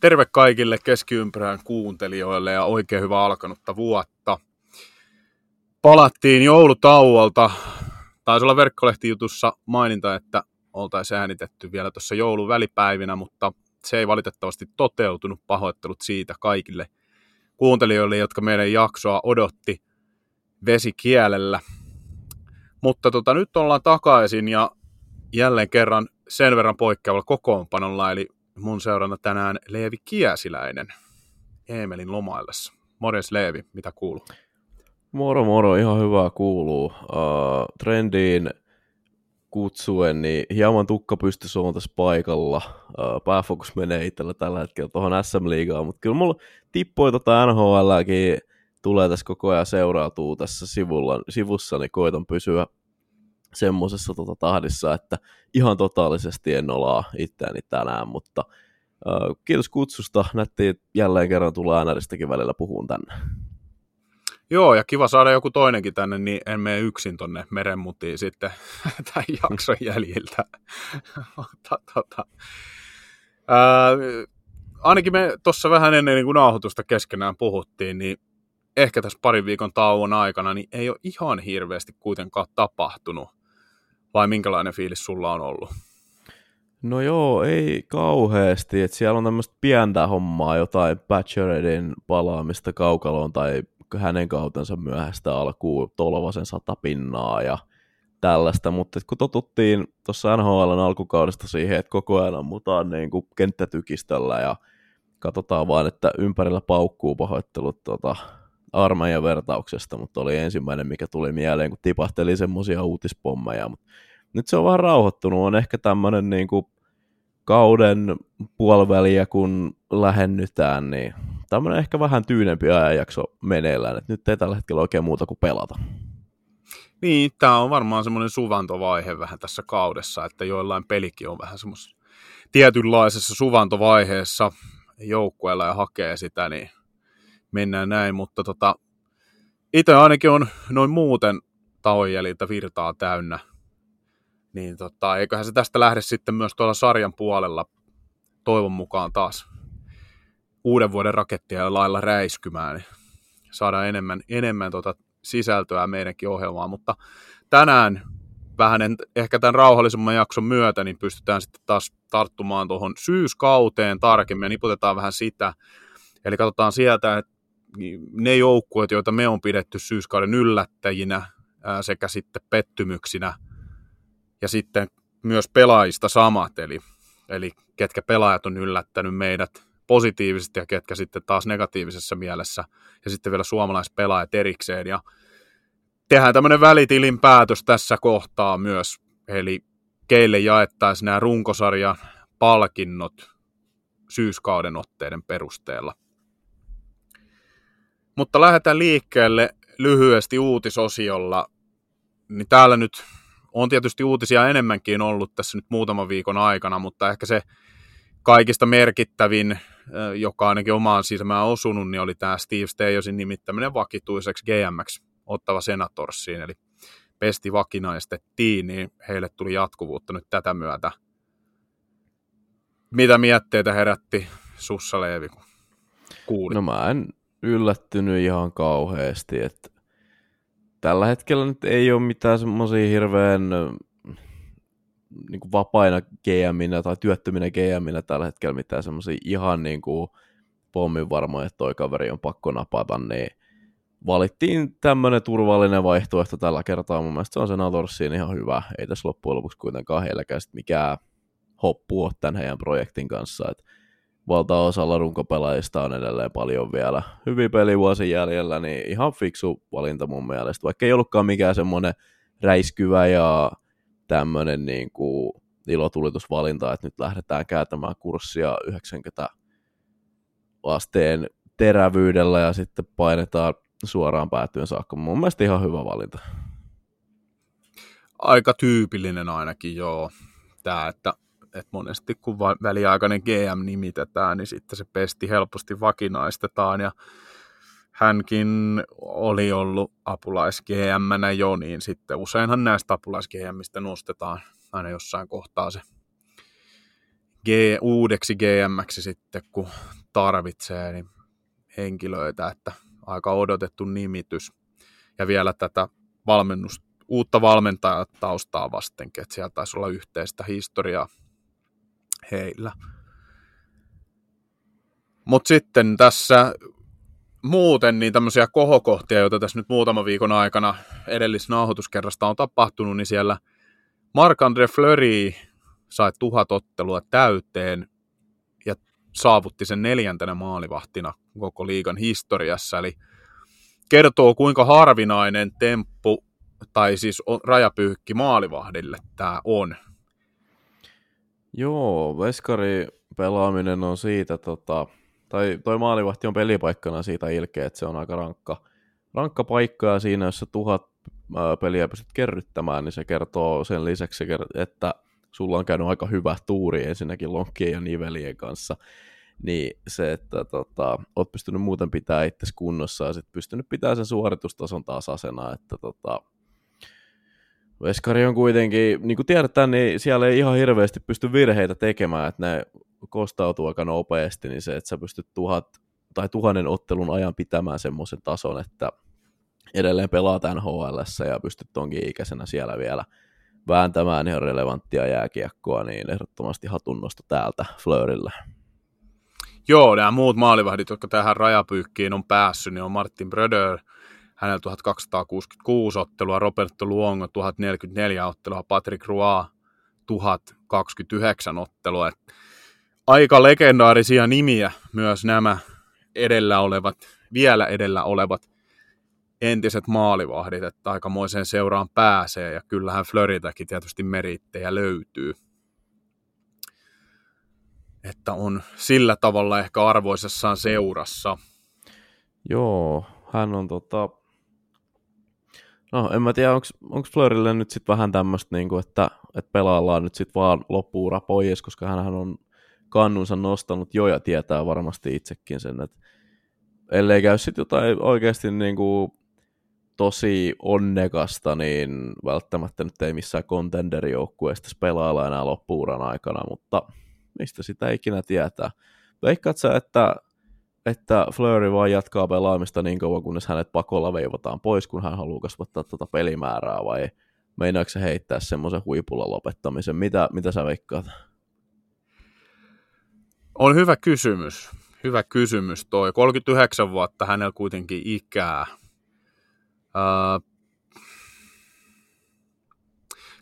Terve kaikille keskiympärän kuuntelijoille ja oikein hyvä alkanutta vuotta. Palattiin joulutauolta. Taisi olla verkkolehtijutussa maininta, että oltaisiin äänitetty vielä tuossa joulun välipäivinä, mutta se ei valitettavasti toteutunut. Pahoittelut siitä kaikille kuuntelijoille, jotka meidän jaksoa odotti vesikielellä. Mutta tota, nyt ollaan takaisin ja jälleen kerran sen verran poikkeavalla kokoonpanolla, eli mun seurana tänään Leevi Kiäsiläinen Eemelin lomaillessa. Morjes Leevi, mitä kuuluu? Moro moro, ihan hyvää kuuluu. Uh, trendiin kutsuen, niin hieman tukka pystyssä on tässä paikalla. Uh, pääfokus menee itsellä tällä hetkellä tuohon SM-liigaan, mutta kyllä mulla tippoi tota NHLäkin tulee tässä koko ajan seurautuu tässä sivulla, sivussa, niin koitan pysyä semmoisessa tota tahdissa, että ihan totaalisesti en olaa itseäni tänään, mutta uh, kiitos kutsusta. Nätti jälleen kerran tulla äänäristäkin välillä puhuun tänne. Joo, ja kiva saada joku toinenkin tänne, niin en mene yksin tonne merenmutiin sitten tämän jakson jäljiltä. tota. Ää, ainakin me tuossa vähän ennen niin kuin nauhoitusta keskenään puhuttiin, niin ehkä tässä parin viikon tauon aikana niin ei ole ihan hirveästi kuitenkaan tapahtunut vai minkälainen fiilis sulla on ollut? No joo, ei kauheasti. Et siellä on tämmöistä pientä hommaa, jotain Bacheloretin palaamista kaukaloon tai hänen kautensa myöhäistä alkuun Tolvasen sata pinnaa ja tällaista, mutta kun totuttiin tuossa NHL alkukaudesta siihen, että koko ajan ammutaan niin kenttätykistöllä ja katsotaan vaan, että ympärillä paukkuu pahoittelut tota, armeijan vertauksesta, mutta oli ensimmäinen, mikä tuli mieleen, kun tipahteli semmoisia uutispommeja. Mutta nyt se on vähän rauhoittunut, on ehkä tämmöinen niin kuin kauden puoliväliä, kun lähennytään, niin tämmöinen ehkä vähän tyynempi ajanjakso meneillään, että nyt ei tällä hetkellä oikein muuta kuin pelata. Niin, tämä on varmaan semmoinen suvantovaihe vähän tässä kaudessa, että joillain pelikin on vähän semmoisessa tietynlaisessa suvantovaiheessa joukkueella ja hakee sitä, niin mennään näin, mutta tota, itse ainakin on noin muuten tauojäljiltä virtaa täynnä, niin tota, eiköhän se tästä lähde sitten myös tuolla sarjan puolella toivon mukaan taas uuden vuoden rakettia lailla räiskymään, niin saadaan enemmän, enemmän tota sisältöä meidänkin ohjelmaan, mutta tänään vähän en, ehkä tämän rauhallisemman jakson myötä, niin pystytään sitten taas tarttumaan tuohon syyskauteen tarkemmin ja niputetaan vähän sitä. Eli katsotaan sieltä, että ne joukkueet, joita me on pidetty syyskauden yllättäjinä sekä sitten pettymyksinä ja sitten myös pelaajista samat, eli, eli ketkä pelaajat on yllättänyt meidät positiivisesti ja ketkä sitten taas negatiivisessa mielessä ja sitten vielä suomalaispelaajat erikseen ja tehdään tämmöinen välitilin päätös tässä kohtaa myös, eli keille jaettaisiin nämä runkosarjan palkinnot syyskauden otteiden perusteella. Mutta lähdetään liikkeelle lyhyesti uutisosiolla. Niin täällä nyt on tietysti uutisia enemmänkin ollut tässä nyt muutaman viikon aikana, mutta ehkä se kaikista merkittävin, joka ainakin omaan sisämään osunut, niin oli tämä Steve Steyosin nimittäminen vakituiseksi GMX ottava senatorsiin, eli pesti vakinaistettiin, niin heille tuli jatkuvuutta nyt tätä myötä. Mitä mietteitä herätti Sussa Leevi, kun kuulit? No mä en yllättynyt ihan kauheasti, että tällä hetkellä nyt ei ole mitään semmoisia hirveän niin kuin vapaina GMinä tai työttöminä GMinä tällä hetkellä mitään semmoisia ihan niin kuin pommin varmoja, että toi kaveri on pakko napata, niin valittiin tämmöinen turvallinen vaihtoehto tällä kertaa. Mun mielestä se on Senatorsiin ihan hyvä. Ei tässä loppujen lopuksi kuitenkaan heilläkään mikään hoppu ole tämän heidän projektin kanssa. Et valtaosalla runkopelaajista on edelleen paljon vielä hyvin pelivuosi jäljellä, niin ihan fiksu valinta mun mielestä, vaikka ei ollutkaan mikään semmoinen räiskyvä ja tämmöinen niin kuin ilotulitusvalinta, että nyt lähdetään kääntämään kurssia 90 asteen terävyydellä ja sitten painetaan suoraan päätyön saakka. Mun mielestä ihan hyvä valinta. Aika tyypillinen ainakin, joo. Tämä, että että monesti kun väliaikainen GM nimitetään, niin sitten se pesti helposti vakinaistetaan ja hänkin oli ollut apulais gm jo, niin sitten useinhan näistä apulais GMistä nostetaan aina jossain kohtaa se G, uudeksi GMX sitten, kun tarvitsee, niin henkilöitä, että aika odotettu nimitys. Ja vielä tätä valmennus, uutta valmentajaa taustaa vastenkin, että siellä taisi olla yhteistä historiaa heillä. Mutta sitten tässä muuten niin tämmöisiä kohokohtia, joita tässä nyt muutaman viikon aikana edellisnauhoituskerrasta on tapahtunut, niin siellä Marc-André Fleury sai tuhat ottelua täyteen ja saavutti sen neljäntenä maalivahtina koko liigan historiassa. Eli kertoo, kuinka harvinainen temppu tai siis rajapyykki maalivahdille tämä on. Joo, veskari pelaaminen on siitä, tota, tai toi maalivahti on pelipaikkana siitä ilkeä, että se on aika rankka, rankka paikka ja siinä, jos sä tuhat peliä pystyt kerryttämään, niin se kertoo sen lisäksi, että sulla on käynyt aika hyvä tuuri ensinnäkin lonkkien ja nivelien kanssa, niin se, että tota, oot pystynyt muuten pitää itse kunnossa ja sitten pystynyt pitää sen suoritustason taas asena, että tota, Veskari on kuitenkin, niin kuin tiedetään, niin siellä ei ihan hirveästi pysty virheitä tekemään, että ne kostautuu aika nopeasti, niin se, että sä pystyt tuhat tai tuhannen ottelun ajan pitämään semmoisen tason, että edelleen pelaat NHL ja pystyt tonkin ikäisenä siellä vielä vääntämään ihan relevanttia jääkiekkoa, niin ehdottomasti hatunnosto täältä Fleurille. Joo, nämä muut maalivahdit, jotka tähän rajapyykkiin on päässyt, niin on Martin Bröder, hänellä 1266 ottelua, Roberto Luongo 1044 ottelua, Patrick Roy 1029 ottelua. Aika legendaarisia nimiä myös nämä edellä olevat, vielä edellä olevat entiset maalivahdit, että aikamoiseen seuraan pääsee, ja kyllähän Flöritäkin tietysti merittejä löytyy. Että on sillä tavalla ehkä arvoisessaan seurassa. Joo, hän on tota... No, en mä tiedä, onko Flörille nyt sitten vähän tämmöistä, niinku, että, että pelaillaan nyt sitten vaan loppuura pois, koska hän on kannunsa nostanut jo ja tietää varmasti itsekin sen, että ellei käy sitten jotain oikeasti niinku tosi onnekasta, niin välttämättä nyt ei missään contenderijoukkueesta pelailla enää loppuuran aikana, mutta mistä sitä ikinä tietää. Veikkaat sä, että, että Flurry vaan jatkaa pelaamista niin kauan, kunnes hänet pakolla veivataan pois, kun hän haluaa kasvattaa tuota pelimäärää, vai meinaako se heittää semmoisen huipulla lopettamisen? Mitä, mitä sä veikkaat? On hyvä kysymys. Hyvä kysymys toi. 39 vuotta hänellä kuitenkin ikää. Uh,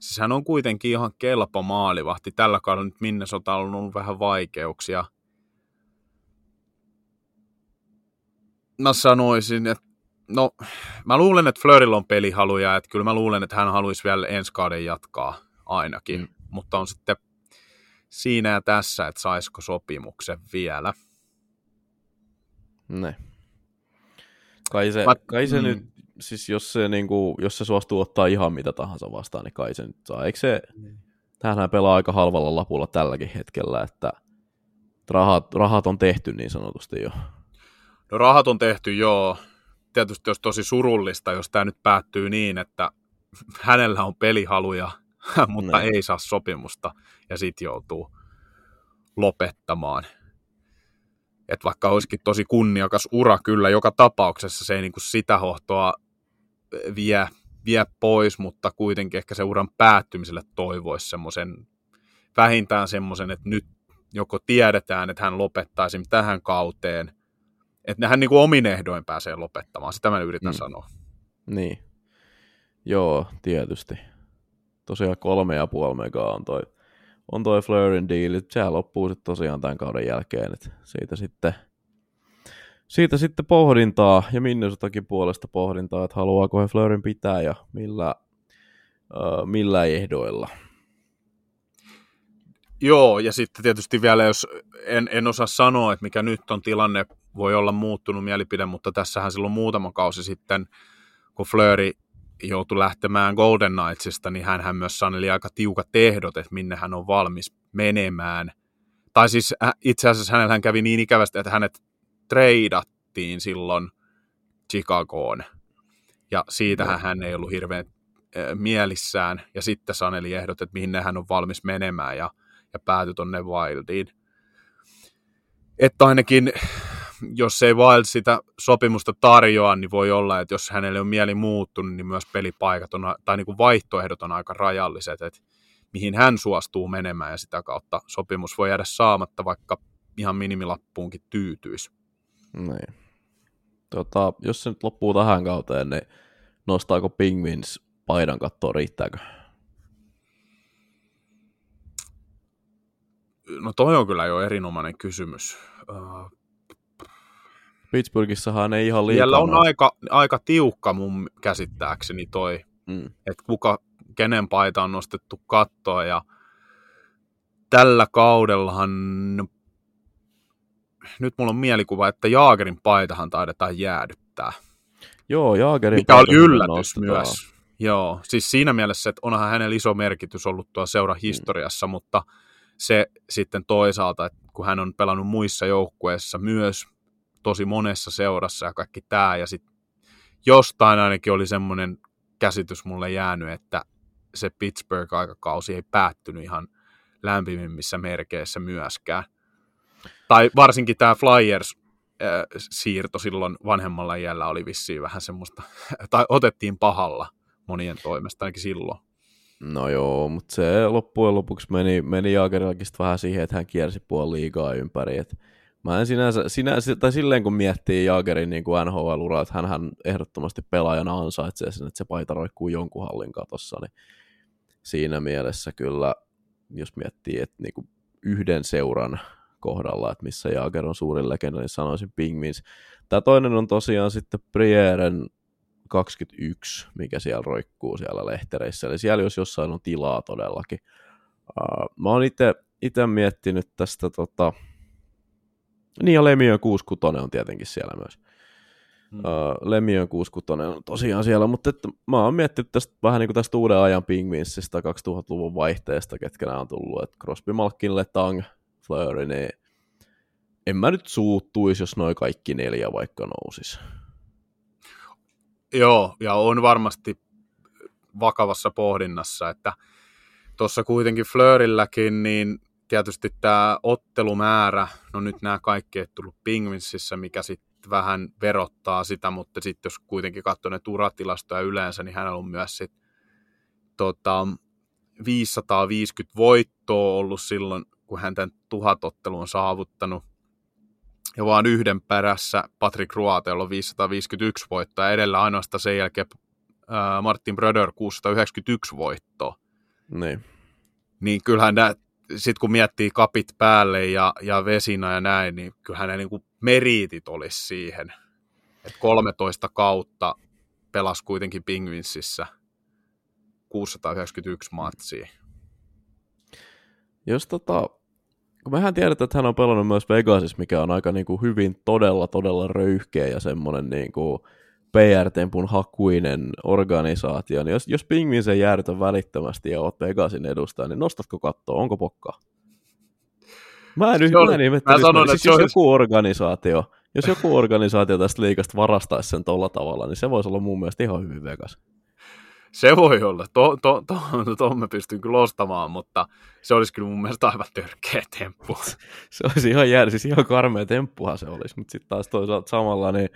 siis hän on kuitenkin ihan kelpo maalivahti. Tällä kaudella nyt Minnesota on ollut vähän vaikeuksia. Mä sanoisin, että no, mä luulen, että Flörillä on pelihaluja, että kyllä mä luulen, että hän haluaisi vielä ensi kauden jatkaa ainakin, mm. mutta on sitten siinä ja tässä, että saisiko sopimuksen vielä. Ne. Kai se, Mä, kai se mm. nyt siis jos se, niin kuin, jos se suostuu ottaa ihan mitä tahansa vastaan, niin kai se nyt saa. Eikö se, mm. tämähän pelaa aika halvalla lapulla tälläkin hetkellä, että rahat, rahat on tehty niin sanotusti jo. No rahat on tehty joo. Tietysti olisi tosi surullista, jos tämä nyt päättyy niin, että hänellä on pelihaluja, mutta no. ei saa sopimusta ja sitten joutuu lopettamaan. Et vaikka olisikin tosi kunniakas ura kyllä, joka tapauksessa se ei niin kuin sitä hohtoa vie, vie pois, mutta kuitenkin ehkä se uran päättymiselle toivoisi semmoisen, vähintään semmoisen, että nyt joko tiedetään, että hän lopettaisi tähän kauteen, että hän niin kuin omin ehdoin pääsee lopettamaan, sitä mä yritän mm. sanoa. Niin, joo, tietysti. Tosiaan kolme ja puoli megaa on toi, on toi Fleurin diili, sehän loppuu sitten tosiaan tämän kauden jälkeen, että siitä sitten – siitä sitten pohdintaa ja Minnesotakin puolesta pohdintaa, että haluaako he Fleurin pitää ja millä, äh, millä ehdoilla. Joo, ja sitten tietysti vielä, jos en, en osaa sanoa, että mikä nyt on tilanne, voi olla muuttunut mielipide, mutta tässähän silloin muutama kausi sitten, kun Fleury joutui lähtemään Golden Knightsista, niin hän myös saneli aika tiukat ehdot, että minne hän on valmis menemään. Tai siis itse asiassa hänellä kävi niin ikävästi, että hänet treidattiin silloin Chicagoon. Ja siitähän hän ei ollut hirveän mielissään. Ja sitten Saneli ehdot, että mihin hän on valmis menemään. Ja, ja päätyi tonne Wildiin. Että ainakin, jos ei Wild sitä sopimusta tarjoa, niin voi olla, että jos hänelle on mieli muuttunut, niin myös pelipaikat on, tai niin kuin vaihtoehdot on aika rajalliset, että mihin hän suostuu menemään ja sitä kautta sopimus voi jäädä saamatta, vaikka ihan minimilappuunkin tyytyisi. Niin. Tota, jos se nyt loppuu tähän kauteen, niin nostaako Penguins paidan kattoa, riittääkö? No toi on kyllä jo erinomainen kysymys. Uh, Pittsburghissahan ei ihan liikaa. Siellä on aika, aika tiukka mun käsittääkseni toi, mm. että kuka, kenen paita on nostettu kattoa ja tällä kaudellahan nyt mulla on mielikuva, että Jaagerin paitahan taidetaan jäädyttää. Joo, Jaagerin Mikä oli yllätys nostetaan. myös. Joo, siis siinä mielessä, että onhan hänellä iso merkitys ollut tuo seura historiassa, mm. mutta se sitten toisaalta, että kun hän on pelannut muissa joukkueissa myös tosi monessa seurassa ja kaikki tämä, ja sitten jostain ainakin oli semmoinen käsitys mulle jäänyt, että se Pittsburgh-aikakausi ei päättynyt ihan lämpimimmissä merkeissä myöskään. Tai varsinkin tämä Flyers siirto silloin vanhemmalla iällä oli vissiin vähän semmoista, tai otettiin pahalla monien toimesta ainakin silloin. No joo, mutta se loppujen lopuksi meni, meni Jaagerillakin vähän siihen, että hän kiersi puoli liigaa ympäri. Et mä en sinänsä, sinänsä, tai silleen kun miettii Jaagerin niin NHL-uraa, että hän ehdottomasti pelaajana ansaitsee sen, että se paita roikkuu jonkun hallin katossa, niin siinä mielessä kyllä, jos miettii, että niin kuin yhden seuran kohdalla, että missä Jaager on suurin legenda, niin sanoisin Pingvins. Tämä toinen on tosiaan sitten Prieren 21, mikä siellä roikkuu siellä lehtereissä, eli siellä jos jossain on tilaa todellakin. Uh, mä oon itse miettinyt tästä, tota... niin ja Lemiön 66 on tietenkin siellä myös. Hmm. Uh, Lemiön 66 on tosiaan siellä, mutta että mä oon miettinyt tästä vähän niin kuin tästä uuden ajan Pingvinsistä 2000-luvun vaihteesta, ketkä nämä on tullut, että Crosby, Malkin, Letang, Fleury, niin en mä nyt suuttuisi, jos noin kaikki neljä vaikka nousis. Joo, ja on varmasti vakavassa pohdinnassa, että tuossa kuitenkin Flörilläkin, niin tietysti tämä ottelumäärä, no nyt nämä kaikki ei tullut Pingvinsissä, mikä sitten vähän verottaa sitä, mutta sitten jos kuitenkin katsoo ne turatilastoja yleensä, niin hänellä on myös sit, tota, 550 voittoa ollut silloin, kun hän tämän tuhatottelun on saavuttanut ja vaan yhden perässä Patrick Ruoteella on 551 voittoa, edellä ainoastaan sen jälkeen Martin Bröder 691 voittoa. Niin. Niin kyllähän sitten kun miettii kapit päälle ja, ja vesina ja näin, niin kyllähän ne niin kuin meriitit olisi siihen. Että 13 kautta pelasi kuitenkin Penguinsissä 691 matsia. Jos tota, kun mehän tiedetään, että hän on pelannut myös Vegasissa, mikä on aika niin kuin hyvin todella, todella röyhkeä ja semmoinen niin kuin PR-tempun hakuinen organisaatio, niin jos, jos Pingvin sen jäädytä välittömästi ja oot Vegasin edustaja, niin nostatko kattoa, onko pokkaa? Mä en, mä en ihmettelisi, sanon, siis jos joku organisaatio, jos joku organisaatio tästä liikasta varastaisi sen tolla tavalla, niin se voisi olla mun mielestä ihan hyvin Vegas. Se voi olla. Tuohon to, to, to, to mä pystyn kyllä ostamaan, mutta se olisi kyllä mun mielestä aivan törkeä temppu. se olisi ihan jäädä, siis ihan karmea temppuhan se olisi, mutta sitten taas toisaalta samalla, niin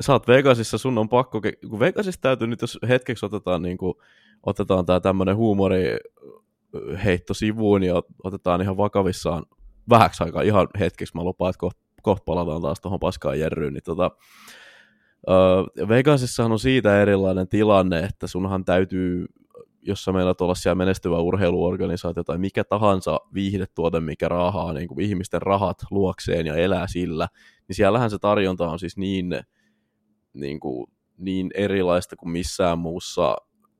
sä oot Vegasissa, sun on pakko, kun Vegasissa täytyy nyt, jos hetkeksi otetaan, niin kuin, otetaan tämä tämmöinen huumori heitto sivuun ja otetaan ihan vakavissaan vähäksi aikaa, ihan hetkeksi, mä lupaan, että kohta koht palataan taas tuohon paskaan järryyn, niin tota, Vegasissahan on siitä erilainen tilanne, että sunhan täytyy, jos sä meillä olla siellä menestyvä urheiluorganisaatio tai mikä tahansa viihdetuote, mikä raahaa niin kuin ihmisten rahat luokseen ja elää sillä, niin siellähän se tarjonta on siis niin, niin, kuin, niin erilaista kuin missään muussa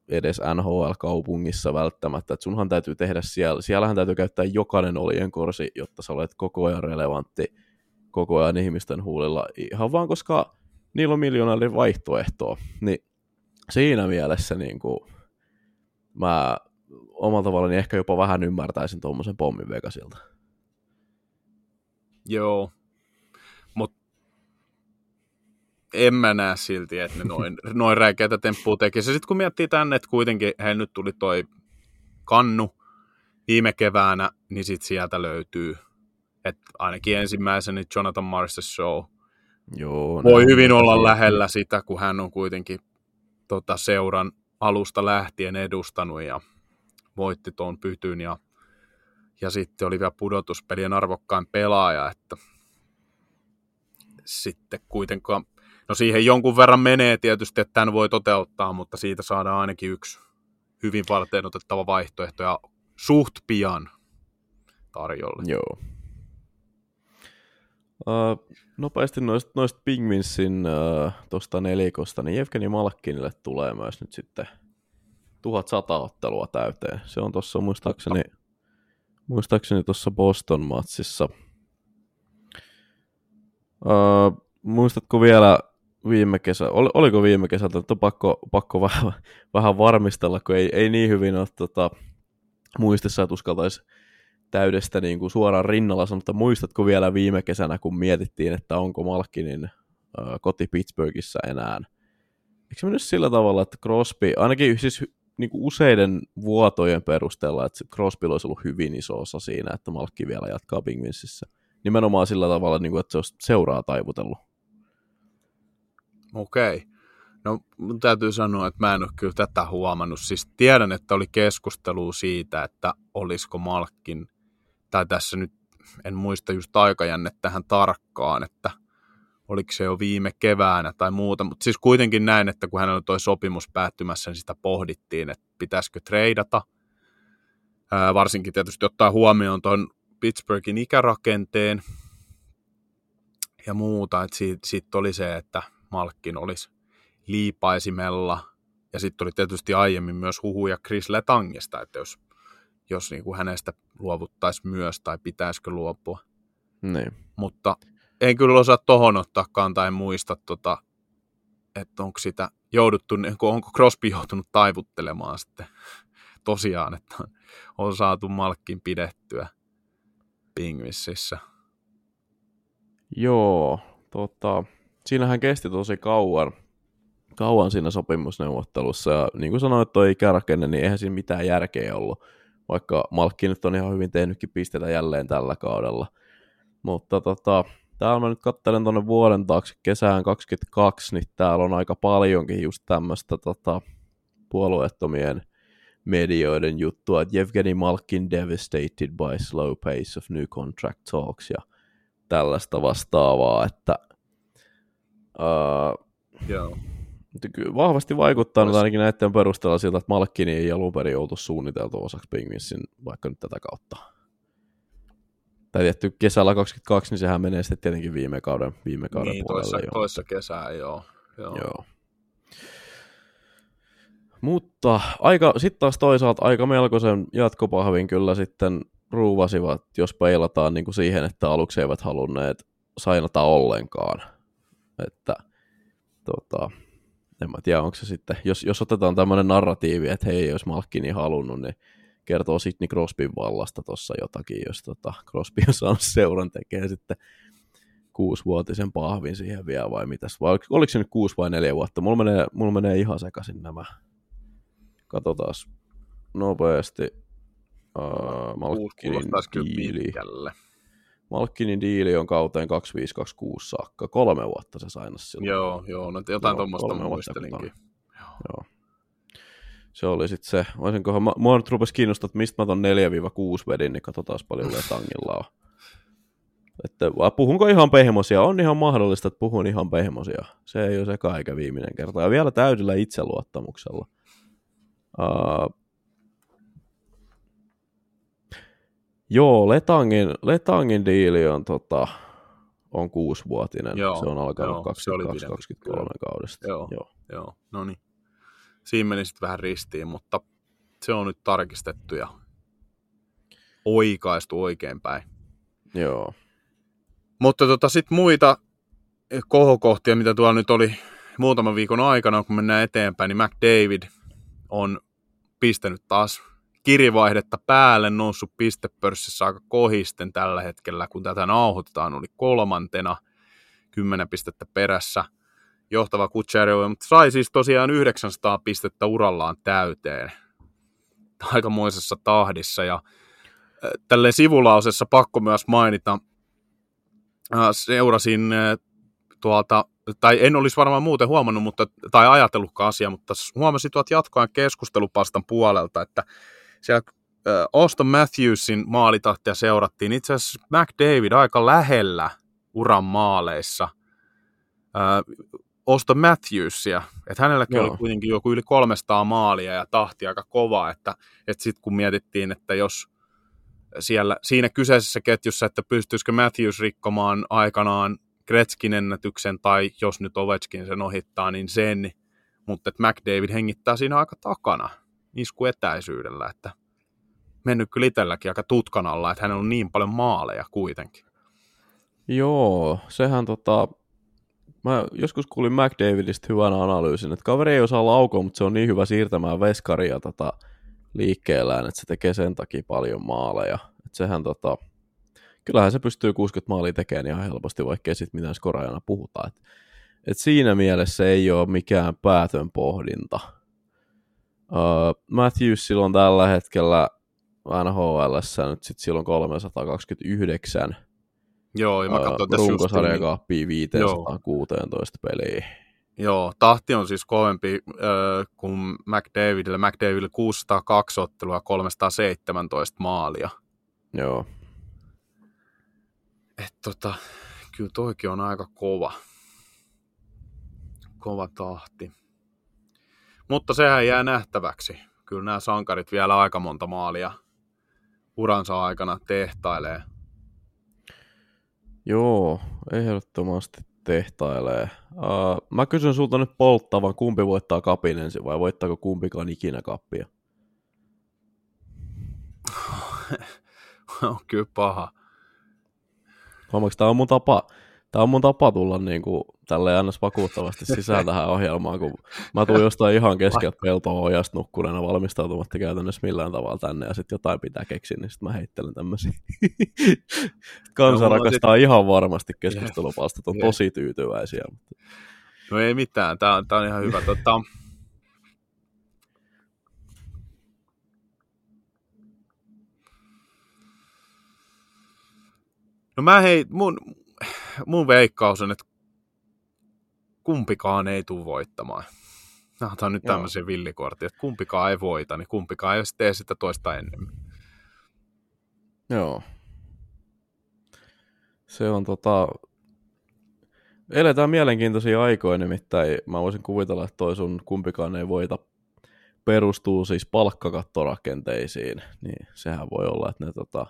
edes NHL-kaupungissa välttämättä, että sunhan täytyy tehdä siellä, siellähän täytyy käyttää jokainen korsi, jotta sä olet koko ajan relevantti koko ajan ihmisten huulilla, ihan vaan koska niillä on miljoonallinen vaihtoehtoa, niin siinä mielessä niin kuin, mä omalla tavallani ehkä jopa vähän ymmärtäisin tuommoisen pommin Vegasilta. Joo, mutta en mä näe silti, että ne noin, noin räikeitä temppua tekisi. Sitten kun miettii tänne, että kuitenkin he nyt tuli toi kannu, viime keväänä, niin sitten sieltä löytyy, että ainakin ensimmäisenä Jonathan Marses Show Joo, voi hyvin olla lähellä sitä, kun hän on kuitenkin tota, seuran alusta lähtien edustanut ja voitti tuon pytyn ja, ja sitten oli vielä pudotuspelien arvokkain pelaaja, että sitten kuitenkaan, no siihen jonkun verran menee tietysti, että tämän voi toteuttaa, mutta siitä saadaan ainakin yksi hyvin varten otettava vaihtoehto ja suht pian tarjolle. Joo. Uh, nopeasti noista, noista Pingvinsin uh, tuosta nelikosta, niin Evgeni Malkkinille tulee myös nyt sitten 1100 ottelua täyteen. Se on tuossa muistaakseni, muistaakseni tuossa Boston-matsissa. Uh, muistatko vielä viime kesä, ol, oliko viime kesältä, että on pakko, pakko vähän, vähän varmistella, kun ei, ei niin hyvin ole tota, muistissa, että uskaltaisi täydestä niin kuin suoraan rinnalla sanoa, muistatko vielä viime kesänä, kun mietittiin, että onko Malkinin äh, koti Pittsburghissa enää? Eikö se mennyt sillä tavalla, että Crosby, ainakin siis niin kuin useiden vuotojen perusteella, että Crosby olisi ollut hyvin iso osa siinä, että Malkki vielä jatkaa Penguinsissä. Nimenomaan sillä tavalla, niin kuin, että se olisi seuraa taivutellut. Okei. No mun täytyy sanoa, että mä en ole kyllä tätä huomannut. Siis tiedän, että oli keskustelu siitä, että olisiko Malkkin, tai tässä nyt en muista just aikajännet tähän tarkkaan, että oliko se jo viime keväänä tai muuta, mutta siis kuitenkin näin, että kun hänellä toi sopimus päättymässä, niin sitä pohdittiin, että pitäisikö treidata, Ää, varsinkin tietysti ottaa huomioon tuon Pittsburghin ikärakenteen ja muuta, että siitä, siitä oli se, että Malkkin olisi liipaisimella. Ja sitten oli tietysti aiemmin myös huhuja Chris Letangista, että jos, jos niin kuin hänestä luovuttaisi myös tai pitäisikö luopua. Niin. Mutta en kyllä osaa tohon ottaa kantaa, en muista, tota, että onko sitä jouduttu, niin onko Crosby joutunut taivuttelemaan sitten tosiaan, että on, on saatu Malkkin pidettyä Pingvississä. Joo, tota, siinähän kesti tosi kauan, kauan siinä sopimusneuvottelussa, ja niin kuin sanoit, toi ikärakenne, niin eihän siinä mitään järkeä ollut, vaikka Malkki nyt on ihan hyvin tehnytkin pisteitä jälleen tällä kaudella. Mutta tota, täällä mä nyt katselen tuonne vuoden taakse kesään 22, niin täällä on aika paljonkin just tämmöistä tota, puolueettomien medioiden juttua, että Malkin devastated by slow pace of new contract talks ja tällaista vastaavaa, että uh, Joo. vahvasti vaikuttaa nyt ainakin näiden perusteella siltä, että Malkkini ei alun perin oltu suunniteltu osaksi Penguinsin vaikka nyt tätä kautta. Tai tietty kesällä 22, niin sehän menee sitten tietenkin viime kauden, viime kauden Niin, puolelle. toissa, jo. toissa kesää, joo. joo. Joo. Mutta aika, sitten taas toisaalta aika melkoisen jatkopahvin kyllä sitten ruuvasivat, jos peilataan niin kuin siihen, että aluksi eivät halunneet sainata ollenkaan. Että tota, en mä tiedä, onko se sitten, jos, jos otetaan tämmöinen narratiivi, että hei, jos Malkkini halunnut, niin kertoo Sidney Crosbyn vallasta tuossa jotakin, jos tota, Crosby on saanut seuran tekee sitten kuusivuotisen pahvin siihen vielä vai mitäs, vai oliko, oliko se nyt kuusi vai neljä vuotta? Mulla menee, mulla menee ihan sekaisin nämä. Katsotaan nopeasti. Uh, Malkkinin kyllä diili. pitkälle. Malkkinin diili on kauteen 2526 saakka. Kolme vuotta se sainasi silloin. Joo, joo, no jotain Joo, tuommoista muistelinkin. Joo. Se oli sitten se, olisinkohan, mä- mua nyt rupesi kiinnostaa, että mistä mä ton 4-6 vedin, niin katsotaan paljon Letangilla on. Että puhunko ihan pehmosia? On ihan mahdollista, että puhun ihan pehmosia. Se ei ole sekä eikä viimeinen kerta. Ja vielä täydellä itseluottamuksella. Uh, joo, Letangin, Letangin diili on, tota, on kuusivuotinen. Joo, se on alkanut joo, se oli pidempi, 22-23 kyllä. kaudesta. Joo. joo. Joo, no niin. Siinä meni sitten vähän ristiin, mutta se on nyt tarkistettu ja oikaistu oikeinpäin. joo. Mutta tota, sitten muita kohokohtia, mitä tuolla nyt oli muutaman viikon aikana, kun mennään eteenpäin, niin McDavid on pistänyt taas kirivaihdetta päälle, noussut pistepörssissä aika kohisten tällä hetkellä, kun tätä nauhoitetaan, oli kolmantena, 10 pistettä perässä, johtava Kutserov, mutta sai siis tosiaan 900 pistettä urallaan täyteen. Aikamoisessa tahdissa, ja tälle sivulausessa pakko myös mainita, seurasin tuolta, tai en olisi varmaan muuten huomannut, mutta, tai ajatellutkaan asiaa, mutta huomasin tuolta jatkoajan keskustelupastan puolelta, että siellä Austin Matthewsin maalitahtia seurattiin itse asiassa McDavid aika lähellä uran maaleissa. Austin Matthewsia, että hänelläkin Joo. oli kuitenkin joku yli 300 maalia ja tahti aika kova, että, että sitten kun mietittiin, että jos siellä, siinä kyseisessä ketjussa, että pystyisikö Matthews rikkomaan aikanaan Gretzkin ennätyksen tai jos nyt Ovechkin sen ohittaa, niin sen, mutta että McDavid hengittää siinä aika takana isku etäisyydellä, että mennyt kyllä itselläkin aika tutkan alla, että hänellä on niin paljon maaleja kuitenkin. Joo, sehän tota, mä joskus kuulin McDavidista hyvän analyysin, että kaveri ei osaa laukoa, mutta se on niin hyvä siirtämään veskaria tota, liikkeellään, että se tekee sen takia paljon maaleja. Että sehän tota, kyllähän se pystyy 60 maalia tekemään ihan helposti, vaikka ei sitten mitään skorajana puhutaan. Et, et siinä mielessä ei ole mikään päätön pohdinta. Uh, Matthews silloin tällä hetkellä NHL nyt sit silloin 329. Joo, ja mä katsoin uh, runkosarja kaappii 516 peliä. Joo, tahti on siis kovempi äh, kuin McDavidille. McDavidille 602 ottelua 317 maalia. Joo. Et tota, kyllä toikin on aika kova. Kova tahti. Mutta sehän jää nähtäväksi. Kyllä nämä sankarit vielä aika monta maalia uransa aikana tehtailee. Joo, ehdottomasti tehtailee. Uh, mä kysyn sulta nyt polttavan, kumpi voittaa kapin ensin vai voittaako kumpikaan ikinä kappia? on kyllä paha. Huomaatko, tämä on mun tapa, tämä on mun tapa tulla niin kuin, tälleen annas vakuuttavasti sisään tähän ohjelmaan, kun mä tuun jostain ihan keskeltä peltoa ojasta nukkuneena valmistautumatta käytännössä millään tavalla tänne, ja sitten jotain pitää keksiä, niin sitten mä heittelen tämmöisiä. Kansa no, rakastaa sit... ihan varmasti keskustelupalstat, on tosi tyytyväisiä. Mutta... No ei mitään, tämä on, tää on ihan hyvä. Tota, No mä hei, mun, mun veikkaus on, että kumpikaan ei tule voittamaan. Tämä on nyt tämmöisen villikortti, että kumpikaan ei voita, niin kumpikaan ei tee sitä toista enemmän. Joo. Se on tota... Eletään mielenkiintoisia aikoja, nimittäin mä voisin kuvitella, että toi sun kumpikaan ei voita perustuu siis palkkakattorakenteisiin, niin sehän voi olla, että ne tota,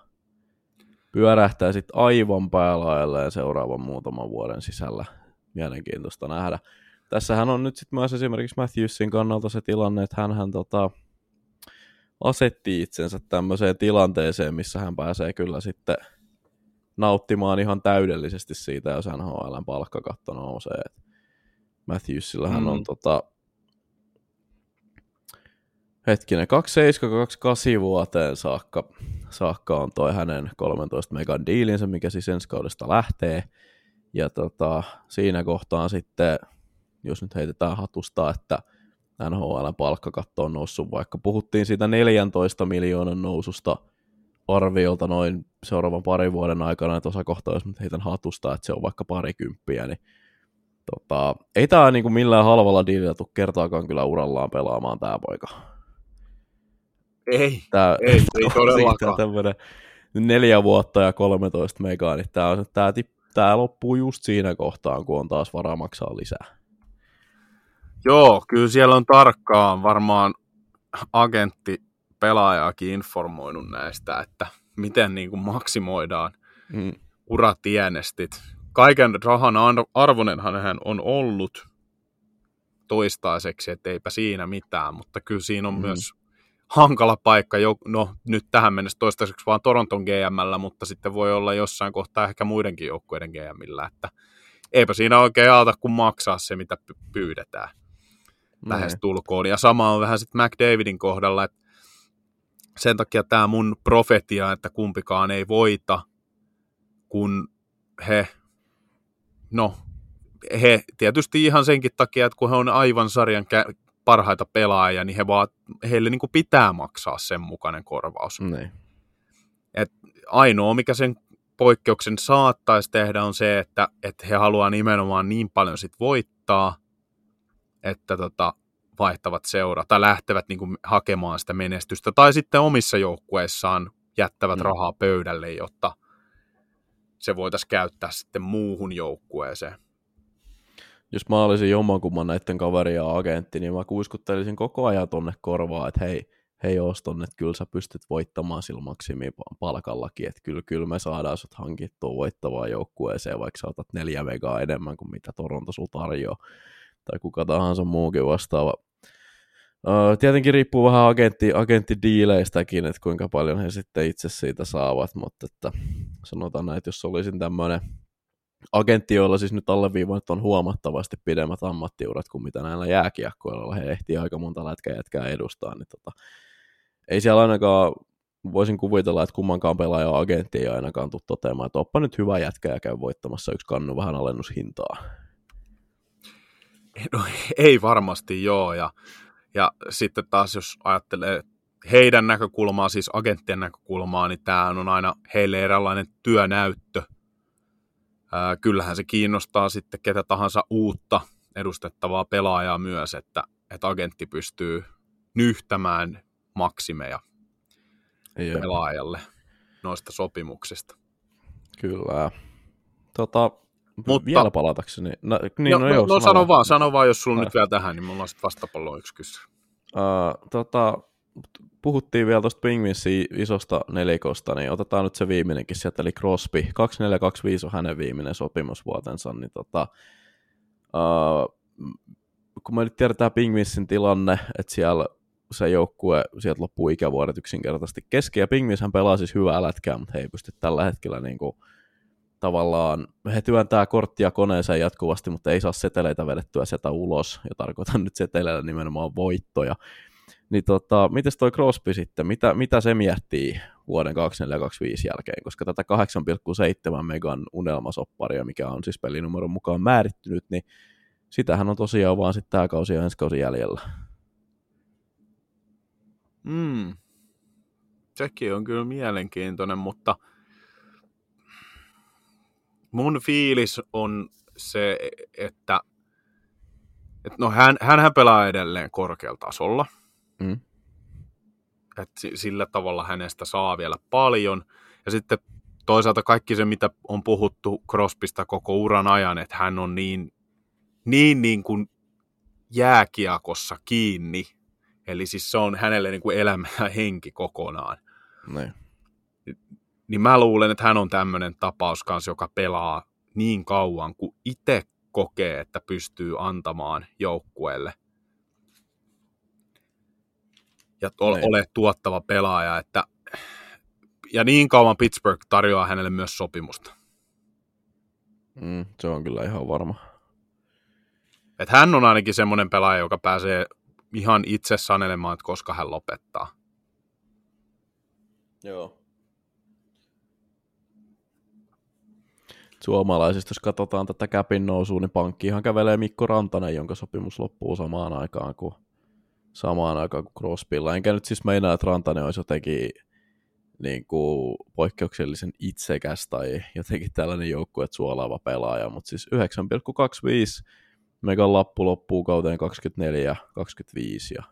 pyörähtää sitten aivan päälaelleen seuraavan muutaman vuoden sisällä. Mielenkiintoista nähdä. Tässähän on nyt sitten myös esimerkiksi Matthewsin kannalta se tilanne, että hän tota, asetti itsensä tämmöiseen tilanteeseen, missä hän pääsee kyllä sitten nauttimaan ihan täydellisesti siitä, jos NHLn palkkakatto nousee. Matthewsillähän mm. on tota, hetkinen, 2728 vuoteen saakka, saakka on toi hänen 13 megan diilinsä, mikä siis ensi kaudesta lähtee. Ja tota, siinä kohtaa sitten, jos nyt heitetään hatusta, että NHL palkkakatto on noussut, vaikka puhuttiin siitä 14 miljoonan noususta arviolta noin seuraavan parin vuoden aikana, että osa kohtaa, jos nyt heitän hatusta, että se on vaikka parikymppiä, niin tota, ei tämä niinku millään halvalla diilillä tule kertaakaan kyllä urallaan pelaamaan tämä poika. Ei, tää, ei, ei todellakaan. Tämmönen neljä vuotta ja 13 megaa, niin tää, on, tää, tää loppuu just siinä kohtaan, kun on taas varaa maksaa lisää. Joo, kyllä siellä on tarkkaan varmaan agentti pelaajaakin informoinut näistä, että miten niin kuin maksimoidaan mm. uratienestit. Kaiken rahan arvonenhan hän on ollut toistaiseksi, että eipä siinä mitään, mutta kyllä siinä on mm. myös hankala paikka, jo, no nyt tähän mennessä toistaiseksi vaan Toronton GMllä, mutta sitten voi olla jossain kohtaa ehkä muidenkin joukkueiden GMillä, että eipä siinä oikein alta kuin maksaa se, mitä pyydetään lähes tulkoon. Ja sama on vähän sitten McDavidin kohdalla, että sen takia tämä mun profetia, että kumpikaan ei voita, kun he, no he tietysti ihan senkin takia, että kun he on aivan sarjan parhaita pelaajia, niin he vaan, heille niin kuin pitää maksaa sen mukainen korvaus. Niin. Et ainoa, mikä sen poikkeuksen saattaisi tehdä, on se, että, että he haluaa nimenomaan niin paljon sit voittaa, että tota, vaihtavat seuraa tai lähtevät niin kuin, hakemaan sitä menestystä. Tai sitten omissa joukkueissaan jättävät mm. rahaa pöydälle, jotta se voitaisiin käyttää sitten muuhun joukkueeseen. Jos mä olisin jommankumman näiden kaveria agentti, niin mä kuiskuttelisin koko ajan tonne korvaan, että hei, hei Oston, että kyllä sä pystyt voittamaan sillä maksimipalkallakin, että kyllä, kyllä me saadaan sut hankittua voittavaan joukkueeseen, vaikka sä otat neljä vegaa enemmän kuin mitä Toronto sul tarjoaa, tai kuka tahansa muukin vastaava. Tietenkin riippuu vähän agentti, agenttidiileistäkin, että kuinka paljon he sitten itse siitä saavat, mutta että sanotaan näin, että jos olisin tämmöinen agentti, joilla siis nyt alleviivannut on huomattavasti pidemmät ammattiurat kuin mitä näillä jääkiekkoilla, he ehtii aika monta lätkää jätkää edustaa, niin tota, ei siellä ainakaan, voisin kuvitella, että kummankaan pelaaja agentti ei ainakaan tule toteamaan, että oppa nyt hyvä jätkä ja käy voittamassa yksi kannu vähän alennushintaa. No ei varmasti joo, ja, ja sitten taas jos ajattelee heidän näkökulmaa, siis agenttien näkökulmaa, niin tämä on aina heille eräänlainen työnäyttö. Ää, kyllähän se kiinnostaa sitten ketä tahansa uutta edustettavaa pelaajaa myös, että, että agentti pystyy nyhtämään maksimeja Ei pelaajalle noista sopimuksista. Kyllä. Tota, mutta, vielä palatakseni. No, niin, no, no, no, no sano vaan, sano vaan, jos sulla äh. nyt vielä tähän, niin mulla on sitten vastapallo yksi kysy. Uh, tota, puhuttiin vielä tuosta Pingvinsin isosta nelikosta, niin otetaan nyt se viimeinenkin sieltä, eli Crosby. 2425 on hänen viimeinen sopimusvuotensa, niin tota, uh, kun me nyt tiedetään Pingvinsin tilanne, että siellä se joukkue, sieltä loppuu ikävuodet yksinkertaisesti kesken, ja Pingvinshän pelaa siis hyvää lätkää, mutta he ei pysty tällä hetkellä niin kuin, tavallaan, he työntää korttia koneeseen jatkuvasti, mutta ei saa seteleitä vedettyä sieltä ulos, ja tarkoitan nyt seteleillä nimenomaan voittoja. Niin tota, miten toi Crosby sitten, mitä, mitä se miettii vuoden 2425 jälkeen, koska tätä 8,7 megan unelmasopparia, mikä on siis pelinumeron mukaan määrittynyt, niin sitähän on tosiaan vaan sitten tämä kausi ja ensi kausi jäljellä. Mm. Sekin on kyllä mielenkiintoinen, mutta mun fiilis on se, että, että no hän, hänhän pelaa edelleen korkealla tasolla. Mm. Että sillä tavalla hänestä saa vielä paljon. Ja sitten toisaalta kaikki se, mitä on puhuttu Crospista koko uran ajan, että hän on niin, niin, niin kuin jääkiekossa kiinni Eli siis se on hänelle niin kuin elämä ja henki kokonaan. Ne. Niin mä luulen, että hän on tämmöinen tapaus kanssa, joka pelaa niin kauan, kuin itse kokee, että pystyy antamaan joukkueelle. Ja ole, ole tuottava pelaaja, että ja niin kauan Pittsburgh tarjoaa hänelle myös sopimusta. Mm, se on kyllä ihan varma. Et hän on ainakin semmoinen pelaaja, joka pääsee ihan itse sanelemaan, että koska hän lopettaa. Joo. Suomalaisista, jos katsotaan tätä käpin nousua, niin pankkiinhan kävelee Mikko Rantanen, jonka sopimus loppuu samaan aikaan kuin, samaan aikaan kuin Crosbylla. Enkä nyt siis meinaa, että Rantanen olisi jotenkin niin kuin poikkeuksellisen itsekäs tai jotenkin tällainen joukkue suolaava pelaaja, mutta siis 9,25 Megan lappu loppuu kauteen 24 25 ja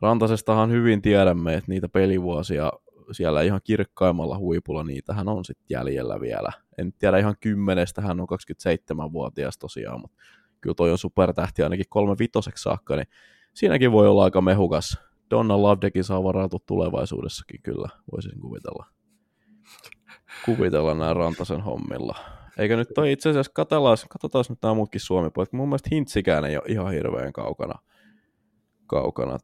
Rantasestahan hyvin tiedämme, että niitä pelivuosia siellä ihan kirkkaimmalla huipulla, niitähän on sitten jäljellä vielä. En tiedä ihan kymmenestä, hän on 27-vuotias tosiaan, mutta kyllä toi on supertähti ainakin kolme vitoseksi saakka, niin siinäkin voi olla aika mehukas. Donna Lovedekin saa varautua tulevaisuudessakin kyllä, voisin kuvitella. Kuvitella nämä Rantasen hommilla. Eikä nyt toi itse asiassa, katsotaan, katsotaan nyt nämä muutkin suomi pojat, mun mielestä Hintsikään ei ole ihan hirveän kaukana. kaukana.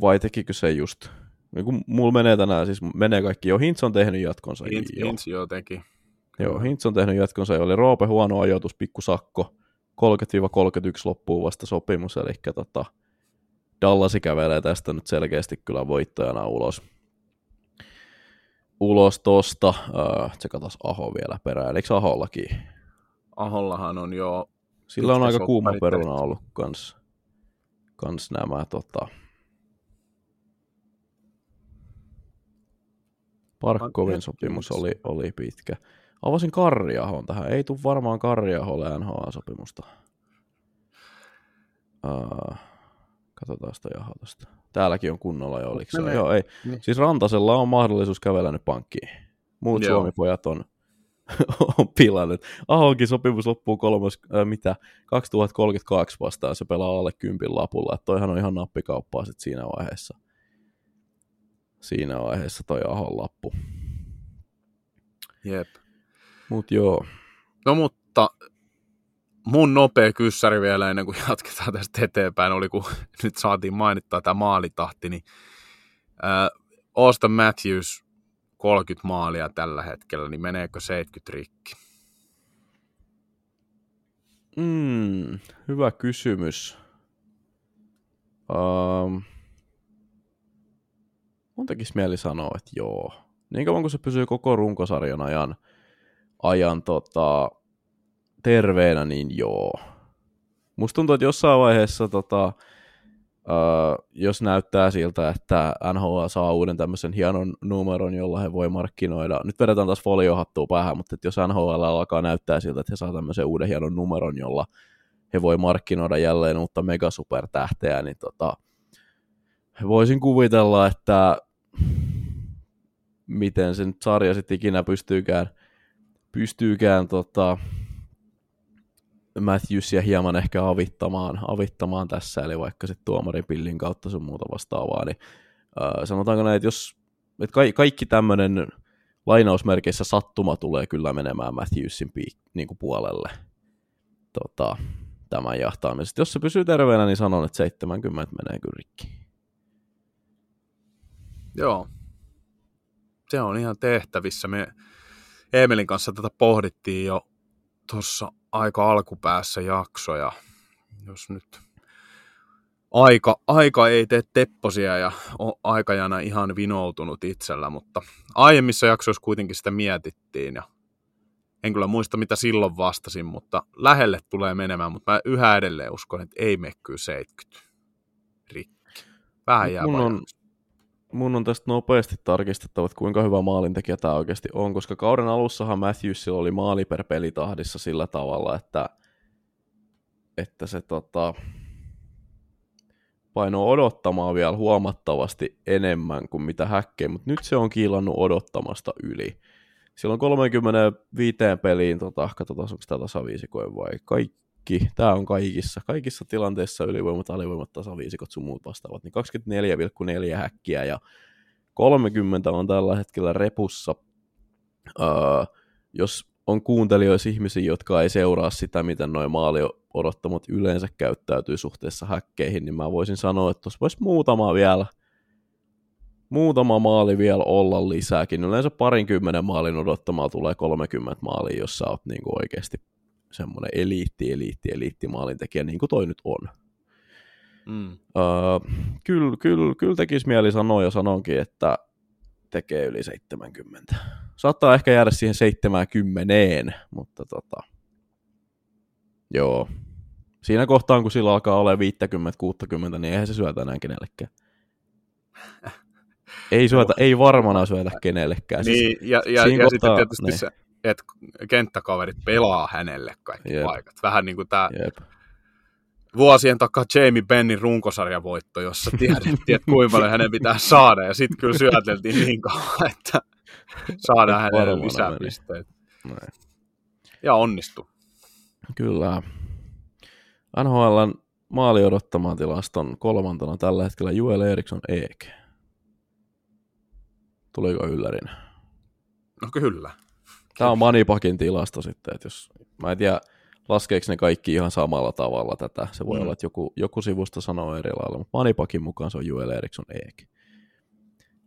Vai tekikö se just? Niin kun mulla menee tänään, siis menee kaikki, jo Hintz on tehnyt jatkonsa. Hintz, jo. Hintz jo teki. Joo, Hintz on tehnyt jatkonsa, ja oli Roope huono ajoitus, pikku sakko. 30-31 loppuu vasta sopimus, eli tota, Dallasi kävelee tästä nyt selkeästi kyllä voittajana ulos ulos tosta. Äh, tsekatas Aho vielä perään. Eikö Ahollakin? Ahollahan on jo... Sillä on aika kuuma peruna ollut kans, kans nämä tota... Parkkovin sopimus oli, oli pitkä. Avasin Karriahon tähän. Ei tule varmaan Karriaholle NHL-sopimusta. Uh, katsotaan sitä jahotusta. Täälläkin on kunnolla jo, oliko se? No, Joo, ei. Niin. Siis Rantasella on mahdollisuus kävellä nyt pankkiin. Muut Joo. Suomi-pojat on, on pilannut. Ahonkin sopimus loppuu kolmas, äh, mitä, 2032 vastaan, se pelaa alle kympin lapulla. Että toihan on ihan nappikauppaa sit siinä vaiheessa. Siinä vaiheessa toi Ahon lappu. Jep. Mut joo. No mutta mun nopea kyssäri vielä ennen kuin jatketaan tästä eteenpäin oli, kun nyt saatiin mainittaa tämä maalitahti, niin äh, Austin Matthews 30 maalia tällä hetkellä, niin meneekö 70 rikki? Mm, hyvä kysymys. Um, mun tekisi mieli sanoa, että joo. Niin kauan kun se pysyy koko runkosarjan ajan, ajan tota, terveenä, niin joo. Musta tuntuu, että jossain vaiheessa, tota, uh, jos näyttää siltä, että NHL saa uuden tämmöisen hienon numeron, jolla he voi markkinoida, nyt vedetään taas foliohattua päähän, mutta että jos NHL alkaa näyttää siltä, että he saa tämmöisen uuden hienon numeron, jolla he voi markkinoida jälleen uutta megasupertähteä, niin tota, voisin kuvitella, että miten se nyt sarja sitten ikinä pystyykään, pystyykään tota, Matthewsia hieman ehkä avittamaan, avittamaan tässä, eli vaikka sitten tuomarin pillin kautta sun muuta vastaavaa, niin äh, sanotaanko näin, että jos että ka- kaikki tämmöinen lainausmerkeissä sattuma tulee kyllä menemään Matthewsin piik- niin kuin puolelle tota, tämän jahtaamisesta. Jos se pysyy terveenä, niin sanon, että 70 menee kyllä rikki. Joo. Se on ihan tehtävissä. Me Emelin kanssa tätä pohdittiin jo tuossa aika alkupäässä jaksoja. Jos nyt aika, aika ei tee tepposia ja on aikajana ihan vinoutunut itsellä, mutta aiemmissa jaksoissa kuitenkin sitä mietittiin ja en kyllä muista mitä silloin vastasin, mutta lähelle tulee menemään, mutta mä yhä edelleen uskon, että ei mene kyllä 70 rikki. Vähän jää mun on, mun on tästä nopeasti tarkistettava, että kuinka hyvä maalintekijä tämä oikeasti on, koska kauden alussahan Matthewsilla oli maali per pelitahdissa sillä tavalla, että, että se tota, paino odottamaan vielä huomattavasti enemmän kuin mitä häkkeen, mutta nyt se on kiilannut odottamasta yli. Silloin 35 peliin, tota, katsotaan onko tämä tasaviisikoin vai kaikki kaikki, tämä on kaikissa, kaikissa tilanteissa ylivoimat, alivoimat, tasaviisikot sun muut vastaavat, niin 24,4 häkkiä ja 30 on tällä hetkellä repussa. Uh, jos on kuuntelijoissa ihmisiä, jotka ei seuraa sitä, miten noin maali odottamot yleensä käyttäytyy suhteessa häkkeihin, niin mä voisin sanoa, että tuossa voisi muutama vielä, muutama maali vielä olla lisääkin. Yleensä parinkymmenen maalin odottamaa tulee 30 maalia, jos sä oot niin oikeasti semmoinen eliitti, eliitti, eliitti maalintekijä, niin kuin toi nyt on. Mm. Uh, kyllä, kyllä, kyllä tekisi mieli sanoa ja sanonkin, että tekee yli 70. Saattaa ehkä jäädä siihen 70, mutta tota, joo. Siinä kohtaan, kun sillä alkaa olla 50-60, niin eihän se syötä enää kenellekään. Ei syötä, ei varmana syötä kenellekään. Siis niin, ja, ja, ja kohtaa, sitten tietysti niin. se, että kenttäkaverit pelaa hänelle kaikki Jep. paikat. Vähän niin kuin tämä Jep. vuosien takaa Jamie Bennin runkosarjavoitto, jossa tiedettiin, että kuinka paljon hänen pitää saada, ja sitten kyllä syöteltiin niin kauan, että saadaan hänelle lisää pisteitä. Ja onnistu. Kyllä. NHLn maali odottamaan tilaston kolmantena tällä hetkellä Joel Eriksson Eek. Tuliko yllärinä? No kyllä. Tämä on Manipakin tilasto sitten, että jos, mä en tiedä, laskeeko ne kaikki ihan samalla tavalla tätä. Se voi mm. olla, että joku, joku sivusta sanoo eri lailla, mutta Manipakin mukaan se on Joel Eriksson Eek.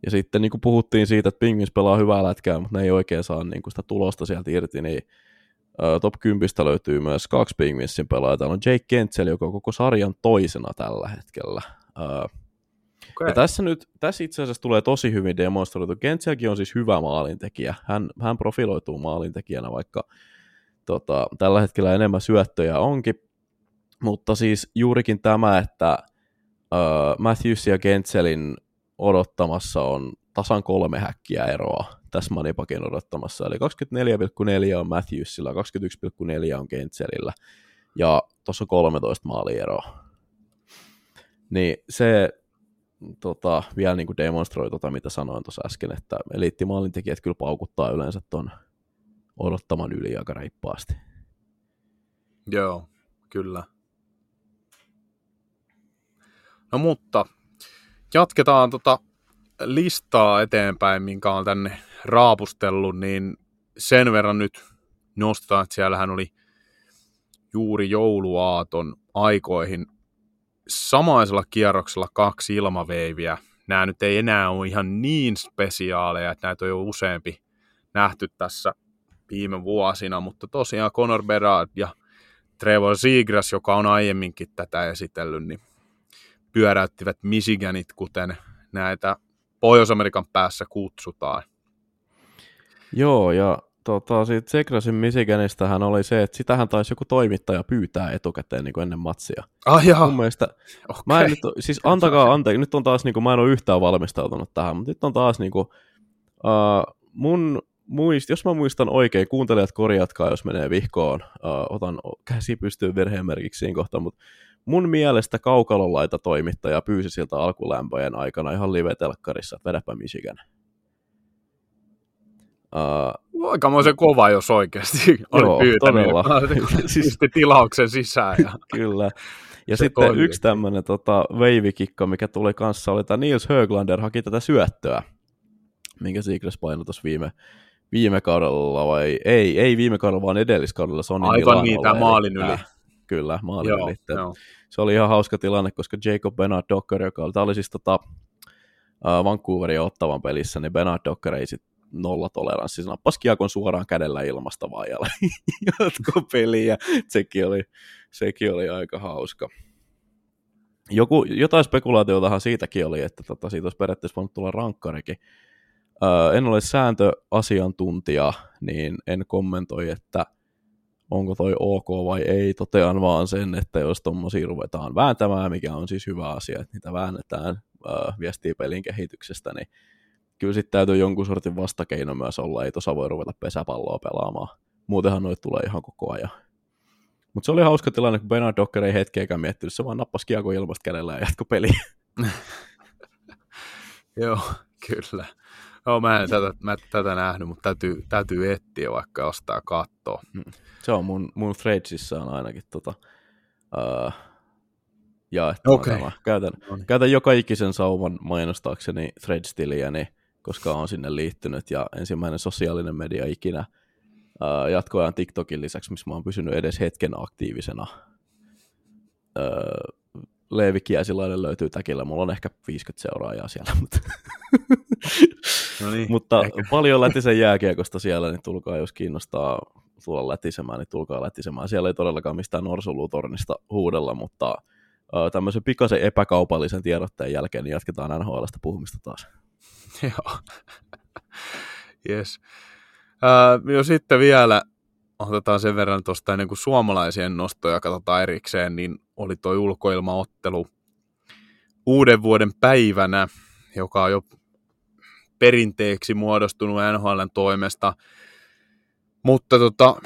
Ja sitten niin kuin puhuttiin siitä, että Pingvins pelaa hyvää lätkää, mutta ne ei oikein saa niin kuin sitä tulosta sieltä irti, niin top 10 löytyy myös kaksi Pingvinsin pelaajaa. Täällä on Jake Kentsel, joka on koko sarjan toisena tällä hetkellä. Okay. Ja tässä nyt, tässä itse asiassa tulee tosi hyvin demonstroitu. Kentselkin on siis hyvä maalintekijä. Hän, hän profiloituu maalintekijänä, vaikka tota, tällä hetkellä enemmän syöttöjä onkin. Mutta siis juurikin tämä, että uh, Matthews ja Kentselin odottamassa on tasan kolme häkkiä eroa tässä Manipakin odottamassa. Eli 24,4 on Matthewsilla, 21,4 on Kentselillä ja tuossa 13 maalieroa. Niin se tota, vielä niin kuin demonstroi tota, mitä sanoin tuossa äsken, että eliittimaalintekijät kyllä paukuttaa yleensä ton odottaman yli aika reippaasti. Joo, kyllä. No mutta jatketaan tota listaa eteenpäin, minkä on tänne raapustellut, niin sen verran nyt nostetaan, että siellähän oli juuri jouluaaton aikoihin samaisella kierroksella kaksi ilmaveiviä. Nämä nyt ei enää ole ihan niin spesiaaleja, että näitä on jo useampi nähty tässä viime vuosina, mutta tosiaan Conor Berard ja Trevor Seagrass, joka on aiemminkin tätä esitellyt, niin pyöräyttivät Michiganit, kuten näitä Pohjois-Amerikan päässä kutsutaan. Joo, ja tota, siitä Segrasin Michiganistahan oli se, että sitähän taisi joku toimittaja pyytää etukäteen niin kuin ennen matsia. Ah jaa. Mun mielestä, okay. mä en nyt, siis antakaa anteeksi, nyt on taas, niin kuin, mä en ole yhtään valmistautunut tähän, mutta nyt on taas niin kuin, uh, mun muist, jos mä muistan oikein, kuuntelijat korjatkaa, jos menee vihkoon, uh, otan käsi pystyyn virheen merkiksi siinä kohtaa, mutta mun mielestä kaukalonlaita toimittaja pyysi siltä alkulämpöjen aikana ihan live-telkkarissa, että vedäpä Michigan. Uh, Aikamoisen kova, jos oikeasti oli joo, pyytänyt. Todella. siis tilauksen sisään. Ja Kyllä. Ja sitten toimii. yksi tämmöinen tota, veivikikka, mikä tuli kanssa, oli tämä Niels Höglander haki tätä syöttöä, minkä Seagrass painoi tuossa viime, viime kaudella, vai ei, ei viime kaudella, vaan edelliskaudella Sonin Aivan niin, tämä maalin yli. Kyllä, maalin joo, yli. Joo. Se oli ihan hauska tilanne, koska Jacob Bernard Docker, joka oli, oli siis tota, uh, Vancouverin ottavan pelissä, niin Bernard Docker ei sit nollatoleranssi. Se nappasi kiekon suoraan kädellä ilmasta vaan ja jatko peliä. Sekin oli, sekin oli aika hauska. Joku, jotain spekulaatiotahan siitäkin oli, että tota, siitä olisi periaatteessa voinut tulla rankkarikin. Öö, en ole sääntöasiantuntija, niin en kommentoi, että onko toi ok vai ei. Totean vaan sen, että jos tuommoisia ruvetaan vääntämään, mikä on siis hyvä asia, että niitä väännetään, öö, viestii pelin kehityksestä, niin kyllä sitten täytyy jonkun sortin vastakeino myös olla, ei tuossa voi ruveta pesäpalloa pelaamaan. Muutenhan noit tulee ihan koko ajan. Mutta se oli hauska tilanne, kun Bernard Docker ei hetkeäkään miettinyt, se vaan nappasi kiekko ilmasta kädellä ja jatko peli. Joo, kyllä. Joo, mä en tätä, mä tätä nähnyt, mutta täytyy, täytyy etsiä vaikka ostaa kattoa. Hmm. Se on mun, mun threadsissa on ainakin tota, uh, ja okay. Käytän, no niin. käytän joka ikisen sauman mainostaakseni threads-tiliä, niin koska on sinne liittynyt ja ensimmäinen sosiaalinen media ikinä jatkoajan TikTokin lisäksi, missä mä oon pysynyt edes hetken aktiivisena. Uh, Leevi Kiesilainen löytyy täkillä, mulla on ehkä 50 seuraajaa siellä, mutta, no niin, mutta ehkä. paljon lätisen jääkiekosta siellä, niin tulkaa, jos kiinnostaa tulla lätisemään, niin tulkaa lätisemään. Siellä ei todellakaan mistään norsulutornista huudella, mutta tämmöisen pikaisen epäkaupallisen tiedotteen jälkeen niin jatketaan NHLstä puhumista taas. Joo. yes. Uh, jo sitten vielä otetaan sen verran tuosta ennen kuin suomalaisien nostoja katsotaan erikseen, niin oli tuo ulkoilmaottelu uuden vuoden päivänä, joka on jo perinteeksi muodostunut NHLn toimesta. Mutta tota,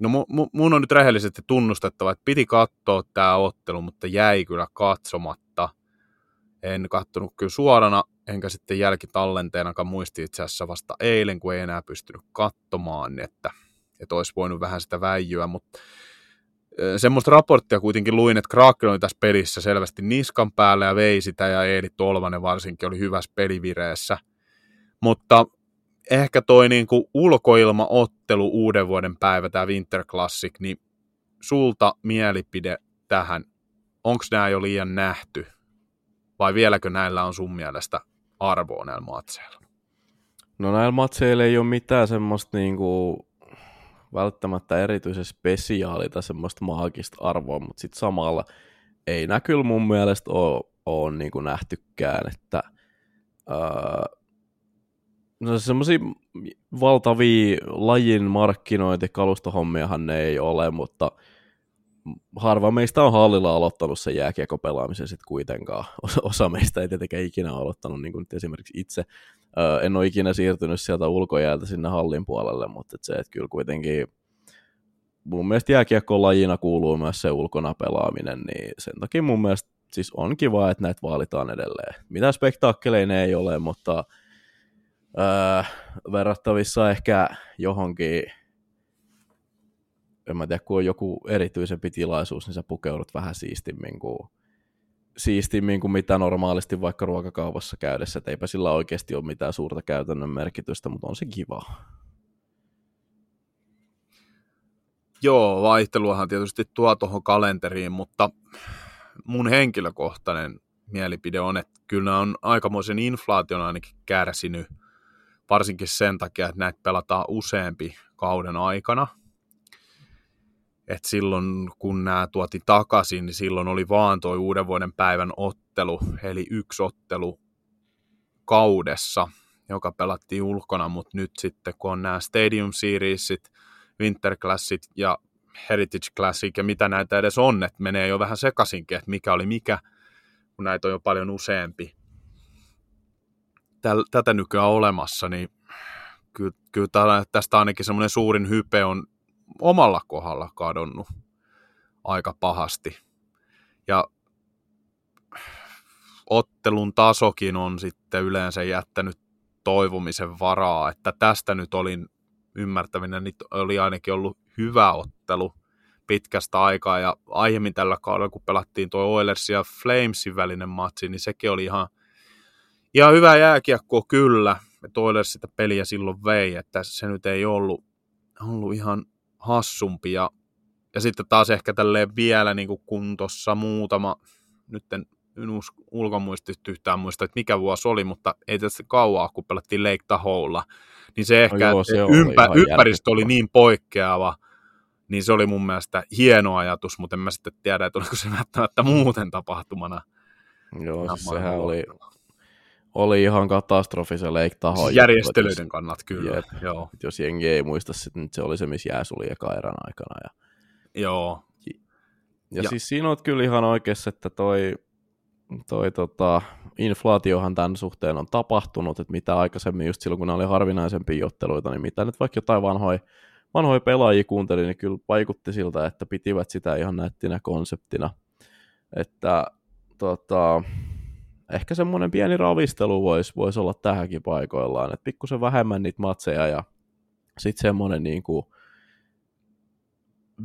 no mu, mun on nyt rehellisesti tunnustettava, että piti katsoa tämä ottelu, mutta jäi kyllä katsomatta. En kattonut kyllä suorana, enkä sitten jälkitallenteenakaan muisti itse asiassa vasta eilen, kun ei enää pystynyt katsomaan, että, että olisi voinut vähän sitä väijyä, mutta semmoista raporttia kuitenkin luin, että Kraken oli tässä pelissä selvästi niskan päällä ja vei sitä, ja Eeli Tolvanen varsinkin oli hyvässä pelivireessä. Mutta ehkä toi niin kuin ulkoilmaottelu uuden vuoden päivä, tämä Winter Classic, niin sulta mielipide tähän, onko nämä jo liian nähty? Vai vieläkö näillä on sun mielestä arvoa näillä matseilla? No näillä matseilla ei ole mitään semmoista niinku välttämättä erityisen spesiaali tai semmoista maagista arvoa, mutta sitten samalla ei nää kyllä mun mielestä ole, ole niin kuin nähtykään, että öö, no semmoisia valtavia lajin markkinointikalustohommiahan ne ei ole, mutta harva meistä on hallilla aloittanut sen jääkiekopelaamisen sitten kuitenkaan. Osa, meistä ei tietenkään ikinä aloittanut, niin kuin nyt esimerkiksi itse. En ole ikinä siirtynyt sieltä ulkojäältä sinne hallin puolelle, mutta et se, että kyllä kuitenkin mun mielestä jääkiekko lajina kuuluu myös se ulkona pelaaminen, niin sen takia mun mielestä siis on kiva, että näitä vaalitaan edelleen. Mitä spektaakkeleina ei ole, mutta öö, verrattavissa ehkä johonkin, en mä tiedä, kun on joku erityisempi tilaisuus, niin sä pukeudut vähän siistimmin kuin, siistimmin kuin mitä normaalisti vaikka ruokakaupassa käydessä, että eipä sillä oikeasti ole mitään suurta käytännön merkitystä, mutta on se kiva. Joo, vaihteluahan tietysti tuo tuohon kalenteriin, mutta mun henkilökohtainen mielipide on, että kyllä on aikamoisen inflaation ainakin kärsinyt, varsinkin sen takia, että näitä pelataan useampi kauden aikana. Et silloin, kun nämä tuotiin takaisin, niin silloin oli vaan tuo uuden vuoden päivän ottelu, eli yksi ottelu kaudessa, joka pelattiin ulkona, mutta nyt sitten, kun on nämä Stadium Seriesit, Winter Classit ja Heritage Classic ja mitä näitä edes on, että menee jo vähän sekaisinkin, että mikä oli mikä, kun näitä on jo paljon useampi. Täl, tätä nykyään olemassa, niin kyllä, kyllä tästä ainakin semmoinen suurin hype on omalla kohdalla kadonnut aika pahasti. Ja ottelun tasokin on sitten yleensä jättänyt toivomisen varaa, että tästä nyt olin ymmärtäminen, niin oli ainakin ollut hyvä ottelu pitkästä aikaa, ja aiemmin tällä kaudella, kun pelattiin tuo Oilers ja Flamesin välinen matsi, niin sekin oli ihan, ihan hyvä jääkiekko kyllä, että Oilers sitä peliä silloin vei, että se nyt ei ollut, ollut ihan hassumpi, ja, ja sitten taas ehkä tälleen vielä niin kuin kun tuossa muutama, nyt en, ulkomuistista yhtään muista, että mikä vuosi oli, mutta ei tässä kauaa, kun pelattiin Lake Tahoella, niin se ehkä no joo, se ympä, ympäristö oli niin poikkeava, niin se oli mun mielestä hieno ajatus, mutta en mä sitten tiedä, että oliko se välttämättä muuten tapahtumana. Joo, siis sehän oli, oli ihan katastrofi se Lake Tahoe. Siis järjestelyiden kannat kyllä, jep, joo. Jos jengi ei muista, sitten nyt se oli se, missä jää suli eka erän aikana. Ja, joo. Ja, ja, siis siinä on kyllä ihan oikeassa, että toi, toi tota, inflaatiohan tämän suhteen on tapahtunut, että mitä aikaisemmin just silloin, kun ne oli harvinaisempia otteluita, niin mitä nyt vaikka jotain vanhoja vanhoja pelaajia kuuntelin, niin kyllä vaikutti siltä, että pitivät sitä ihan nättinä konseptina. Että tota, ehkä semmoinen pieni ravistelu voisi vois olla tähänkin paikoillaan, että pikkusen vähemmän niitä matseja ja sitten semmoinen niin kuin,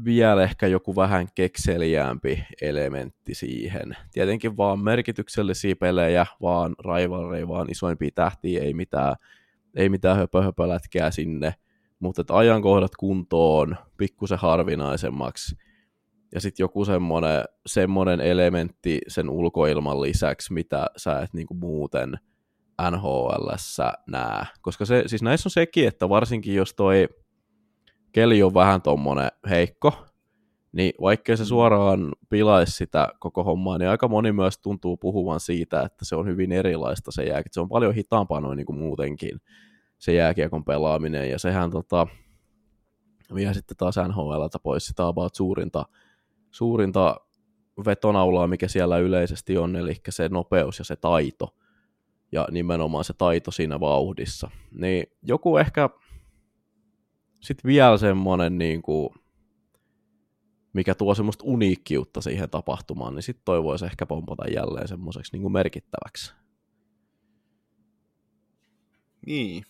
vielä ehkä joku vähän kekseliäämpi elementti siihen. Tietenkin vaan merkityksellisiä pelejä, vaan rivalry, vaan isoimpia tähtiä, ei mitään, ei mitään höpö, sinne, mutta ajankohdat kuntoon pikkusen harvinaisemmaksi. Ja sitten joku semmoinen, semmoinen elementti sen ulkoilman lisäksi, mitä sä et niinku muuten nhl näe. Koska se, siis näissä on sekin, että varsinkin jos toi keli on vähän tommonen heikko, niin vaikkei se mm. suoraan pilaisi sitä koko hommaa, niin aika moni myös tuntuu puhuvan siitä, että se on hyvin erilaista se jääkin. Se on paljon hitaampaa noin niin kuin muutenkin se jääkiekon pelaaminen, ja sehän tota, vie sitten taas NHLltä pois sitä about suurinta, suurinta vetonaulaa, mikä siellä yleisesti on, eli se nopeus ja se taito, ja nimenomaan se taito siinä vauhdissa. Niin joku ehkä sitten vielä semmoinen, niin kuin, mikä tuo semmoista uniikkiutta siihen tapahtumaan, niin sitten toivoisi ehkä pompata jälleen semmoiseksi niin merkittäväksi. Niin.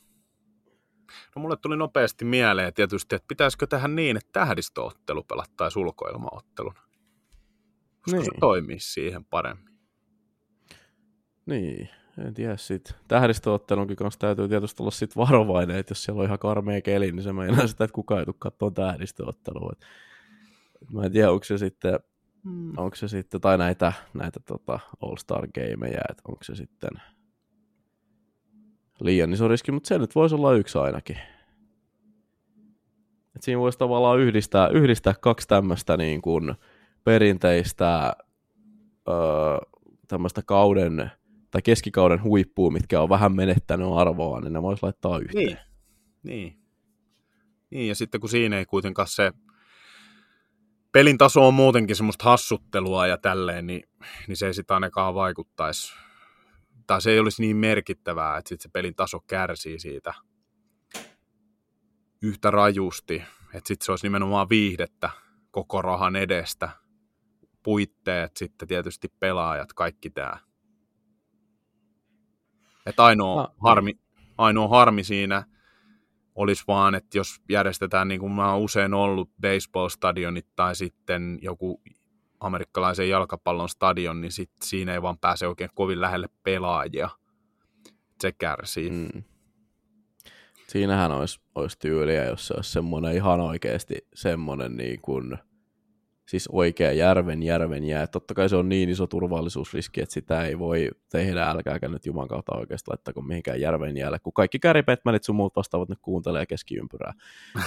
No mulle tuli nopeasti mieleen tietysti, että pitäisikö tehdä niin, että tähdistöottelu pelattaisiin ulkoilmaottelun. Koska niin. se toimii siihen paremmin. Niin, en tiedä sit. Tähdistöottelunkin kanssa täytyy tietysti olla sit varovainen, että jos siellä on ihan karmea keli, niin se meinaa sitä, että kukaan ei tule katsoa tähdistöottelua. Et, mä en tiedä, onko se sitten, hmm. onko se sitten tai näitä, näitä tota All-Star-gameja, että onko se sitten liian iso riski, mutta se nyt voisi olla yksi ainakin. Et siinä voisi tavallaan yhdistää, yhdistää kaksi tämmöistä niin kuin perinteistä öö, tämmöistä kauden tai keskikauden huippua, mitkä on vähän menettänyt arvoa, niin ne voisi laittaa yhteen. Niin. niin. Niin, ja sitten kun siinä ei kuitenkaan se pelin taso on muutenkin semmoista hassuttelua ja tälleen, niin, niin se ei sitä ainakaan vaikuttaisi tai se ei olisi niin merkittävää, että sit se pelin taso kärsii siitä yhtä rajusti, että sitten se olisi nimenomaan viihdettä koko rahan edestä, puitteet, sitten tietysti pelaajat, kaikki tämä. Että ainoa, no, harmi, ainoa harmi siinä olisi vaan, että jos järjestetään, niin kuin mä oon usein ollut, baseball-stadionit tai sitten joku amerikkalaisen jalkapallon stadion, niin sit siinä ei vaan pääse oikein kovin lähelle pelaajia. Se kärsii. Mm. Siinähän olisi, olisi tyyliä, jos se olisi semmoinen ihan oikeasti semmoinen niin kuin, siis oikea järven järven jää. Totta kai se on niin iso turvallisuusriski, että sitä ei voi tehdä, älkääkä nyt Juman kautta oikeasti laittako mihinkään järven jäälle, kun kaikki Gary sun muut vastaavat nyt kuuntelee keskiympyrää.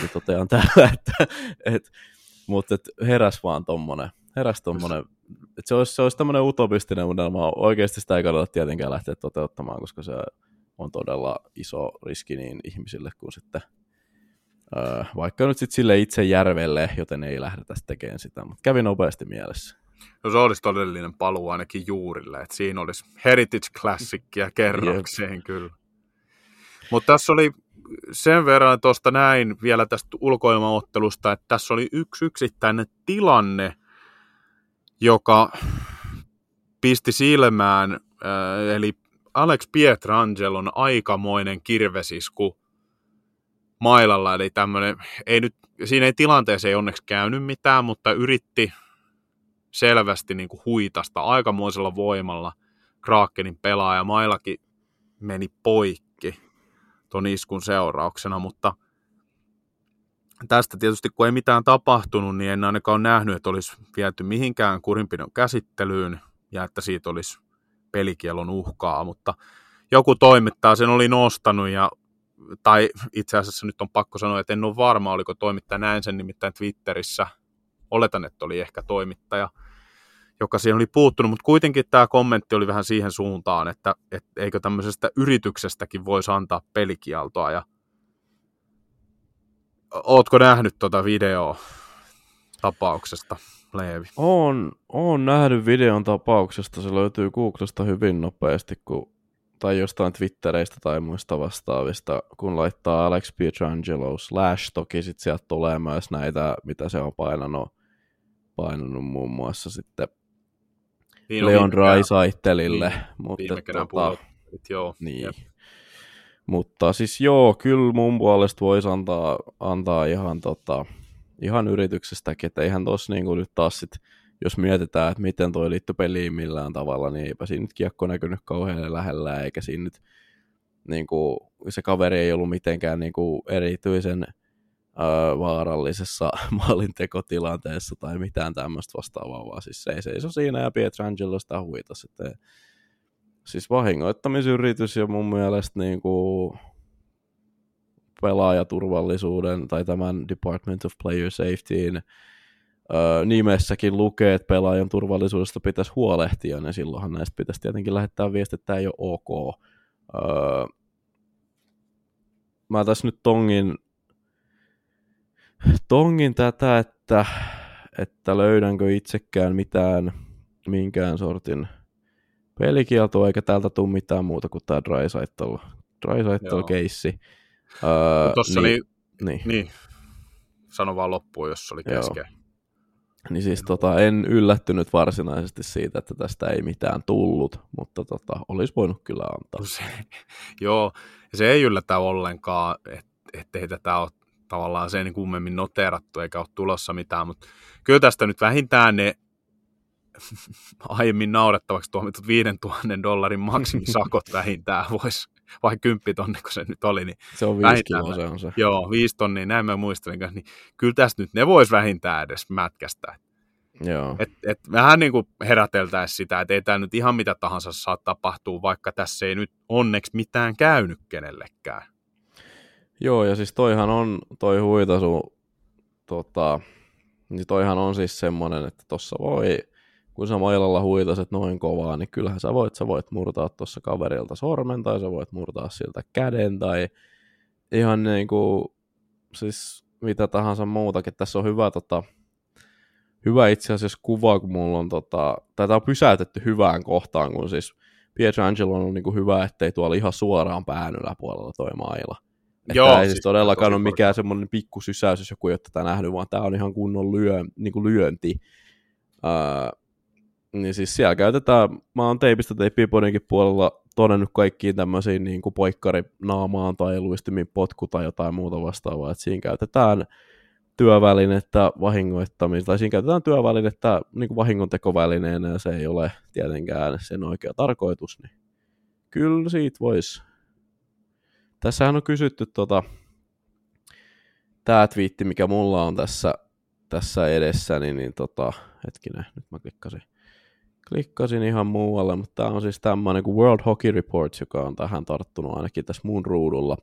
niin totean täällä, että, et, mutta et heräs vaan tommonen, heräs tommonen, että se olisi, se olisi tämmöinen utopistinen unelma, oikeasti sitä ei kannata tietenkään lähteä toteuttamaan, koska se on todella iso riski niin ihmisille kuin sitten Öö, vaikka nyt sitten sille itse järvelle, joten ei lähdetä tekemään sitä, mutta kävi nopeasti mielessä. No se olisi todellinen paluu ainakin juurille, että siinä olisi Heritage Classicia kerrokseen kyllä. Mutta tässä oli sen verran tuosta näin vielä tästä ulkoilmaottelusta, että tässä oli yksi yksittäinen tilanne, joka pisti silmään, eli Alex Pietrangelon aikamoinen kirvesisku mailalla, eli tämmöinen, ei nyt, siinä ei tilanteessa ei onneksi käynyt mitään, mutta yritti selvästi niin kuin huitasta aikamoisella voimalla Krakenin pelaaja. Mailakin meni poikki ton iskun seurauksena, mutta tästä tietysti kun ei mitään tapahtunut, niin en ainakaan nähnyt, että olisi viety mihinkään kurinpidon käsittelyyn ja että siitä olisi pelikielon uhkaa, mutta joku toimittaja sen oli nostanut ja tai itse asiassa nyt on pakko sanoa, että en ole varma, oliko toimittaja näin sen nimittäin Twitterissä. Oletan, että oli ehkä toimittaja, joka siihen oli puuttunut, mutta kuitenkin tämä kommentti oli vähän siihen suuntaan, että, että eikö tämmöisestä yrityksestäkin voisi antaa pelikieltoa. Ja... Ootko nähnyt tuota videoa tapauksesta, Leevi? On, on nähnyt videon tapauksesta. Se löytyy Googlesta hyvin nopeasti, kun tai jostain Twittereistä tai muista vastaavista, kun laittaa Alex Pietrangelo slash, toki sitten sieltä tulee myös näitä, mitä se on painanut, painanut muun muassa sitten niin Leon Raisaittelille. Niin, mutta tota, joo. Niin. Mutta siis joo, kyllä mun puolesta voisi antaa, antaa ihan, tota, ihan yrityksestäkin, että eihän tossa niinku nyt taas sitten jos mietitään, että miten toi liittyy peliin millään tavalla, niin eipä siinä nyt kiekko näkynyt kauhean lähellä, eikä siinä nyt niin kuin, se kaveri ei ollut mitenkään niin kuin, erityisen ö, vaarallisessa maalintekotilanteessa tai mitään tämmöistä vastaavaa, vaan siis se ei seiso siinä ja Pietrangelo sitä huita sitten. Siis vahingoittamisyritys ja mun mielestä niin kuin, pelaajaturvallisuuden tai tämän Department of Player Safetyin öö, nimessäkin lukee, että pelaajan turvallisuudesta pitäisi huolehtia, niin silloinhan näistä pitäisi tietenkin lähettää viesti, että tämä ei ole ok. Öö, mä tässä nyt tongin, tongin tätä, että, että löydänkö itsekään mitään, minkään sortin pelikieltoa, eikä täältä tule mitään muuta kuin tämä Drysaitl, Drysaitl-keissi. Öö, Tuossa niin, oli, niin. niin. Sano vaan loppuun, jos oli kesken. Joo. Niin siis tota, en yllättynyt varsinaisesti siitä, että tästä ei mitään tullut, mutta tota, olisi voinut kyllä antaa. Se, joo, se ei yllätä ollenkaan, että ettei tätä ole tavallaan sen kummemmin noterattu eikä ole tulossa mitään, mutta kyllä tästä nyt vähintään ne aiemmin naurettavaksi tuomitut 5000 dollarin maksimisakot vähintään voisi, vai 10 tonni, kun se nyt oli. Niin se on 5 kiloa, se on se. Joo, 5 tonnia, näin mä muistelin kanssa, niin kyllä tästä nyt ne voisi vähintään edes mätkästä. Joo. Et, et vähän niin kuin heräteltäisiin sitä, että ei tämä nyt ihan mitä tahansa saa tapahtua, vaikka tässä ei nyt onneksi mitään käynyt kenellekään. Joo, ja siis toihan on toi huitasu, tota, niin toihan on siis semmoinen, että tuossa voi, kun sä mailalla huitaset noin kovaa, niin kyllähän sä voit, sä voit murtaa tuossa kaverilta sormen, tai sä voit murtaa siltä käden, tai ihan niin kuin, siis mitä tahansa muutakin. Tässä on hyvä, tota, hyvä itse asiassa kuva, kun mulla on, tota, tai tämä on pysäytetty hyvään kohtaan, kun siis Pietrangelo on niin kuin hyvä, ettei tuolla ihan suoraan pään yläpuolella toi maila. Että Joo, ei siis siis todellakaan ole mikään semmoinen pikkusysäys, jos joku ei ole tätä nähnyt, vaan tämä on ihan kunnon lyö, niin kuin lyönti. Ää, niin siis siellä käytetään, mä oon teipistä teippiponinkin puolella todennut kaikkiin tämmöisiin niin kuin poikkarinaamaan tai luistimin potku tai jotain muuta vastaavaa, että siinä käytetään työvälinettä vahingoittamista, tai siinä käytetään työvälinettä niin kuin vahingontekovälineenä, ja se ei ole tietenkään sen oikea tarkoitus, niin kyllä siitä voisi. Tässähän on kysytty tota, tämä twiitti, mikä mulla on tässä, tässä edessäni, niin, niin tota, hetkinen, nyt mä klikkasin, klikkasin ihan muualle, mutta tämä on siis tämmöinen kuin World Hockey Reports, joka on tähän tarttunut ainakin tässä mun ruudulla.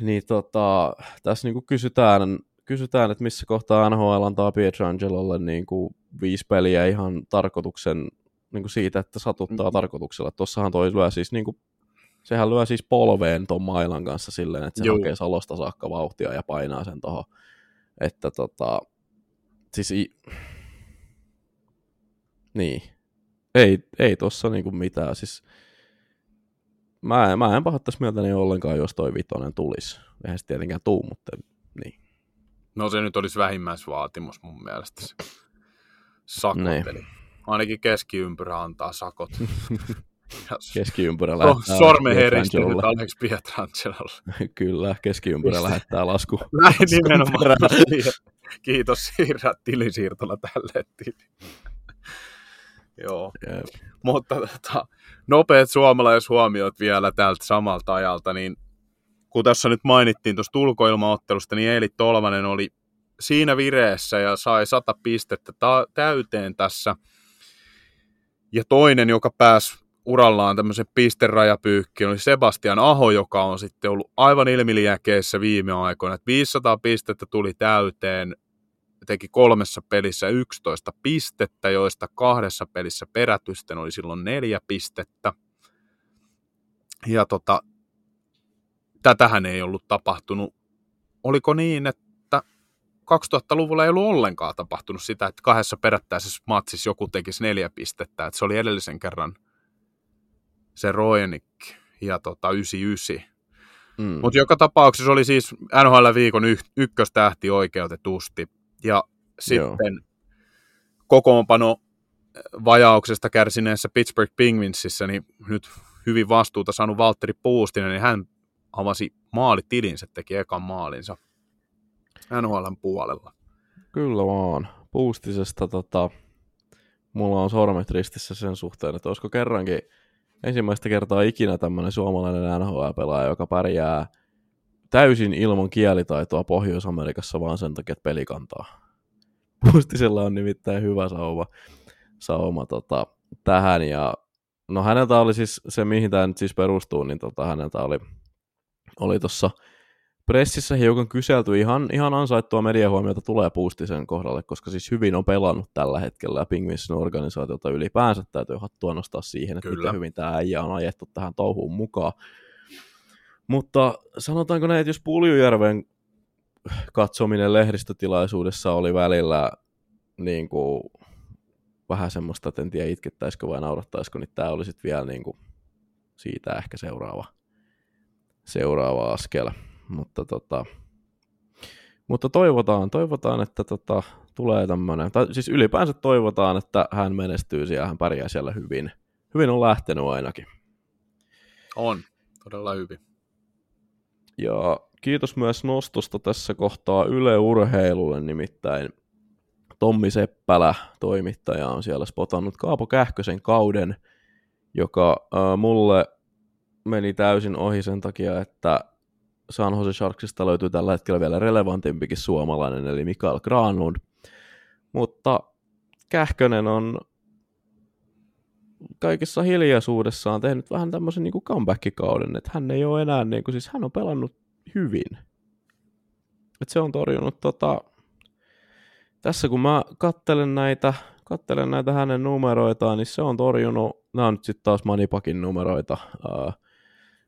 Niin tota, tässä niinku kysytään, kysytään, että missä kohtaa NHL antaa Pietrangelolle niinku viisi peliä ihan tarkoituksen niinku siitä, että satuttaa mm-hmm. tarkoituksella. Tossahan toi lyö siis niinku, sehän lyö siis polveen ton mailan kanssa silleen, että se Joo. hakee salosta saakka vauhtia ja painaa sen tohon. Että tota, siis i... niin, ei, ei tossa niinku mitään, siis mä, mä en pahoittaisi mieltäni ollenkaan, jos toi vitonen tulisi. Eihän se tietenkään tuu, mutta niin. No se nyt olisi vähimmäisvaatimus mun mielestä. Sakot, niin. eli ainakin keskiympyrä antaa sakot. keskiympyrä lähettää Sormen heristelyt Alex Pietrangelolle. Kyllä, keskiympyrä lähettää lasku. Näin nimenomaan. Kiitos siirrä tilisiirtolla tälle Joo. Yep. Mutta tota, nopeat suomalaishuomiot vielä tältä samalta ajalta, niin kun tässä nyt mainittiin tuosta ulkoilmaottelusta, niin Eeli Tolvanen oli siinä vireessä ja sai sata pistettä ta- täyteen tässä. Ja toinen, joka pääsi urallaan tämmöisen pisterajapyykkiin, oli Sebastian Aho, joka on sitten ollut aivan ilmiliäkeissä viime aikoina. Että 500 pistettä tuli täyteen, teki kolmessa pelissä 11 pistettä, joista kahdessa pelissä perätysten oli silloin neljä pistettä. Ja tota, tätähän ei ollut tapahtunut. Oliko niin, että 2000-luvulla ei ollut ollenkaan tapahtunut sitä, että kahdessa perättäisessä matsissa joku tekisi neljä pistettä. Että se oli edellisen kerran se Roenik ja tota 99. Mm. Mutta joka tapauksessa oli siis NHL-viikon y- ykköstähti oikeutetusti. Ja sitten Joo. kokoonpano vajauksesta kärsineessä Pittsburgh Penguinsissa, niin nyt hyvin vastuuta saanut Valtteri Puustinen, niin hän avasi maalitilinsä, teki ekan maalinsa NHLn puolella. Kyllä vaan. Puustisesta tota, mulla on sormet ristissä sen suhteen, että olisiko kerrankin ensimmäistä kertaa ikinä tämmöinen suomalainen NHL-pelaaja, joka pärjää täysin ilman kielitaitoa Pohjois-Amerikassa vaan sen takia, että peli kantaa. Puustisella on nimittäin hyvä sauma, sauma tota, tähän ja no häneltä oli siis se, mihin tämä nyt siis perustuu, niin tota, häneltä oli oli tuossa pressissä hiukan kyselty, ihan, ihan ansaittua mediahuomiota tulee Puustisen kohdalle, koska siis hyvin on pelannut tällä hetkellä ja Pingvinsin organisaatiota ylipäänsä täytyy hattua nostaa siihen, että Kyllä. miten hyvin tämä äijä on ajettu tähän touhuun mukaan. Mutta sanotaanko näin, että jos Puljujärven katsominen lehdistötilaisuudessa oli välillä niin kuin, vähän semmoista, että en tiedä itkettäisikö vai naurattaisiko, niin tämä oli sitten vielä niin kuin, siitä ehkä seuraava seuraava askel. Mutta, tota, mutta toivotaan, toivotaan, että tota, tulee tämmöinen, tai siis ylipäänsä toivotaan, että hän menestyy ja hän pärjää siellä hyvin. Hyvin on lähtenyt ainakin. On, todella hyvin. Ja kiitos myös nostosta tässä kohtaa Yle Urheilulle, nimittäin Tommi Seppälä, toimittaja, on siellä spotannut Kaapo Kähkösen kauden, joka äh, mulle meni täysin ohi sen takia, että San Jose Sharksista löytyy tällä hetkellä vielä relevantimpikin suomalainen, eli Mikael Granlund. Mutta Kähkönen on kaikessa hiljaisuudessaan tehnyt vähän tämmöisen niin comeback-kauden, että hän ei ole enää, niin kuin, siis hän on pelannut hyvin. Että se on torjunut tota, tässä kun mä kattelen näitä, kattelen näitä hänen numeroitaan, niin se on torjunut, nämä on nyt sitten taas Manipakin numeroita,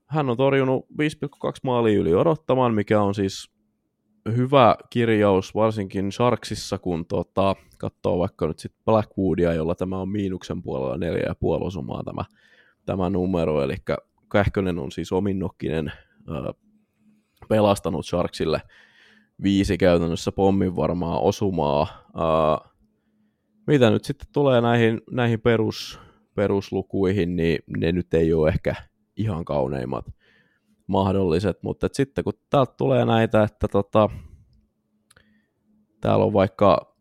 hän on torjunut 5,2 maalia yli odottamaan, mikä on siis hyvä kirjaus varsinkin Sharksissa, kun tota, katsoo vaikka nyt sitten Blackwoodia, jolla tämä on miinuksen puolella neljä ja puoli osumaa tämä, tämä numero, eli Kähkönen on siis ominnokkinen äh, pelastanut Sharksille viisi käytännössä pommin varmaa osumaa. Äh, mitä nyt sitten tulee näihin, näihin perus, peruslukuihin, niin ne nyt ei ole ehkä ihan kauneimmat mahdolliset, mutta sitten kun täältä tulee näitä, että tota, täällä on vaikka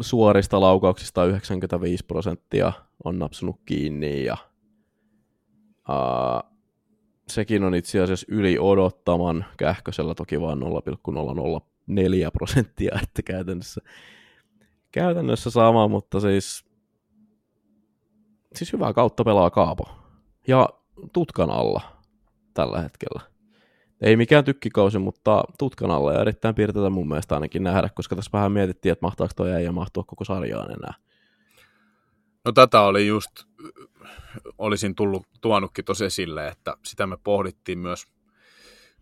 suorista laukauksista 95 prosenttia on napsunut kiinni ja ää, sekin on itse asiassa yli odottaman kähkösellä toki vain 0,004 prosenttia, että käytännössä, käytännössä sama, mutta siis, siis hyvää kautta pelaa Kaapo. Ja tutkan alla tällä hetkellä. Ei mikään tykkikausi, mutta tutkan alla ja erittäin piirteitä mun mielestä ainakin nähdä, koska tässä vähän mietittiin, että mahtaako toi ja mahtua koko sarjaan enää. No tätä oli just, olisin tullut, tuonutkin tosi esille, että sitä me pohdittiin myös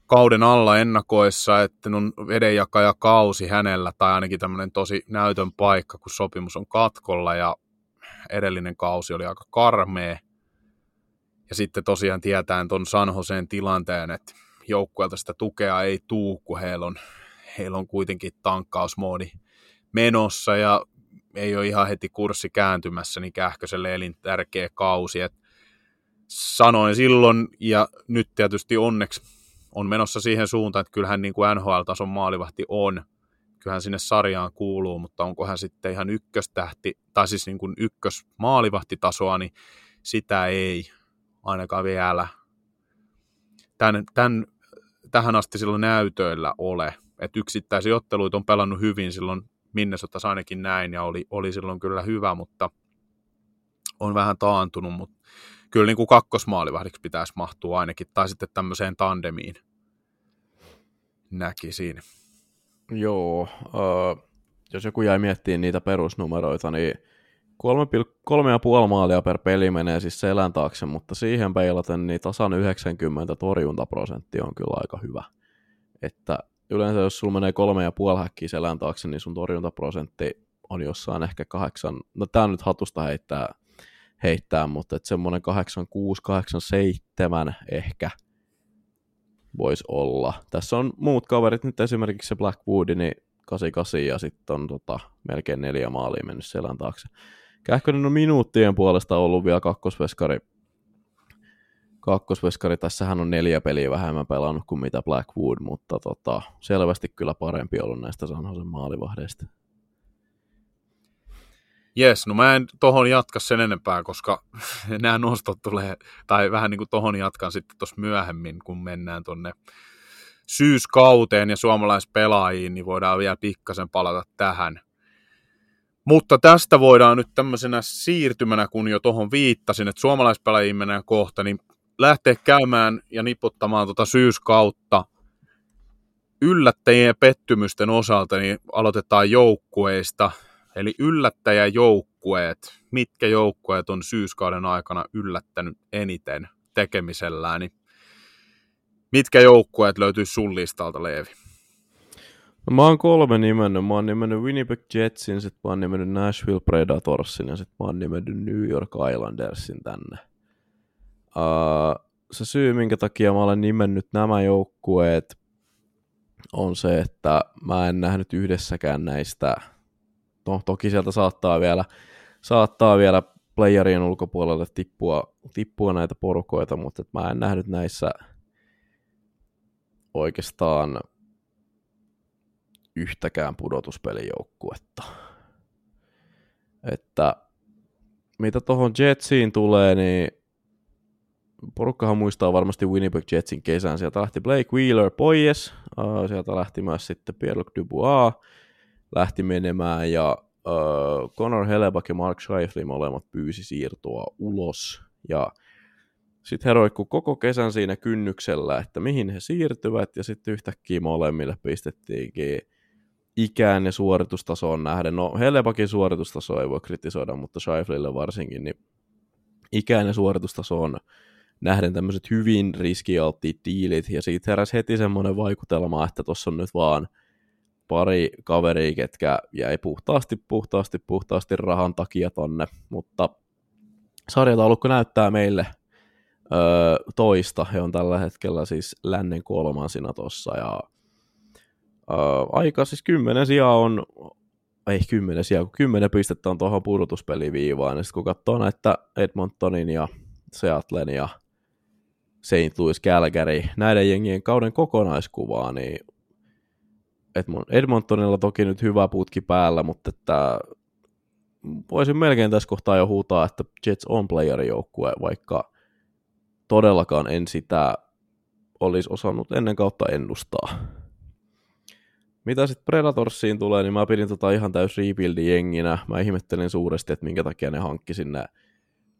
kauden alla ennakoissa, että on vedenjakaja kausi hänellä, tai ainakin tämmöinen tosi näytön paikka, kun sopimus on katkolla, ja edellinen kausi oli aika karmea, ja sitten tosiaan tietään tuon San Joseen tilanteen, että joukkueelta sitä tukea ei tuu, kun heillä on, heillä on kuitenkin tankkausmoodi menossa ja ei ole ihan heti kurssi kääntymässä, niin Kähköselle elintärkeä kausi. Et sanoin silloin, ja nyt tietysti onneksi on menossa siihen suuntaan, että kyllähän niin kuin NHL-tason maalivahti on, kyllähän sinne sarjaan kuuluu, mutta onko hän sitten ihan ykköstähti, tai siis niin kuin ykkösmaalivahtitasoa, niin sitä ei ainakaan vielä tämän, tämän, tähän asti silloin näytöillä ole. Että yksittäisiä otteluita on pelannut hyvin silloin Minnesotassa ainakin näin ja oli, oli silloin kyllä hyvä, mutta on vähän taantunut, mutta kyllä niin kuin kakkosmaalivahdiksi pitäisi mahtua ainakin, tai sitten tämmöiseen tandemiin näkisin. Joo, äh, jos joku jäi miettimään niitä perusnumeroita, niin 3,5 maalia per peli menee siis selän taakse, mutta siihen peilaten niin tasan 90 torjuntaprosentti on kyllä aika hyvä. Että yleensä jos sulla menee kolme ja puoli häkkiä selän taakse, niin sun torjuntaprosentti on jossain ehkä kahdeksan, no tää nyt hatusta heittää, heittää mutta että semmoinen 86, 87 ehkä voisi olla. Tässä on muut kaverit, nyt esimerkiksi se Blackwood, niin 88 ja sitten on tota, melkein neljä maalia mennyt selän taakse. Kähkönen on minuuttien puolesta ollut vielä kakkosveskari. Kakkosveskari, tässähän on neljä peliä vähemmän pelannut kuin mitä Blackwood, mutta tota, selvästi kyllä parempi ollut näistä Sanhosen maalivahdeista. Jes, no mä en tohon jatka sen enempää, koska nämä nostot tulee, tai vähän niin kuin tohon jatkan sitten tuossa myöhemmin, kun mennään tonne syyskauteen ja suomalaispelaajiin, niin voidaan vielä pikkasen palata tähän – mutta tästä voidaan nyt tämmöisenä siirtymänä, kun jo tuohon viittasin, että suomalaispelaajiin mennään kohta, niin lähteä käymään ja niputtamaan tuota syyskautta yllättäjien ja pettymysten osalta, niin aloitetaan joukkueista. Eli yllättäjäjoukkueet, mitkä joukkueet on syyskauden aikana yllättänyt eniten tekemisellään, niin mitkä joukkueet löytyy sun listalta, Leevi? No, mä oon kolme nimennyt. Mä oon nimennyt Winnipeg Jetsin, sit mä oon nimennyt Nashville Predatorsin ja sit mä oon nimennyt New York Islandersin tänne. Uh, se syy, minkä takia mä olen nimennyt nämä joukkueet, on se, että mä en nähnyt yhdessäkään näistä. No, toki sieltä saattaa vielä, saattaa vielä playerien ulkopuolelle tippua, tippua näitä porukoita, mutta mä en nähnyt näissä oikeastaan yhtäkään pudotuspelijoukkuetta. Että mitä tuohon Jetsiin tulee, niin porukkahan muistaa varmasti Winnipeg Jetsin kesän. Sieltä lähti Blake Wheeler pois, uh, sieltä lähti myös sitten Pierre-Luc Dubois, lähti menemään ja uh, Conor Hellebuck ja Mark Scheifele molemmat pyysi siirtoa ulos. Ja sitten he roikku koko kesän siinä kynnyksellä, että mihin he siirtyvät, ja sitten yhtäkkiä molemmille pistettiinkin ikään ja suoritustasoon nähden, no Hellebakin suoritustaso ei voi kritisoida, mutta Scheiflille varsinkin, niin ikään ja suoritustasoon nähden tämmöiset hyvin riskialttiit diilit, ja siitä heräsi heti semmoinen vaikutelma, että tuossa on nyt vaan pari kaveria, ketkä jäi puhtaasti, puhtaasti, puhtaasti rahan takia tonne, mutta sarjataulukko näyttää meille öö, toista. He on tällä hetkellä siis lännen kolmansina tossa ja öö, aika siis kymmenen sijaa on, ei kymmenen sijaa, kun kymmenen pistettä on tuohon pudotuspeliviivaan, ja sitten kun katsoo näitä Edmontonin ja Seattlen ja St. Louis Calgary, näiden jengien kauden kokonaiskuvaa, niin Edmontonilla toki nyt hyvä putki päällä, mutta että voisin melkein tässä kohtaa jo huutaa, että Jets on playerijoukkue, vaikka todellakaan en sitä olisi osannut ennen kautta ennustaa. Mitä sitten Predatorsiin tulee, niin mä pidin tota ihan täys rebuildin jenginä. Mä ihmettelin suuresti, että minkä takia ne hankki sinne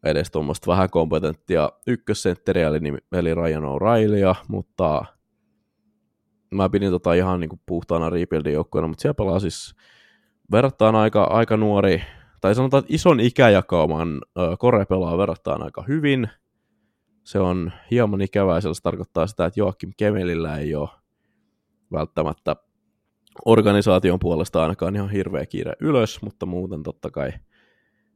edes tuommoista vähän kompetenttia ykkössentteriä, eli, eli Ryan O'Reillya, mutta mä pidin tota ihan niinku puhtaana rebuildin joukkueena, mutta siellä pelaa siis verrattain aika, aika nuori, tai sanotaan, että ison ikäjakauman Kore pelaa verrattain aika hyvin. Se on hieman ikävää, se tarkoittaa sitä, että Joakim Kemelillä ei ole välttämättä organisaation puolesta ainakaan ihan hirveä kiire ylös, mutta muuten totta kai,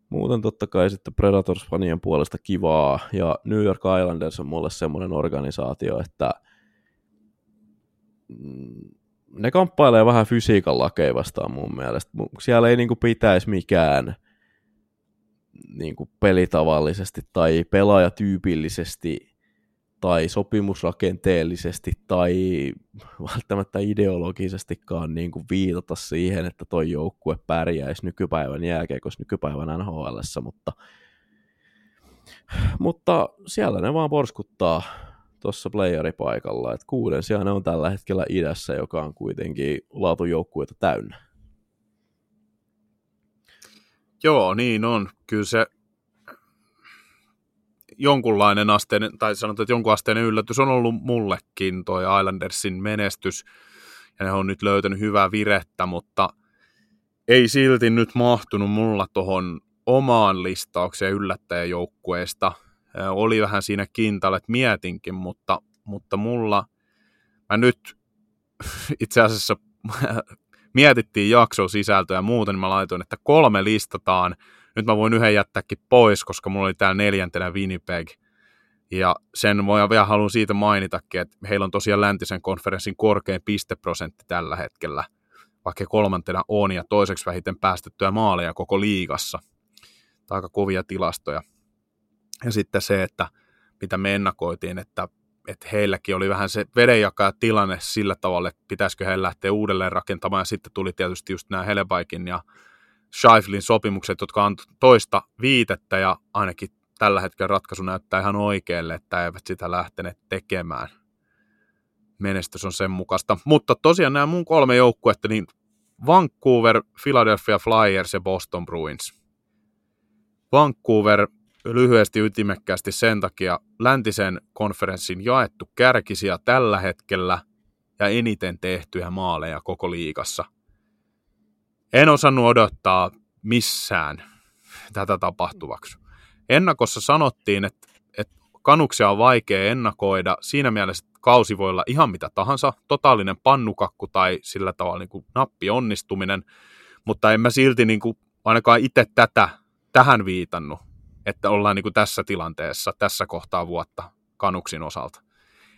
muuten totta kai sitten Predators-fanien puolesta kivaa, ja New York Islanders on mulle semmoinen organisaatio, että mm, ne kamppailee vähän fysiikan lakeja vastaan mun mielestä. Siellä ei niinku pitäisi mikään niinku pelitavallisesti tai pelaajatyypillisesti tai sopimusrakenteellisesti tai välttämättä ideologisestikaan niin kuin viitata siihen, että toi joukkue pärjäisi nykypäivän jääkiekossa nykypäivän NHL, mutta, mutta siellä ne vaan porskuttaa tuossa playeripaikalla, että kuuden sijaan ne on tällä hetkellä idässä, joka on kuitenkin laatujoukkueita täynnä. Joo, niin on. Kyllä se jonkunlainen asteinen, tai sanotaan, että jonkun asteinen yllätys on ollut mullekin toi Islandersin menestys, ja ne on nyt löytänyt hyvää virettä, mutta ei silti nyt mahtunut mulla tuohon omaan listaukseen yllättäjäjoukkueesta. Oli vähän siinä kintalle, että mietinkin, mutta, mutta mulla, mä nyt itse asiassa mietittiin jakson sisältöä ja muuten, niin mä laitoin, että kolme listataan, nyt mä voin yhden jättääkin pois, koska mulla oli täällä neljäntenä Winnipeg. Ja sen voi vielä haluan siitä mainitakin, että heillä on tosiaan läntisen konferenssin korkein pisteprosentti tällä hetkellä, vaikka kolmantena on ja toiseksi vähiten päästettyä maaleja koko liigassa. Tämä aika kovia tilastoja. Ja sitten se, että mitä me ennakoitiin, että, että heilläkin oli vähän se vedenjakaja tilanne sillä tavalla, että pitäisikö he lähteä uudelleen rakentamaan. Ja sitten tuli tietysti just nämä Helebaikin ja Scheiflin sopimukset, jotka on toista viitettä ja ainakin tällä hetkellä ratkaisu näyttää ihan oikealle, että eivät sitä lähteneet tekemään. Menestys on sen mukaista. Mutta tosiaan nämä mun kolme joukkuetta, niin Vancouver, Philadelphia Flyers ja Boston Bruins. Vancouver lyhyesti ytimekkäästi sen takia läntisen konferenssin jaettu kärkisiä tällä hetkellä ja eniten tehtyjä maaleja koko liigassa – en osannut odottaa missään tätä tapahtuvaksi. Ennakossa sanottiin, että, että kanuksia on vaikea ennakoida. Siinä mielessä että kausi voi olla ihan mitä tahansa, totaalinen pannukakku tai sillä tavalla niin kuin nappi onnistuminen, mutta en mä silti niin kuin, ainakaan itse tätä tähän viitannut, että ollaan niin kuin tässä tilanteessa, tässä kohtaa vuotta kanuksin osalta.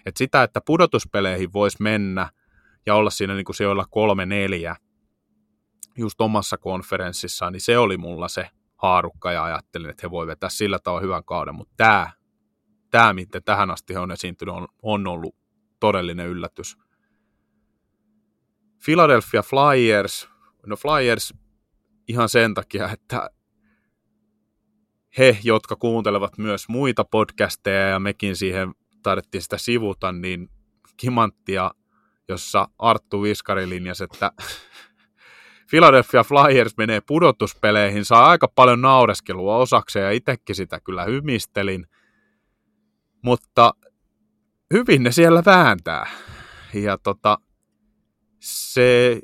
Et sitä, että pudotuspeleihin voisi mennä ja olla siinä niin kuin sijoilla kolme neljä, just omassa konferenssissaan, niin se oli mulla se haarukka ja ajattelin, että he voi vetää sillä tavalla hyvän kauden, mutta tämä, tämä miten tähän asti he on esiintynyt, on, on ollut todellinen yllätys. Philadelphia Flyers, no Flyers ihan sen takia, että he, jotka kuuntelevat myös muita podcasteja ja mekin siihen taidettiin sitä sivuta, niin kimanttia, jossa Arttu Viskari linjasi, että Philadelphia Flyers menee pudotuspeleihin, saa aika paljon naureskelua osakseen ja itsekin sitä kyllä hymistelin. Mutta hyvin ne siellä vääntää. Ja tota, se,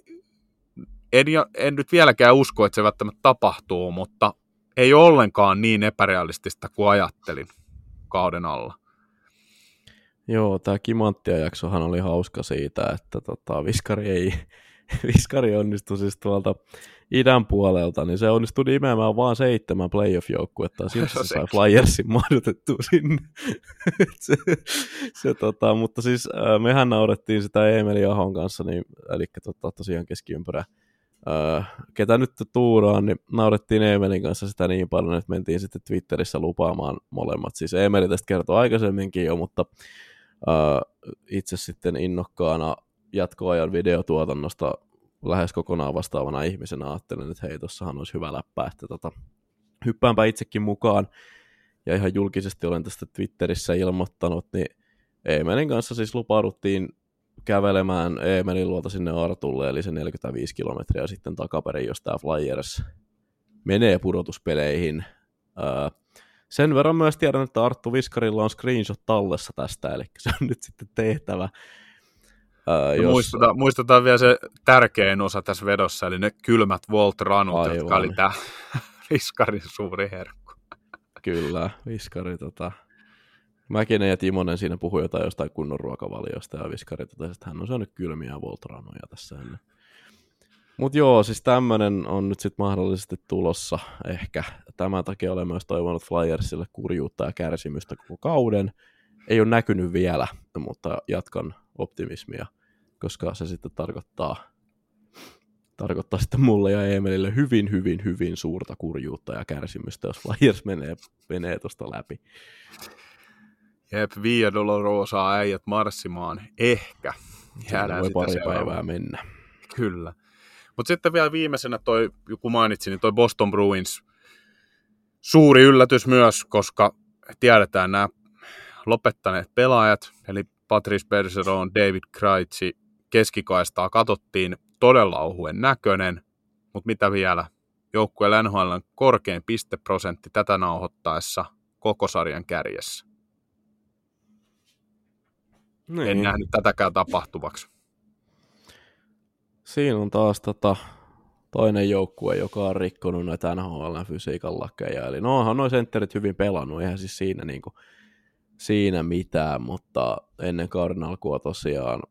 en, en nyt vieläkään usko, että se välttämättä tapahtuu, mutta ei ollenkaan niin epärealistista kuin ajattelin kauden alla. Joo, tämä Kimanttia jaksohan oli hauska siitä, että tota, Viskari ei Viskari onnistui siis tuolta idän puolelta, niin se onnistui nimeämään vaan seitsemän playoff-joukkuetta, silti se sai Flyersin mahdotettua sinne. se, se, tota, mutta siis mehän naurettiin sitä Emeli Ahon kanssa, niin, eli tota, tosiaan keskiympärä, äh, ketä nyt tuuraan, niin naurettiin Emelin kanssa sitä niin paljon, että mentiin sitten Twitterissä lupaamaan molemmat. Siis Emeli tästä kertoi aikaisemminkin jo, mutta äh, itse sitten innokkaana jatkoajan videotuotannosta lähes kokonaan vastaavana ihmisenä ajattelin, että hei, tossahan olisi hyvä läppä, että tota, hyppäänpä itsekin mukaan. Ja ihan julkisesti olen tästä Twitterissä ilmoittanut, niin Eemelin kanssa siis lupauduttiin kävelemään Eemelin luota sinne Artulle, eli se 45 kilometriä sitten takaperin, jos tämä Flyers menee pudotuspeleihin. Öö, sen verran myös tiedän, että Arttu Viskarilla on screenshot tallessa tästä, eli se on nyt sitten tehtävä. Ää, jos... muistetaan, muistetaan vielä se tärkein osa tässä vedossa, eli ne kylmät Volt-ranut, Aivan. jotka oli tämä Viskarin suuri herkku. Kyllä, Viskari tota... Mäkinen ja Timonen siinä puhui jotain jostain kunnon ruokavaliosta ja Viskari totesi, että hän on syönyt kylmiä Volt-ranuja tässä ennen. Mutta joo, siis tämmöinen on nyt sitten mahdollisesti tulossa ehkä. Tämän takia olen myös toivonut Flyersille kurjuutta ja kärsimystä koko kauden. Ei ole näkynyt vielä, mutta jatkan optimismia, koska se sitten tarkoittaa, tarkoittaa sitten mulle ja Emelille hyvin, hyvin, hyvin suurta kurjuutta ja kärsimystä, jos Flyers menee, menee tuosta läpi. Jep, Via Dolorosa äijät marssimaan. Ehkä. Jäädään voi pari seuraava. päivää mennä. Kyllä. Mutta sitten vielä viimeisenä toi, kun mainitsin, niin toi Boston Bruins suuri yllätys myös, koska tiedetään nämä lopettaneet pelaajat, eli Patrice Bergeron, David Kreitzi keskikaistaa katsottiin todella ohuen näköinen, mutta mitä vielä? Joukkueella NHL on korkein pisteprosentti tätä nauhoittaessa koko sarjan kärjessä. Niin. En nähnyt tätäkään tapahtuvaksi. Siinä on taas tota, toinen joukkue, joka on rikkonut näitä NHL fysiikan lakeja. Eli no onhan noin sentterit hyvin pelannut, eihän siis siinä niinku, siinä mitään, mutta ennen kauden alkua tosiaan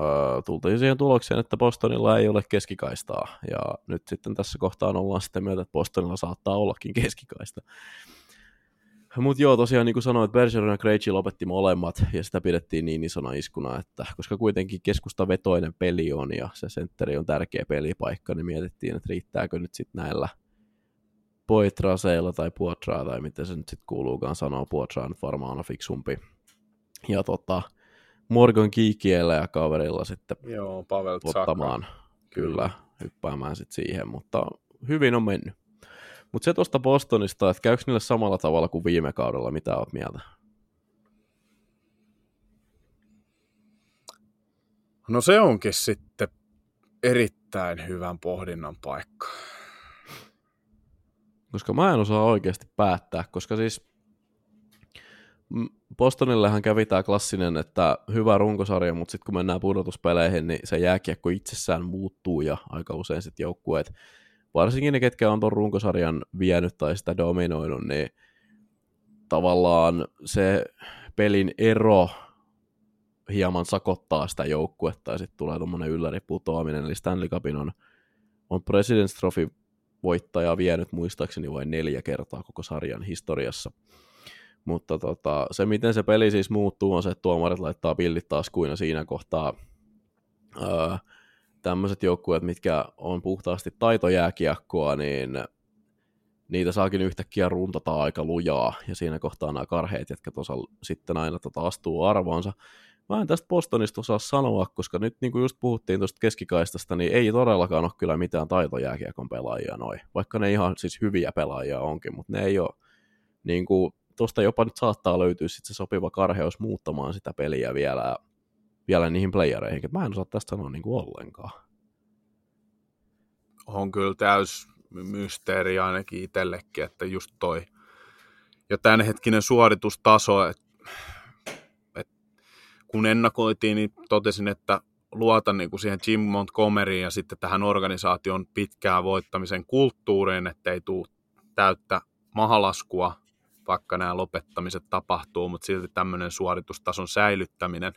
öö, tultiin siihen tulokseen, että Bostonilla ei ole keskikaistaa, ja nyt sitten tässä kohtaa ollaan sitten mieltä, että Bostonilla saattaa ollakin keskikaista. Mutta joo, tosiaan niin kuin sanoit, Bergeron ja Krejci lopetti molemmat, ja sitä pidettiin niin isona iskuna, että koska kuitenkin keskusta vetoinen peli on, ja se sentteri on tärkeä pelipaikka, niin mietittiin, että riittääkö nyt sitten näillä Poitraseilla tai Puotraa, tai miten se nyt sitten kuuluukaan sanoa, Puotra on varmaan on fiksumpi. Ja tota, Morgan Kiikiellä ja kaverilla sitten Joo, Pavel ottamaan, kyllä, hyppäämään sitten siihen, mutta hyvin on mennyt. Mutta se tuosta Bostonista, että käykö niille samalla tavalla kuin viime kaudella, mitä oot mieltä? No se onkin sitten erittäin hyvän pohdinnan paikka koska mä en osaa oikeasti päättää, koska siis Bostonillehan kävi tämä klassinen, että hyvä runkosarja, mutta sitten kun mennään pudotuspeleihin, niin se jääkiekko itsessään muuttuu ja aika usein sitten joukkueet, varsinkin ne, ketkä on tuon runkosarjan vienyt tai sitä dominoinut, niin tavallaan se pelin ero hieman sakottaa sitä joukkuetta ja sitten tulee tuommoinen ylläriputoaminen, eli Stanley Cupin on, on President's Trophy voittaja vienyt muistaakseni vain neljä kertaa koko sarjan historiassa. Mutta tota, se, miten se peli siis muuttuu, on se, että tuomarit laittaa pillit taskuina siinä kohtaa. Öö, tämmöiset joukkueet, mitkä on puhtaasti taitojääkiekkoa, niin niitä saakin yhtäkkiä runtata aika lujaa, ja siinä kohtaa nämä karheet, jotka tuossa sitten aina tota astuu arvoonsa. Mä en tästä Bostonista osaa sanoa, koska nyt niin kuin just puhuttiin tuosta keskikaistasta, niin ei todellakaan ole kyllä mitään taitojääkiekon pelaajia noin. Vaikka ne ihan siis hyviä pelaajia onkin, mutta ne ei ole niin kuin, tuosta jopa nyt saattaa löytyä sit se sopiva karheus muuttamaan sitä peliä vielä, vielä niihin playereihin. Mä en osaa tästä sanoa niin kuin ollenkaan. On kyllä täys mysteeri ainakin itsellekin, että just toi jo tämänhetkinen suoritustaso, että kun ennakoitiin, niin totesin, että luotan niin kuin siihen Jim Montgomeryin ja sitten tähän organisaation pitkään voittamisen kulttuuriin, että ei tule täyttä mahalaskua, vaikka nämä lopettamiset tapahtuu, mutta silti tämmöinen suoritustason säilyttäminen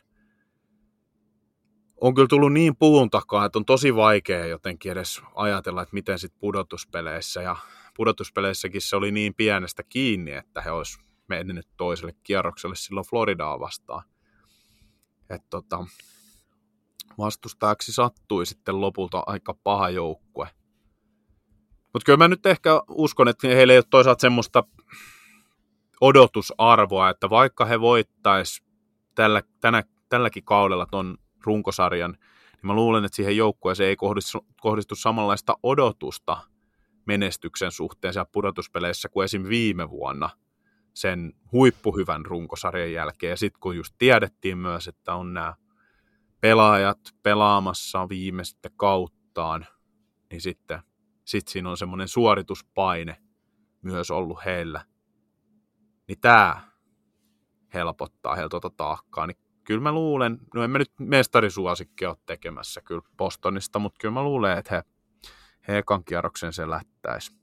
on kyllä tullut niin puun takaa, että on tosi vaikea jotenkin edes ajatella, että miten sitten pudotuspeleissä ja pudotuspeleissäkin se oli niin pienestä kiinni, että he olisi mennyt toiselle kierrokselle silloin Floridaa vastaan. Että tota, vastustajaksi sattui sitten lopulta aika paha joukkue. Mutta kyllä mä nyt ehkä uskon, että heillä ei ole toisaalta semmoista odotusarvoa, että vaikka he voittais tällä, tänä, tälläkin kaudella ton runkosarjan, niin mä luulen, että siihen joukkueeseen ei kohdistu, kohdistu samanlaista odotusta menestyksen suhteen siellä pudotuspeleissä kuin esim. viime vuonna sen huippuhyvän runkosarjan jälkeen. Ja sitten kun just tiedettiin myös, että on nämä pelaajat pelaamassa viimeistä kauttaan, niin sitten sit siinä on semmoinen suorituspaine myös ollut heillä. Niin tämä helpottaa heiltä tuota taakkaa. Niin kyllä mä luulen, no emme nyt mestarisuosikki ole tekemässä kyllä Bostonista, mutta kyllä mä luulen, että he, he ekan kierroksen se lättäisi.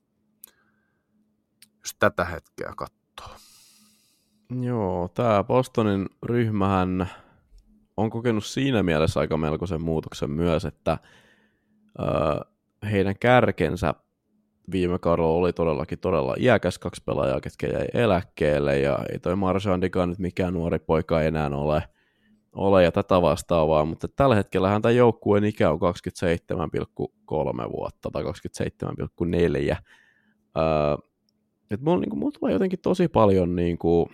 Jos tätä hetkeä katsoo. Joo, tämä Bostonin ryhmähän on kokenut siinä mielessä aika melkoisen muutoksen myös, että ö, heidän kärkensä viime kaudella oli todellakin todella iäkäs kaksi pelaajaa, ketkä jäi eläkkeelle, ja ei toi Marshandikaan nyt mikään nuori poika enää ole, ole ja tätä vastaavaa, mutta tällä hetkellä tämä joukkueen ikä on 27,3 vuotta tai 27,4. Öö, et mulla, niin kuin, mulla tulee jotenkin tosi paljon niin kuin,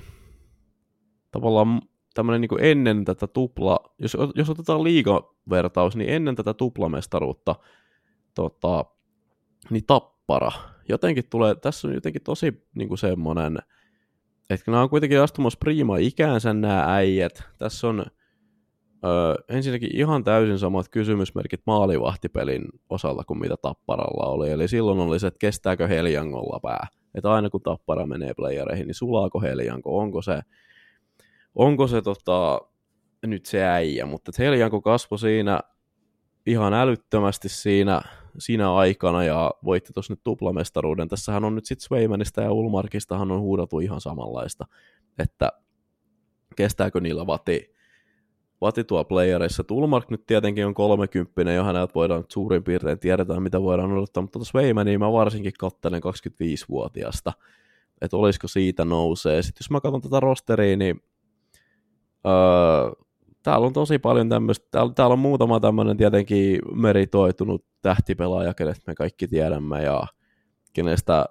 tavallaan tämmöinen niin ennen tätä tupla, jos, jos otetaan liigavertaus, niin ennen tätä tuplamestaruutta tota, niin tappara. Jotenkin tulee, tässä on jotenkin tosi niin kuin semmoinen, että nämä on kuitenkin astumassa prima ikäänsä nämä äijät. Tässä on ö, ensinnäkin ihan täysin samat kysymysmerkit maalivahtipelin osalta kuin mitä Tapparalla oli. Eli silloin oli se, että kestääkö Heljangolla pää. Että aina kun Tappara menee playereihin, niin sulaako Heljanko, onko se onko se tota, nyt se äijä, mutta Heljanko kasvoi siinä ihan älyttömästi siinä, siinä aikana ja voitti tuossa nyt tuplamestaruuden. Tässähän on nyt sitten Swaymanista ja Ulmarkistahan on huudattu ihan samanlaista, että kestääkö niillä vati, vati tuo playerissa. Ulmark nyt tietenkin on 30, jo häneltä voidaan suurin piirtein tiedetään, mitä voidaan odottaa, mutta tuossa Swaymania mä varsinkin kattelen 25-vuotiaasta, että olisiko siitä nousee. Sitten jos mä katson tätä rosteria, niin Öö, täällä on tosi paljon tämmöistä, täällä, täällä on muutama tämmöinen tietenkin meritoitunut tähtipelaaja, kenestä me kaikki tiedämme ja kenestä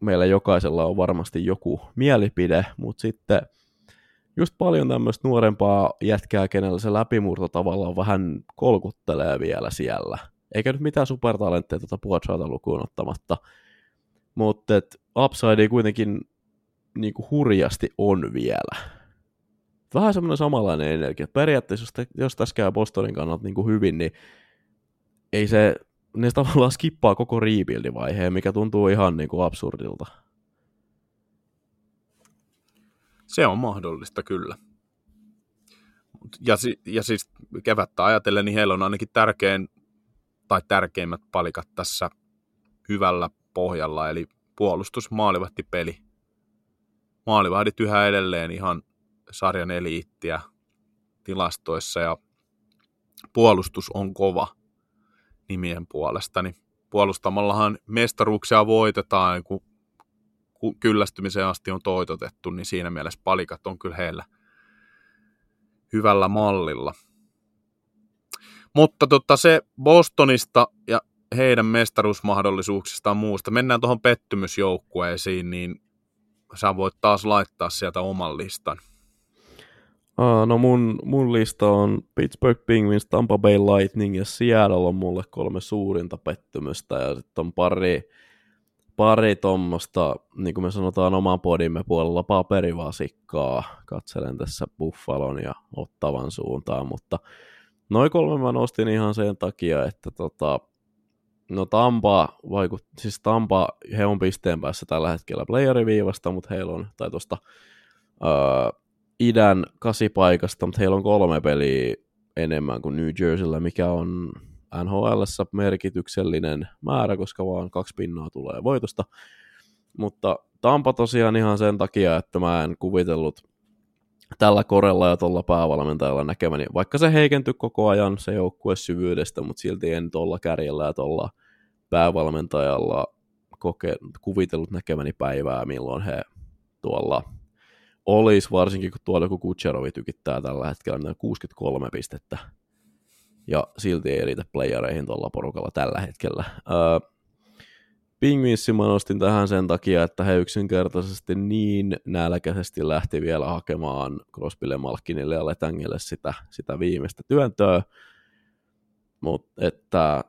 meillä jokaisella on varmasti joku mielipide, mutta sitten just paljon tämmöistä nuorempaa jätkää, kenellä se läpimurto tavallaan vähän kolkuttelee vielä siellä. Eikä nyt mitään supertalentteja tuota Puotsauta lukuun ottamatta, mutta upside kuitenkin niin kuin hurjasti on vielä vähän semmoinen samanlainen energia. Periaatteessa, jos, jos tässä käy Bostonin kannalta niin kuin hyvin, niin ei se, ne tavallaan skippaa koko rebuild-vaiheen, mikä tuntuu ihan niin kuin absurdilta. Se on mahdollista kyllä. Ja, ja siis kevättä ajatellen, niin heillä on ainakin tärkein tai tärkeimmät palikat tässä hyvällä pohjalla, eli puolustus, maalivahti, peli. Maalivahdit yhä edelleen ihan sarjan eliittiä tilastoissa ja puolustus on kova nimien puolesta, niin puolustamallahan mestaruuksia voitetaan, kun kyllästymiseen asti on toitotettu, niin siinä mielessä palikat on kyllä heillä hyvällä mallilla. Mutta tota, se Bostonista ja heidän mestaruusmahdollisuuksistaan muusta. Mennään tuohon pettymysjoukkueisiin, niin sä voit taas laittaa sieltä oman listan. Uh, no mun, mun lista on Pittsburgh Penguins, Tampa Bay Lightning ja Seattle on mulle kolme suurinta pettymystä ja sitten on pari, pari tuommoista, niin kuin me sanotaan oman podimme puolella, paperivasikkaa. Katselen tässä Buffalon ja Ottavan suuntaan, mutta noin kolme mä nostin ihan sen takia, että tota, no Tampa vaikut, siis Tampa, he on pisteen päässä tällä hetkellä playeriviivasta, mutta heillä on, tai tuosta uh, idän kasipaikasta, mutta heillä on kolme peliä enemmän kuin New Jerseyllä, mikä on nhl merkityksellinen määrä, koska vaan kaksi pinnaa tulee voitosta. Mutta Tampa tosiaan ihan sen takia, että mä en kuvitellut tällä korella ja tuolla päävalmentajalla näkemäni, vaikka se heikentyi koko ajan se joukkue syvyydestä, mutta silti en tuolla kärjellä ja tuolla päävalmentajalla koke, kuvitellut näkemäni päivää, milloin he tuolla olisi, varsinkin kun tuolla joku Kutserovi tykittää tällä hetkellä 63 pistettä, ja silti ei riitä playereihin tuolla porukalla tällä hetkellä. Öö, Pingvinssi mä nostin tähän sen takia, että he yksinkertaisesti niin nälkäisesti lähti vielä hakemaan Crosbylle, Malkinille ja Letangille sitä, sitä viimeistä työntöä, mutta että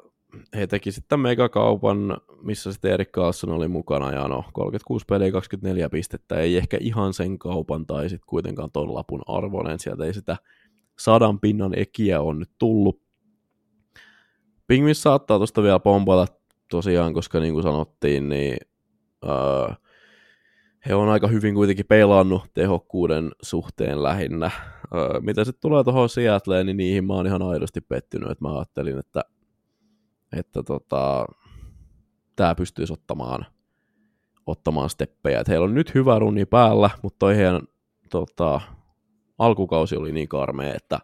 he teki sitten megakaupan, missä sitten Erik Carlson oli mukana, ja no 36 peliä, 24 pistettä, ei ehkä ihan sen kaupan tai sitten kuitenkaan ton lapun arvoinen, sieltä ei sitä sadan pinnan ekiä on nyt tullut. Pingvis saattaa tuosta vielä pompata tosiaan, koska niin kuin sanottiin, niin uh, he on aika hyvin kuitenkin peilannut tehokkuuden suhteen lähinnä. Uh, mitä sitten tulee tuohon Seattleen, niin niihin mä oon ihan aidosti pettynyt, että mä ajattelin, että, että tota, tämä pystyisi ottamaan, ottamaan steppejä. Et heillä on nyt hyvä runi päällä, mutta toi heidän tota, alkukausi oli niin karmea, että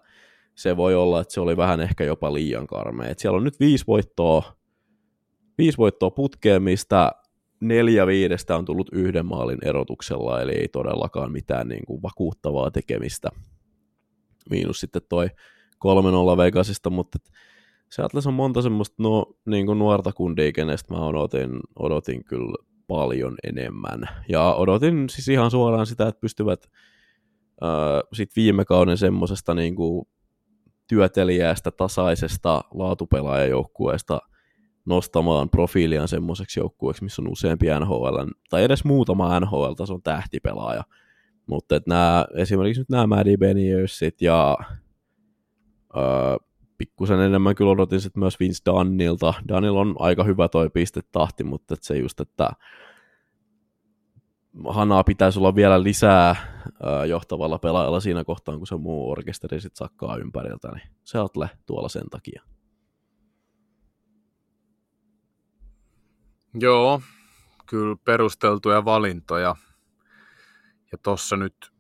se voi olla, että se oli vähän ehkä jopa liian karmea. Et siellä on nyt viisi voittoa, viisi voittoa putkeen, mistä neljä viidestä on tullut yhden maalin erotuksella, eli ei todellakaan mitään niin kuin vakuuttavaa tekemistä. Miinus sitten toi 3-0 Vegasista, mutta Seattleissa on monta semmoista no, niin kuin nuorta kundia, kenestä mä odotin, odotin kyllä paljon enemmän. Ja odotin siis ihan suoraan sitä, että pystyvät äh, sit viime kauden semmoisesta niin kuin työtelijäästä, tasaisesta laatupelaajajoukkueesta nostamaan profiiliaan semmoiseksi joukkueeksi, missä on useampi NHL, tai edes muutama NHL-tason tähtipelaaja. Mutta nämä, esimerkiksi nyt nämä Maddie Beniersit ja öö, pikkusen enemmän kyllä odotin sitten myös Vince Dunnilta. Dunnil on aika hyvä toi pistetahti, mutta et se just, että Hanaa pitäisi olla vielä lisää johtavalla pelaajalla siinä kohtaa, kun se muu orkesteri sitten sakkaa ympäriltä, niin se Seattle tuolla sen takia. Joo, kyllä perusteltuja valintoja. Ja tossa nyt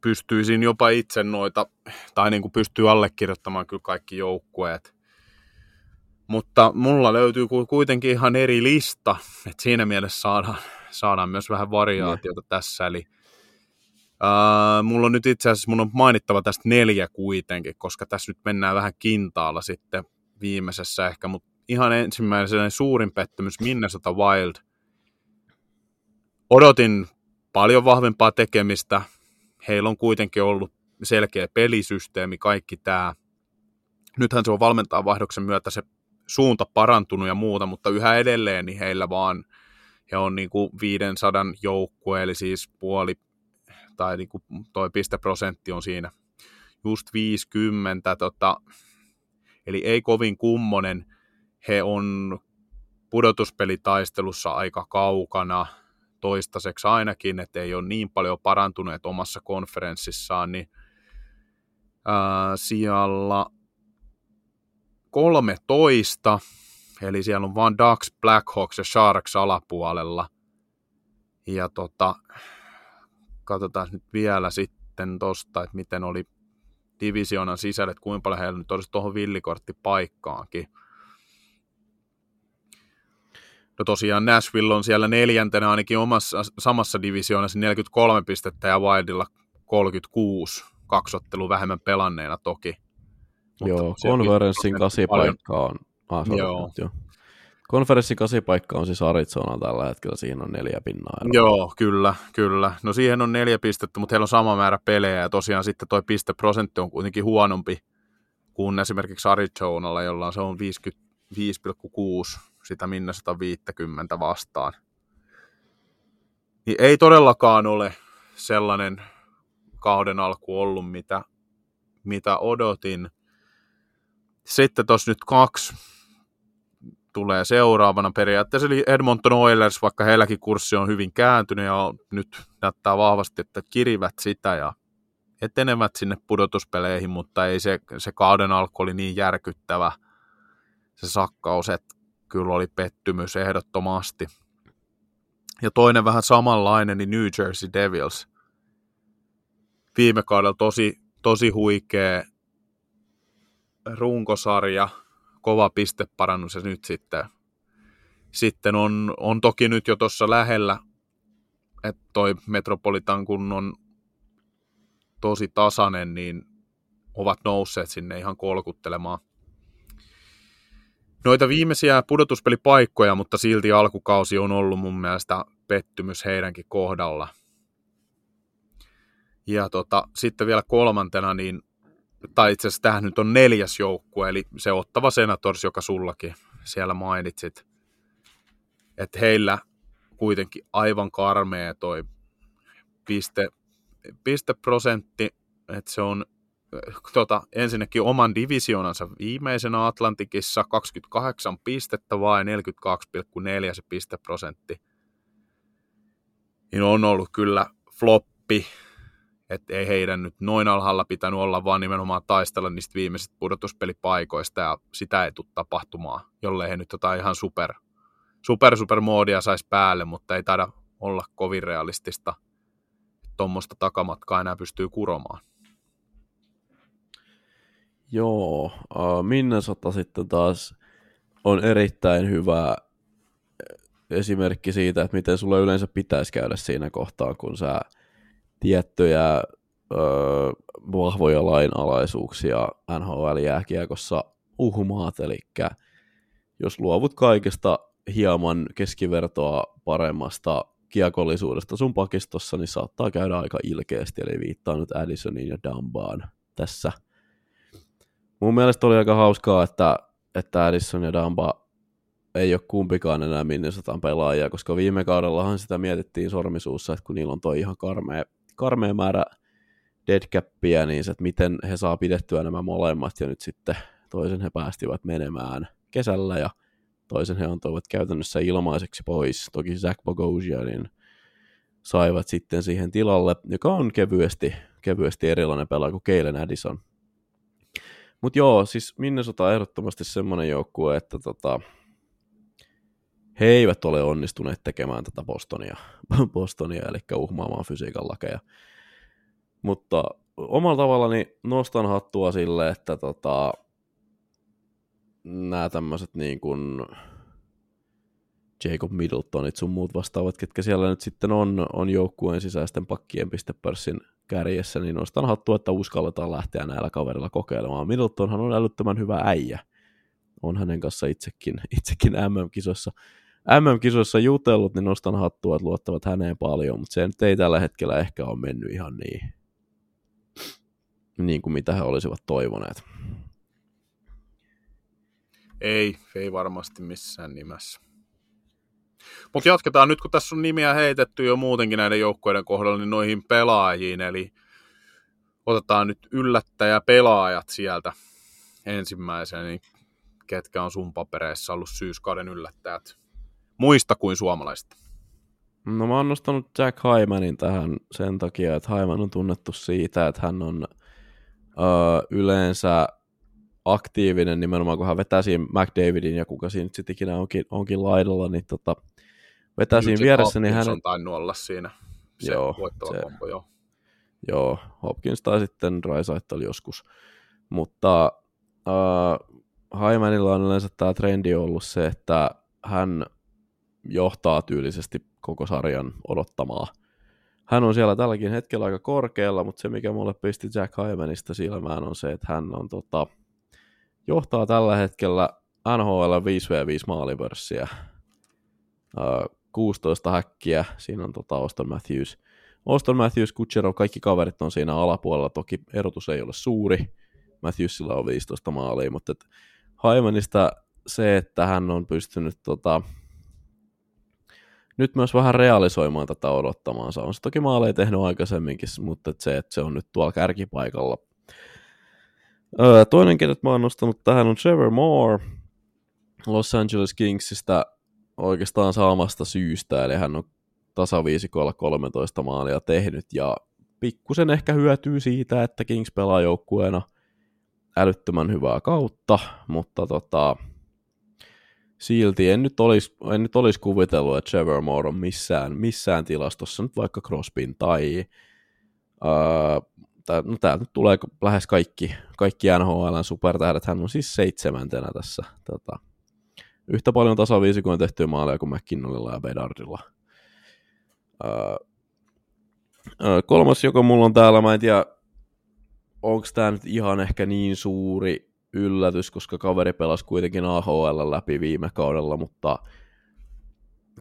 pystyisin jopa itse noita, tai niin kuin pystyy allekirjoittamaan kyllä kaikki joukkueet. Mutta mulla löytyy kuitenkin ihan eri lista, että siinä mielessä saadaan, saadaan myös vähän variaatiota ne. tässä. Eli Uh, mulla on nyt itse asiassa, mun on mainittava tästä neljä kuitenkin, koska tässä nyt mennään vähän kintaalla sitten viimeisessä ehkä, mutta ihan ensimmäisenä suurin pettymys Minnesota Wild. Odotin paljon vahvempaa tekemistä. Heillä on kuitenkin ollut selkeä pelisysteemi, kaikki tämä. Nythän se on valmentaa vaihdoksen myötä se suunta parantunut ja muuta, mutta yhä edelleen niin heillä vaan he on niin kuin 500 joukkue, eli siis puoli, tai niin kuin toi pisteprosentti on siinä just 50, tota, eli ei kovin kummonen. He on pudotuspelitaistelussa aika kaukana toistaiseksi ainakin, että ei ole niin paljon parantuneet omassa konferenssissaan, niin ää, siellä 13, eli siellä on vain Ducks, Blackhawks ja Sharks alapuolella. Ja tota, katsotaan nyt vielä sitten tosta, että miten oli divisioonan sisällä, että kuinka paljon heillä nyt olisi tuohon villikorttipaikkaankin. No tosiaan Nashville on siellä neljäntenä ainakin omassa samassa divisioonassa 43 pistettä ja Wildilla 36, kaksottelu vähemmän pelanneena toki. Joo, konferenssin kasipaikka on... Ah, Joo. jo. Konferenssin kasipaikka on siis Arizona tällä hetkellä, siinä on neljä pinnaa. Eroa. Joo, kyllä, kyllä. No siihen on neljä pistettä, mutta heillä on sama määrä pelejä ja tosiaan sitten toi pisteprosentti on kuitenkin huonompi kuin esimerkiksi Arizonalla, jolla se on 55,6 sitä minne 150 vastaan. Niin ei todellakaan ole sellainen kauden alku ollut, mitä, mitä odotin. Sitten tuossa nyt kaksi tulee seuraavana periaatteessa, eli Edmonton Oilers, vaikka heilläkin kurssi on hyvin kääntynyt ja nyt näyttää vahvasti, että kirivät sitä ja etenevät sinne pudotuspeleihin, mutta ei se, se kauden alku oli niin järkyttävä se sakkaus, että kyllä oli pettymys ehdottomasti. Ja toinen vähän samanlainen, niin New Jersey Devils. viime kaudella tosi, tosi huikea runkosarja, kova pisteparannus ja nyt sitten, sitten on, on toki nyt jo tuossa lähellä, että toi Metropolitan kun on tosi tasainen, niin ovat nousseet sinne ihan kolkuttelemaan noita viimeisiä pudotuspelipaikkoja, mutta silti alkukausi on ollut mun mielestä pettymys heidänkin kohdalla. Ja tota, sitten vielä kolmantena, niin, tai itse asiassa tähän nyt on neljäs joukkue, eli se Ottava Senators, joka sullakin siellä mainitsit. Että heillä kuitenkin aivan karmea toi piste, pisteprosentti, että se on tota, ensinnäkin oman divisionansa viimeisenä Atlantikissa 28 pistettä vai 42,4 se pisteprosentti. Niin on ollut kyllä floppi, että ei heidän nyt noin alhaalla pitänyt olla, vaan nimenomaan taistella niistä viimeisistä pudotuspelipaikoista, ja sitä ei tule tapahtumaan, jollei he nyt jotain ihan super, super, super moodia saisi päälle, mutta ei taida olla kovin realistista, tuommoista takamatkaa enää pystyy kuromaan. Joo, uh, Minnesota sitten taas on erittäin hyvä esimerkki siitä, että miten sulle yleensä pitäisi käydä siinä kohtaa, kun sä tiettyjä uh, vahvoja lainalaisuuksia NHL-jääkiekossa uhmaat, eli jos luovut kaikesta hieman keskivertoa paremmasta kiekollisuudesta sun pakistossa, niin saattaa käydä aika ilkeästi, eli viittaa nyt Addisoniin ja Dambaan tässä – mun mielestä oli aika hauskaa, että, että Addison ja Damba ei ole kumpikaan enää Minnesotan pelaajia, koska viime kaudellahan sitä mietittiin sormisuussa, että kun niillä on toi ihan karmea, karmea määrä deadcappia, niin se, että miten he saa pidettyä nämä molemmat, ja nyt sitten toisen he päästivät menemään kesällä, ja toisen he antoivat käytännössä ilmaiseksi pois. Toki Zach Bogosianin saivat sitten siihen tilalle, joka on kevyesti, kevyesti erilainen pelaaja kuin Keilen Addison. Mutta joo, siis Minnesota on ehdottomasti semmoinen joukkue, että tota, he eivät ole onnistuneet tekemään tätä Bostonia, Bostonia eli uhmaamaan fysiikan lakeja. Mutta omalla tavallani nostan hattua sille, että tota, nämä tämmöiset niin kuin Jacob Middletonit sun muut vastaavat, ketkä siellä nyt sitten on, on joukkueen sisäisten pakkien pistepörssin kärjessä, niin nostan hattua, että uskalletaan lähteä näillä kaverilla kokeilemaan. Middletonhan on älyttömän hyvä äijä. On hänen kanssa itsekin, itsekin MM-kisoissa, MM-kisoissa jutellut, niin nostan hattua, että luottavat häneen paljon, mutta se nyt ei tällä hetkellä ehkä ole mennyt ihan niin, niin kuin mitä he olisivat toivoneet. Ei, ei varmasti missään nimessä. Mutta jatketaan nyt, kun tässä on nimiä heitetty jo muutenkin näiden joukkueiden kohdalla, niin noihin pelaajiin. Eli otetaan nyt yllättäjä pelaajat sieltä ensimmäisenä, niin ketkä on sun papereissa ollut syyskauden yllättäjät muista kuin suomalaista? No mä oon nostanut Jack Hymanin tähän sen takia, että Hyman on tunnettu siitä, että hän on ö, yleensä aktiivinen nimenomaan, kun hän vetää siinä McDavidin ja kuka siinä sitten ikinä onkin, onkin laidalla, niin tota, vetää siinä vieressä, niin hän... on tainnut olla siinä se joo, se, kombo, joo. Joo, Hopkins tai sitten Rysaitel joskus. Mutta äh, Haimanilla on yleensä tämä trendi ollut se, että hän johtaa tyylisesti koko sarjan odottamaa. Hän on siellä tälläkin hetkellä aika korkealla, mutta se mikä mulle pisti Jack Hymanista silmään on se, että hän on tota, johtaa tällä hetkellä NHL 5v5 maalipörssiä. 16 häkkiä, siinä on tota Auston Matthews. Auston Matthews, Kutcherov, kaikki kaverit on siinä alapuolella, toki erotus ei ole suuri, Matthewsilla on 15 maalia, mutta Haimanista se, että hän on pystynyt tota, nyt myös vähän realisoimaan tätä odottamaansa. On se toki maaleja tehnyt aikaisemminkin, mutta se, että se on nyt tuolla kärkipaikalla. Öö, toinen, kenet mä oon nostanut tähän on Trevor Moore Los Angeles Kingsistä oikeastaan samasta syystä, eli hän on tasaviisikolla 13 maalia tehnyt, ja pikkusen ehkä hyötyy siitä, että Kings pelaa joukkueena älyttömän hyvää kautta, mutta tota, silti en nyt olisi, en nyt olisi kuvitellut, että Trevor Moore on missään, missään tilastossa, nyt vaikka Crosbyn tai Öö, no täältä nyt tulee lähes kaikki, kaikki NHLn supertähdet. Hän on siis seitsemäntenä tässä. Tota, yhtä paljon tasaviisikoin tehtyä maaleja kuin McKinnonilla ja Bedardilla. Öö, kolmas, joka mulla on täällä, mä en tiedä, onko tämä nyt ihan ehkä niin suuri yllätys, koska kaveri pelasi kuitenkin AHL läpi viime kaudella, mutta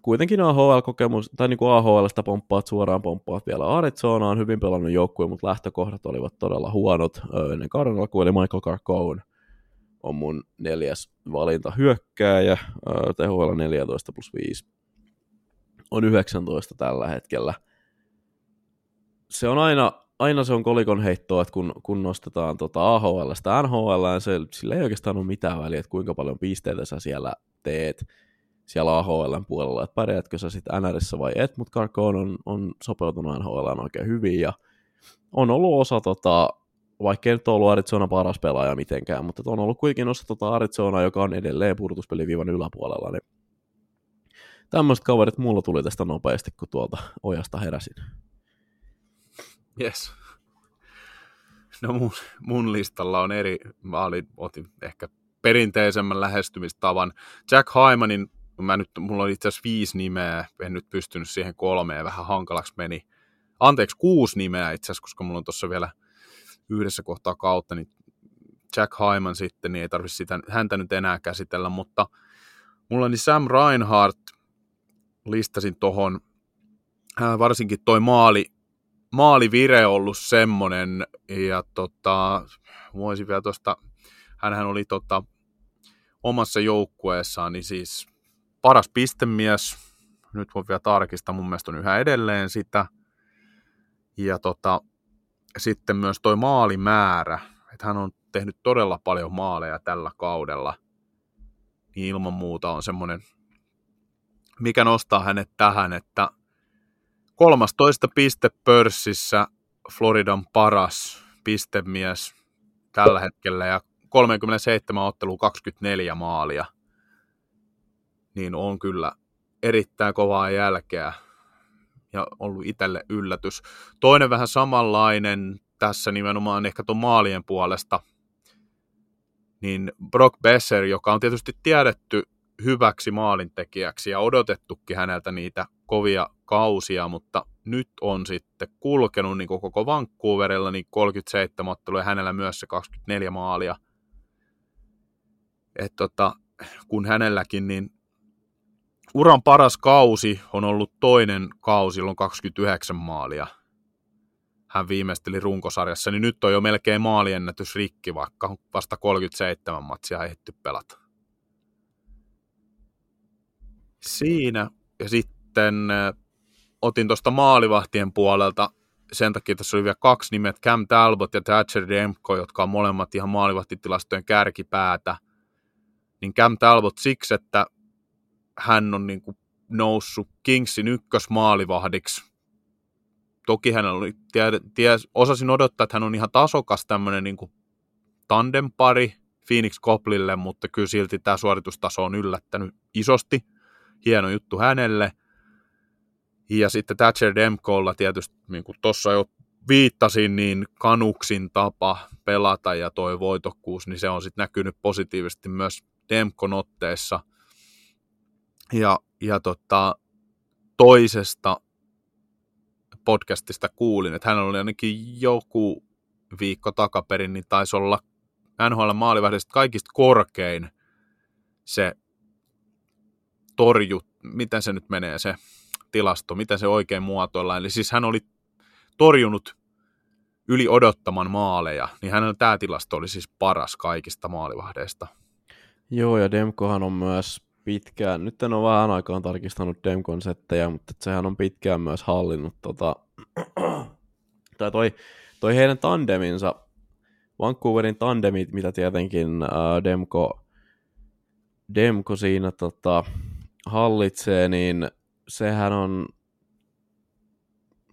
kuitenkin AHL-kokemus, tai niin kuin AHLista pomppaat suoraan pomppaat vielä Arizona on hyvin pelannut joukkue, mutta lähtökohdat olivat todella huonot ennen kauden alkuun, eli Michael Carcone on mun neljäs valinta hyökkääjä, THL 14 plus 5 on 19 tällä hetkellä. Se on aina, aina se on kolikon heittoa, että kun, kun nostetaan tota AHLstä NHL, se, sillä ei oikeastaan ole mitään väliä, että kuinka paljon pisteitä sä siellä teet siellä AHLn puolella, että pärjäätkö sä sitten NRissä vai et, mutta Carcone on, on sopeutunut NHL oikein hyvin ja on ollut osa, tota, vaikka ei nyt ollut Arizona paras pelaaja mitenkään, mutta on ollut kuitenkin osa tota Arizona, joka on edelleen purtuspeliviivan yläpuolella, niin tämmöiset kaverit mulla tuli tästä nopeasti, kun tuolta ojasta heräsin. Yes. No mun, mun listalla on eri, mä olin, otin ehkä perinteisemmän lähestymistavan. Jack Hymanin mä nyt, mulla oli itse asiassa viisi nimeä, en nyt pystynyt siihen kolmeen, vähän hankalaksi meni. Anteeksi, kuusi nimeä itse asiassa, koska mulla on tuossa vielä yhdessä kohtaa kautta, niin Jack Hyman sitten, niin ei tarvitse sitä, häntä nyt enää käsitellä, mutta mulla niin Sam Reinhardt listasin tohon, varsinkin toi maali, maalivire ollut semmonen, ja tota, voisin vielä tuosta, hänhän oli tota, omassa joukkueessaan, niin siis paras pistemies, nyt voi vielä tarkistaa, mun mielestä on yhä edelleen sitä. Ja tota, sitten myös toi maalimäärä, että hän on tehnyt todella paljon maaleja tällä kaudella, niin ilman muuta on semmoinen, mikä nostaa hänet tähän, että 13 piste pörssissä Floridan paras pistemies tällä hetkellä ja 37 ottelua 24 maalia – niin on kyllä erittäin kovaa jälkeä ja ollut itselle yllätys. Toinen vähän samanlainen tässä nimenomaan ehkä tuon maalien puolesta, niin Brock Besser, joka on tietysti tiedetty hyväksi maalintekijäksi ja odotettukin häneltä niitä kovia kausia, mutta nyt on sitten kulkenut niin koko Vancouverilla niin 37 ottelua ja hänellä myös se 24 maalia. Et tota, kun hänelläkin niin uran paras kausi on ollut toinen kausi, silloin 29 maalia. Hän viimeisteli runkosarjassa, niin nyt on jo melkein maaliennätys rikki, vaikka vasta 37 matsia ehditty pelata. Siinä, ja sitten äh, otin tuosta maalivahtien puolelta, sen takia tässä oli vielä kaksi nimet, Cam Talbot ja Thatcher Demko, jotka on molemmat ihan maalivahtitilastojen kärkipäätä. Niin Cam Talbot siksi, että hän on niin kuin noussut Kingsin ykkösmaalivahdiksi. Toki hän oli, tie, tie, osasin odottaa, että hän on ihan tasokas tämmöinen niin kuin tandempari Phoenix Coplille, mutta kyllä silti tämä suoritustaso on yllättänyt isosti. Hieno juttu hänelle. Ja sitten Thatcher Demkolla tietysti, niin kuin tuossa jo viittasin, niin Kanuksin tapa pelata ja toi voitokkuus, niin se on sitten näkynyt positiivisesti myös Demkon otteessa – ja, ja tota, toisesta podcastista kuulin, että hän oli ainakin joku viikko takaperin, niin taisi olla NHL maalivahdista kaikista korkein se torju, miten se nyt menee se tilasto, miten se oikein muotoillaan. Eli siis hän oli torjunut yli odottaman maaleja, niin hänen tämä tilasto oli siis paras kaikista maalivahdeista. Joo, ja Demkohan on myös pitkään, nyt en ole vähän aikaan tarkistanut Demcon settejä, mutta sehän on pitkään myös hallinnut tota, tai toi, toi heidän tandeminsa, Vancouverin tandemit, mitä tietenkin ää, Demko, Demko siinä tota, hallitsee, niin sehän on,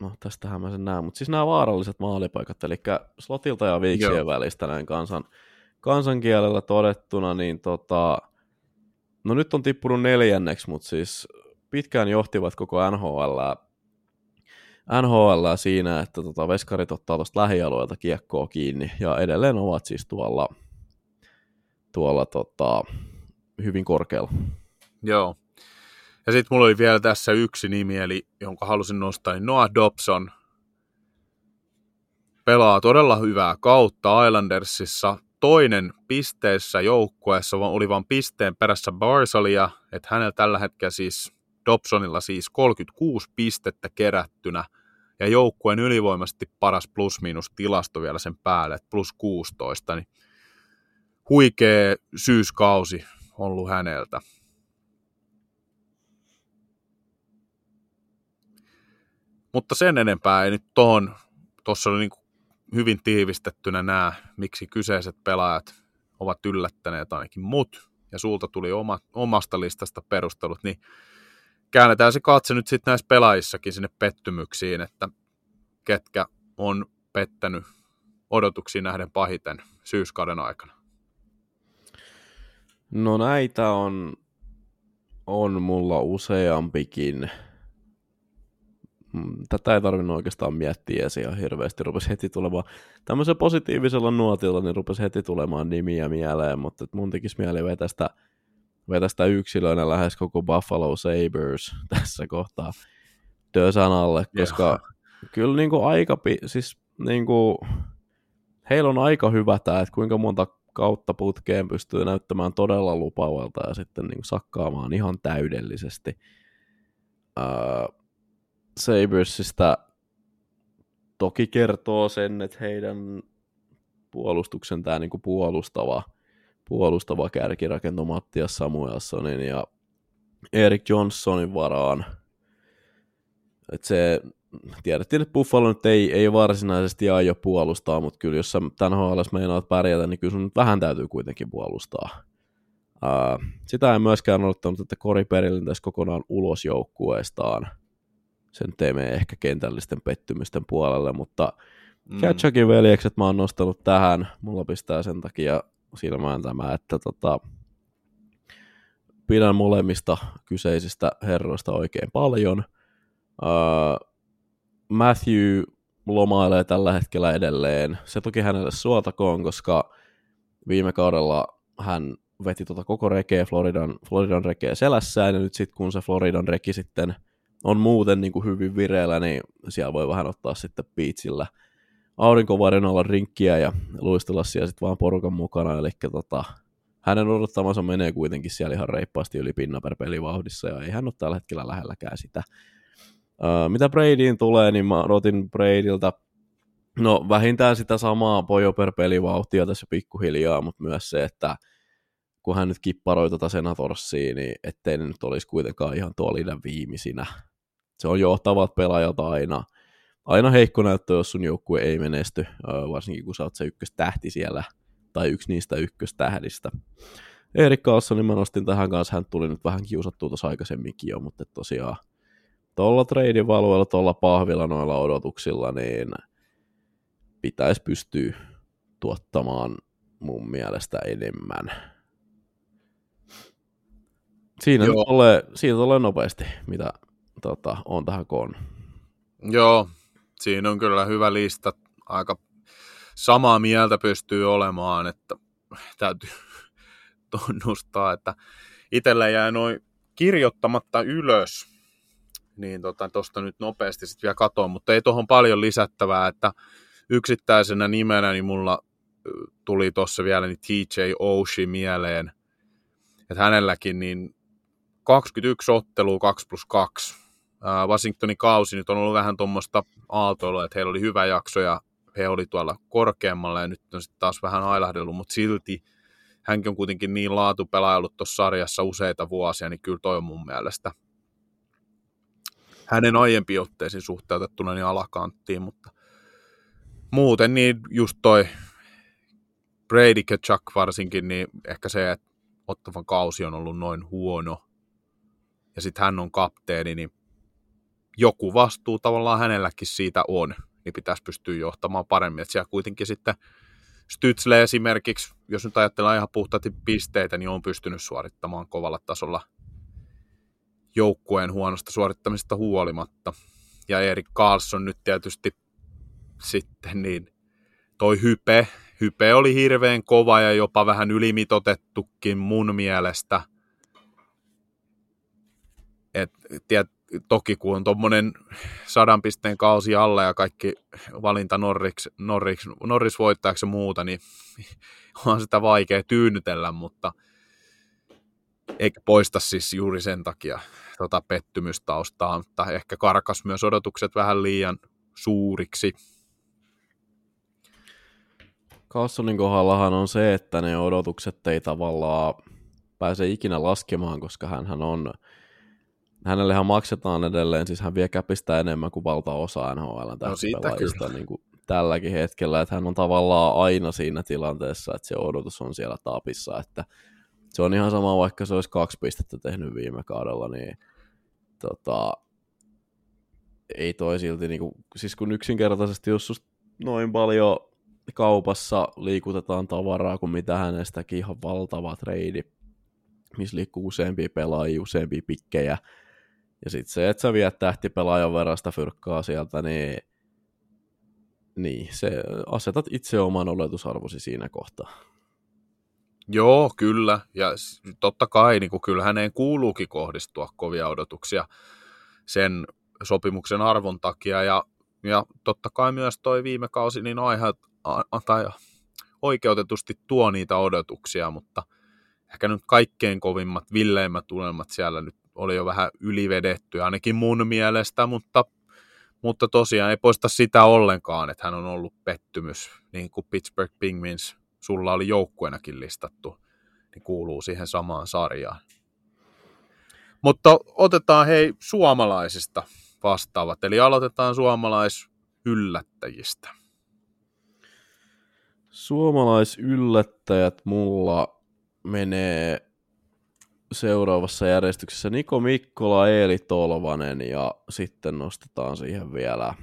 no tästähän mä sen näen, mutta siis nämä vaaralliset maalipaikat, eli slotilta ja viiksien Joo. välistä näin kansan, kansankielellä todettuna, niin tota, No nyt on tippunut neljänneksi, mutta siis pitkään johtivat koko NHL NHL siinä, että tota, veskarit ottaa tuosta lähialueelta kiekkoa kiinni ja edelleen ovat siis tuolla, tuolla tota, hyvin korkealla. Joo. Ja sitten mulla oli vielä tässä yksi nimi, eli jonka halusin nostaa, niin Noah Dobson. Pelaa todella hyvää kautta Islandersissa. Toinen pisteessä joukkueessa oli vain pisteen perässä Barsalia, että hänellä tällä hetkellä siis Dobsonilla siis 36 pistettä kerättynä ja joukkueen ylivoimaisesti paras plus-miinus tilasto vielä sen päälle, että plus 16, niin huikea syyskausi ollut häneltä. Mutta sen enempää ei nyt tuohon, tuossa oli niin hyvin tiivistettynä nämä, miksi kyseiset pelaajat ovat yllättäneet ainakin mut, ja sulta tuli oma, omasta listasta perustelut, niin käännetään se katse nyt sitten näissä pelaajissakin sinne pettymyksiin, että ketkä on pettänyt odotuksiin nähden pahiten syyskauden aikana. No näitä on, on mulla useampikin. Mm, tätä ei tarvinnut oikeastaan miettiä edes ihan hirveästi. Rupesi heti tulemaan, tämmöisellä positiivisella nuotilla, niin rupesi heti tulemaan nimiä mieleen, mutta mun tekisi mieli vetästä, vetästä yksilöinä lähes koko Buffalo Sabres tässä kohtaa Dösan alle, koska yeah. kyllä niin kuin aika, siis niin kuin, heillä on aika hyvä tämä, että kuinka monta kautta putkeen pystyy näyttämään todella lupavalta ja sitten niin kuin sakkaamaan ihan täydellisesti. Uh, Sabersista toki kertoo sen, että heidän puolustuksen tämä niin puolustava, puolustava kärkirakento Mattias Samuelsonin ja Erik Johnsonin varaan. että se tiedettiin, että Buffalo nyt ei, ei varsinaisesti aio puolustaa, mutta kyllä jos sä tämän HLS meinaat pärjätä, niin kyllä sun vähän täytyy kuitenkin puolustaa. Sitä en myöskään odottanut, että Kori Perilin kokonaan ulos joukkueestaan – sen teemme ehkä kentällisten pettymysten puolelle, mutta mm. Katsakin veljekset mä oon nostanut tähän. Mulla pistää sen takia silmään tämä, että tota, pidän molemmista kyseisistä herroista oikein paljon. Uh, Matthew lomailee tällä hetkellä edelleen. Se toki hänelle suotakoon, koska viime kaudella hän veti tota koko rekeä Floridan, Floridan rekeä selässään, ja nyt sitten kun se Floridan reki sitten – on muuten niin kuin hyvin vireellä, niin siellä voi vähän ottaa sitten piitsillä aurinkovarjon rinkkiä ja luistella siellä sitten vaan porukan mukana, eli tota, hänen odottamansa menee kuitenkin siellä ihan reippaasti yli pinna per pelivauhdissa, ja ei hän ole tällä hetkellä lähelläkään sitä. Uh, mitä Bradyin tulee, niin mä odotin Bradyltä no vähintään sitä samaa pojo per pelivauhtia tässä pikkuhiljaa, mutta myös se, että kun hän nyt kipparoi tuota Senatorsia, niin ettei ne nyt olisi kuitenkaan ihan tuo viimeisinä se on johtavat pelaajat aina. Aina heikko näyttö, jos sun joukkue ei menesty, varsinkin kun sä oot se ykköstähti siellä, tai yksi niistä ykköstähdistä. Erik Carlsonin mä nostin tähän kanssa, hän tuli nyt vähän kiusattua tuossa aikaisemminkin jo, mutta tosiaan tuolla treidin valueella, tuolla pahvilla noilla odotuksilla, niin pitäisi pystyä tuottamaan mun mielestä enemmän. Siinä Joo. tulee, siitä tulee nopeasti, mitä tota, on tähän koonnut. Joo, siinä on kyllä hyvä lista. Aika samaa mieltä pystyy olemaan, että täytyy tunnustaa, että itsellä jää noin kirjoittamatta ylös, niin tuosta tota, nyt nopeasti sitten vielä katoin, mutta ei tuohon paljon lisättävää, että yksittäisenä nimenä niin mulla tuli tuossa vielä niin TJ Oshie mieleen, että hänelläkin niin 21 ottelua 2 plus 2 Washingtonin kausi nyt on ollut vähän tuommoista aaltoilua, että heillä oli hyvä jakso ja he oli tuolla korkeammalla ja nyt on sitten taas vähän ailahdellut, mutta silti hänkin on kuitenkin niin laatupelaaja ollut tuossa sarjassa useita vuosia, niin kyllä toi on mun mielestä hänen aiempiin otteisiin suhteutettuna niin alakanttiin, mutta muuten niin just toi Brady Chuck varsinkin, niin ehkä se, että Ottavan kausi on ollut noin huono, ja sitten hän on kapteeni, niin joku vastuu tavallaan hänelläkin siitä on, niin pitäisi pystyä johtamaan paremmin. Että siellä kuitenkin sitten Stützle esimerkiksi, jos nyt ajatellaan ihan puhtaasti pisteitä, niin on pystynyt suorittamaan kovalla tasolla joukkueen huonosta suorittamisesta huolimatta. ja Erik Karlsson nyt tietysti sitten niin toi hype, hype oli hirveän kova ja jopa vähän ylimitotettukin mun mielestä. Et, tiet, toki kun on tuommoinen sadan pisteen kausi alla ja kaikki valinta Norris, Norris, Norris voittajaksi ja muuta, niin on sitä vaikea tyynnytellä, mutta eikä poista siis juuri sen takia tota pettymystaustaa, mutta ehkä karkas myös odotukset vähän liian suuriksi. Carlsonin kohdallahan on se, että ne odotukset ei tavallaan pääse ikinä laskemaan, koska hän on, hänellehän maksetaan edelleen, siis hän vie käpistä enemmän kuin valtaosa NHL no niin kuin tälläkin hetkellä, että hän on tavallaan aina siinä tilanteessa, että se odotus on siellä tapissa, että se on ihan sama, vaikka se olisi kaksi pistettä tehnyt viime kaudella, niin tota, ei toi silti, niin kuin, siis kun yksinkertaisesti jos noin paljon kaupassa liikutetaan tavaraa kuin mitä hänestäkin ihan valtava treidi, missä liikkuu useampia pelaajia, useampia pikkejä, ja sitten se, että sä viet tähtipelaajan verran sitä fyrkkaa sieltä, niin, niin se asetat itse oman oletusarvosi siinä kohtaa. Joo, kyllä. Ja totta kai niin kyllä häneen kuuluukin kohdistua kovia odotuksia sen sopimuksen arvon takia. Ja, ja totta kai myös toi viime kausi niin aihe, tai oikeutetusti tuo niitä odotuksia, mutta ehkä nyt kaikkein kovimmat, villeimmät unelmat siellä nyt oli jo vähän ylivedetty, ainakin mun mielestä, mutta, mutta tosiaan ei poista sitä ollenkaan, että hän on ollut pettymys, niin kuin Pittsburgh Penguins sulla oli joukkueenakin listattu, niin kuuluu siihen samaan sarjaan. Mutta otetaan hei suomalaisista vastaavat, eli aloitetaan suomalaisyllättäjistä. Suomalaisyllättäjät mulla menee seuraavassa järjestyksessä Niko Mikkola, Eeli Tolvanen ja sitten nostetaan siihen vielä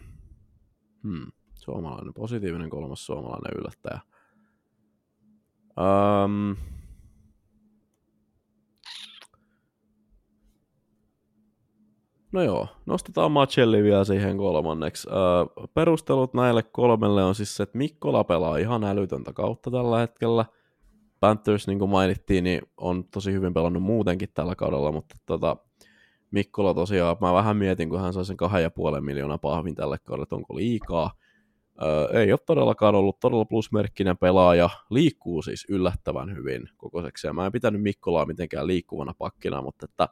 hmm, suomalainen, positiivinen kolmas suomalainen yllättäjä. Um, No joo, nostetaan Macelli vielä siihen kolmanneksi. Öö, perustelut näille kolmelle on siis se, että Mikkola pelaa ihan älytöntä kautta tällä hetkellä. Panthers, niin kuin mainittiin, niin on tosi hyvin pelannut muutenkin tällä kaudella, mutta tota, Mikkola tosiaan, mä vähän mietin, kun hän sai sen 2,5 miljoonaa pahvin tälle kaudelle, että onko liikaa. Öö, ei ole todellakaan ollut todella plusmerkkinen pelaaja, liikkuu siis yllättävän hyvin kokoiseksi, ja mä en pitänyt Mikkolaa mitenkään liikkuvana pakkina, mutta että